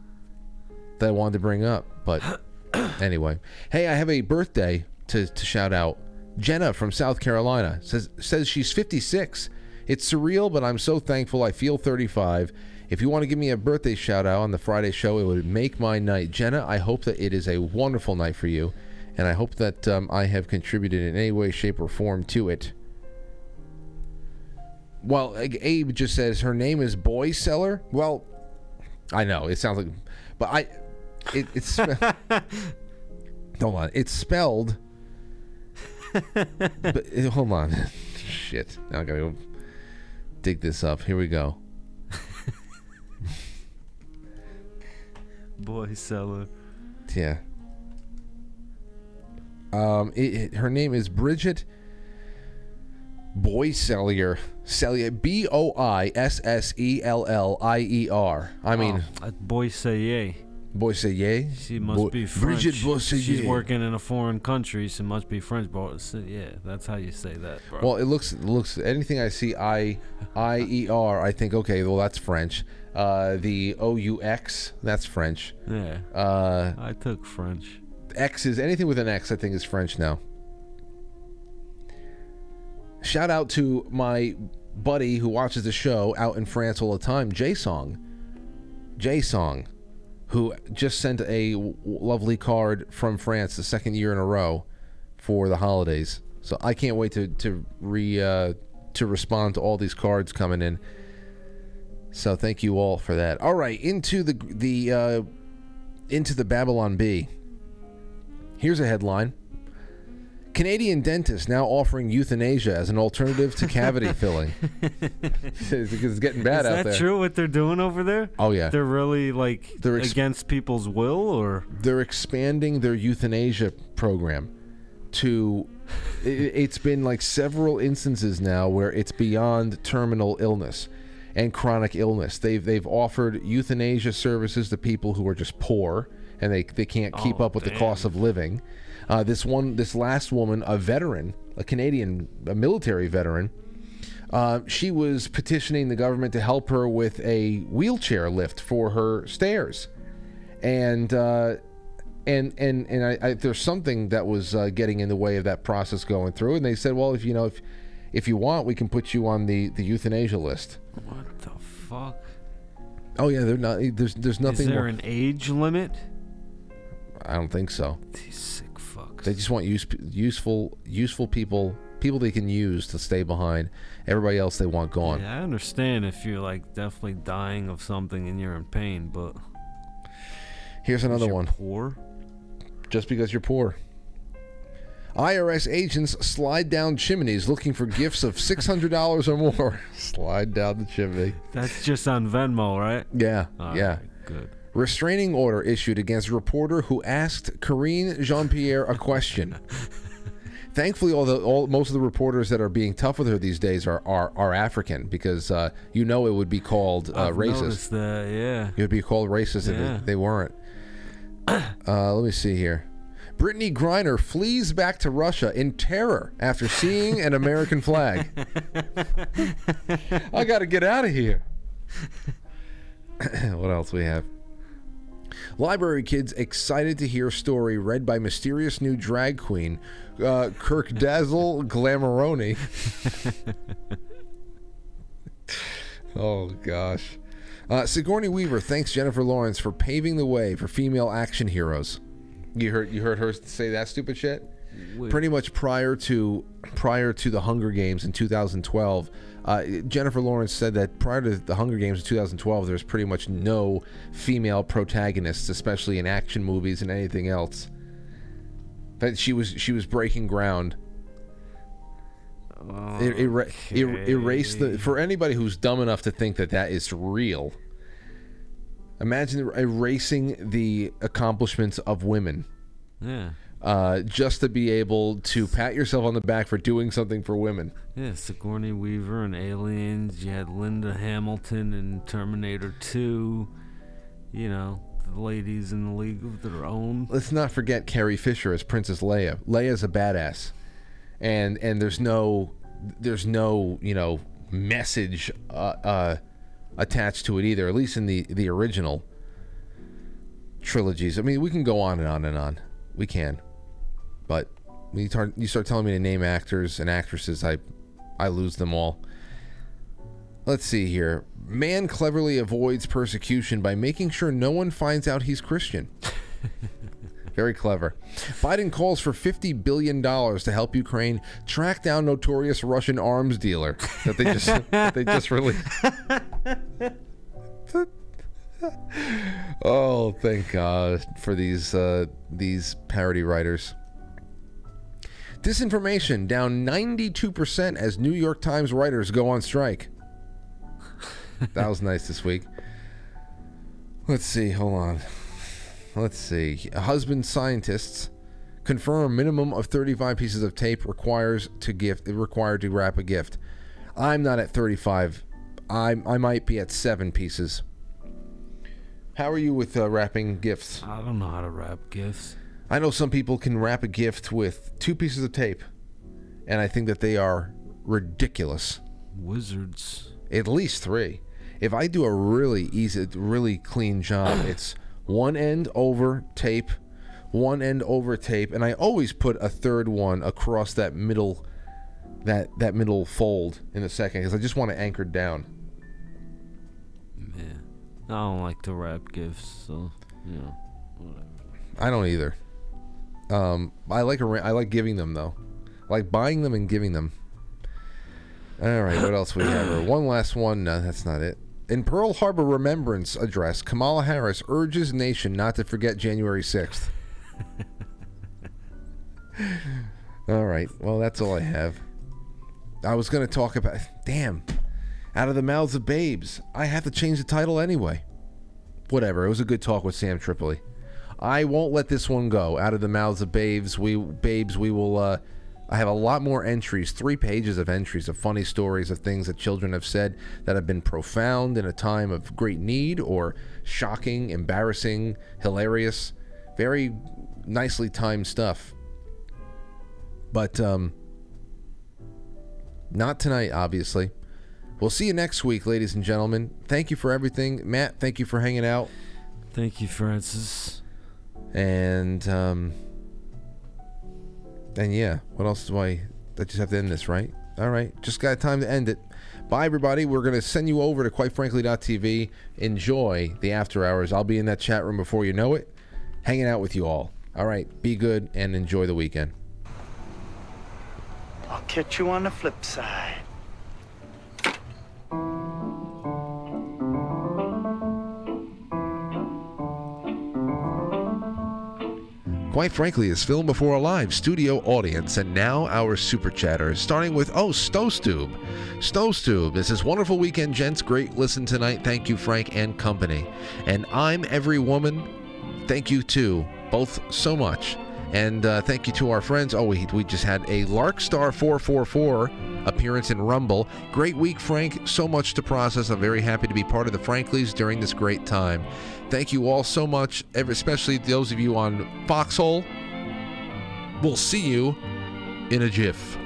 Speaker 1: that I wanted to bring up. But anyway, hey, I have a birthday to, to shout out. Jenna from South Carolina says says she's 56. It's surreal, but I'm so thankful. I feel 35. If you want to give me a birthday shout out on the Friday show, it would make my night. Jenna, I hope that it is a wonderful night for you, and I hope that um, I have contributed in any way, shape, or form to it. Well, Abe just says her name is Boy Seller. Well, I know it sounds like, but I, it, it's hold on, it's spelled. but uh, hold on, shit. Now I gotta go dig this up. Here we go.
Speaker 2: boy seller.
Speaker 1: Yeah. Um, it, it- her name is Brigitte Boisselier. Cellier. B O I S S E L L I E R. I mean,
Speaker 2: Oh.
Speaker 1: Boisselier.
Speaker 2: She must
Speaker 1: Bo-
Speaker 2: be French.
Speaker 1: Brigitte Boisselier.
Speaker 2: She's working in a foreign country. She must be French. But yeah, that's how you say that, bro.
Speaker 1: Well, it looks it looks anything I see I I E R. I think okay, well that's French. Uh, the O U X that's French.
Speaker 2: yeah,
Speaker 1: Uh,
Speaker 2: I took French.
Speaker 1: X is anything with an X. I think is French now. Shout out to my buddy who watches the show out in France all the time, J Song. J Song, who just sent a w- lovely card from France the second year in a row for the holidays. So I can't wait to to re uh, to respond to all these cards coming in. So thank you all for that. All right, into the the uh, into the Babylon Bee. Here's a headline. Canadian dentist now offering euthanasia as an alternative to cavity filling. because it's getting bad
Speaker 2: Is
Speaker 1: out
Speaker 2: that true? What they're doing over there?
Speaker 1: Oh yeah.
Speaker 2: They're really like
Speaker 1: They're ex-
Speaker 2: against people's will, or
Speaker 1: they're expanding their euthanasia program to i- it's been like several instances now where it's beyond terminal illness and chronic illness they've they've offered euthanasia services to people who are just poor and they, they can't keep
Speaker 2: Oh,
Speaker 1: up with the cost of living uh, this one this last woman a veteran a canadian a military veteran uh, she was petitioning the government to help her with a wheelchair lift for her stairs and uh, and and and I, I, there's something that was uh, getting in the way of that process going through, and they said, well, if you know, if if you want, we can put you on the the euthanasia list.
Speaker 2: what the fuck?
Speaker 1: Oh yeah, they're not. There's there's nothing.
Speaker 2: Is there
Speaker 1: more,
Speaker 2: an age limit?
Speaker 1: I don't think so.
Speaker 2: These sick fucks.
Speaker 1: They just want use, useful useful people people they can use to stay behind. Everybody else they want gone.
Speaker 2: Yeah, I understand if you're like definitely dying of something and you're in pain, but
Speaker 1: Here's another one.
Speaker 2: Poor.
Speaker 1: Just because you're poor. IRS agents slide down chimneys looking for gifts of $600 or more. slide down the chimney.
Speaker 2: That's just on Venmo, right?
Speaker 1: Yeah,
Speaker 2: All
Speaker 1: yeah.
Speaker 2: right, good.
Speaker 1: Restraining order issued against reporter who asked Karine Jean Pierre a question. Thankfully, all the all most of the reporters that are being tough with her these days are are, are African because uh, you know it would be called uh, racist.
Speaker 2: that, yeah.
Speaker 1: It would be called racist if
Speaker 2: Yeah.
Speaker 1: it, they weren't. Uh, let me see here. Brittney Griner flees back to Russia in terror after seeing an American flag. I got to get out of here. what else we have? Library kids excited to hear story read by mysterious new drag queen, uh, Kirk Dazzle Glamoroni. oh gosh. Uh, Sigourney Weaver thanks Jennifer Lawrence for paving the way for female action heroes. You heard you heard her say that stupid shit.
Speaker 2: Wait.
Speaker 1: Pretty much prior to prior to the Hunger Games in 2012, uh, Jennifer Lawrence said that prior to the Hunger Games in 2012, there was pretty much no female protagonists, especially in action movies and anything else. That she was she was breaking ground. Er- era- er- erase the for anybody who's dumb enough to think that that is real. Imagine erasing the accomplishments of women
Speaker 2: Yeah.
Speaker 1: Uh, just to be able to pat yourself on the back for doing something for women.
Speaker 2: Yeah, Sigourney Weaver and Aliens. You had Linda Hamilton in Terminator 2. You know, the ladies in the League of Their Own.
Speaker 1: Let's not forget Carrie Fisher as Princess Leia. Leia's a badass, and and there's no there's no you know message uh, uh, attached to it either. At least in the the original trilogies. I mean, we can go on and on and on. We can, but when you start you start telling me to name actors and actresses, I I lose them all. Let's see here. Man cleverly avoids persecution by making sure no one finds out he's Christian. Very clever. Biden calls for $50 billion to help Ukraine track down notorious Russian arms dealer that they just, that they just released. oh, thank God for these, uh, these parody writers. Disinformation down 92% as New York Times writers go on strike. that was nice this week. Let's see. Hold on. Let's see. Husband scientists confirm minimum of 35 pieces of tape requires to gift required to wrap a gift. I'm not at 35. I I might be at seven pieces. How are you with uh, wrapping gifts?
Speaker 2: I don't know how to wrap gifts.
Speaker 1: I know some people can wrap a gift with two pieces of tape, and I think that they are ridiculous.
Speaker 2: Wizards.
Speaker 1: At least three. If I do a really easy, really clean job, it's one end over tape, one end over tape, and I always put a third one across that middle, that that middle fold in the second because I just want it anchored down.
Speaker 2: Yeah. I don't like to wrap gifts, so, you know, whatever.
Speaker 1: I don't either. Um, I like I like giving them though, I like buying them and giving them. All right, what else we have? here? One last one. No, that's not it. In Pearl Harbor Remembrance Address, Kamala Harris urges nation not to forget January 6th. All right. Well, that's all I have. I was going to talk about. Damn. Out of the mouths of babes. I have to change the title anyway. Whatever. It was a good talk with Sam Tripoli. I won't let this one go. Out of the mouths of babes. We babes. We will. Uh, I have a lot more entries. Three pages of entries of funny stories of things that children have said that have been profound in a time of great need or shocking, embarrassing, hilarious. Very nicely timed stuff. But um, not tonight, obviously. We'll see you next week, ladies and gentlemen. Thank you for everything, Matt. Thank you for hanging out.
Speaker 2: Thank you, Francis.
Speaker 1: And um, and yeah, what else do I? I just have to end this, right? All right, just got time to end it. Bye, everybody. We're gonna send you over to quite quitefrankly.tv. Enjoy the after hours. I'll be in that chat room before you know it, hanging out with you all. All right, be good and enjoy the weekend.
Speaker 5: I'll catch you on the flip side.
Speaker 1: Quite frankly, is filmed before a live studio audience, and now our super chatter, starting with oh Stowstube, Stowstube. This is wonderful weekend, gents. Great listen tonight. Thank you, Frank and company. And I'm every woman. Thank you too, both so much. And uh, thank you to our friends. Oh, we, we just had a Larkstar 444 appearance in Rumble. Great week, Frank. So much to process. I'm very happy to be part of the Franklies during this great time. Thank you all so much, especially those of you on Foxhole. We'll see you in a jiff.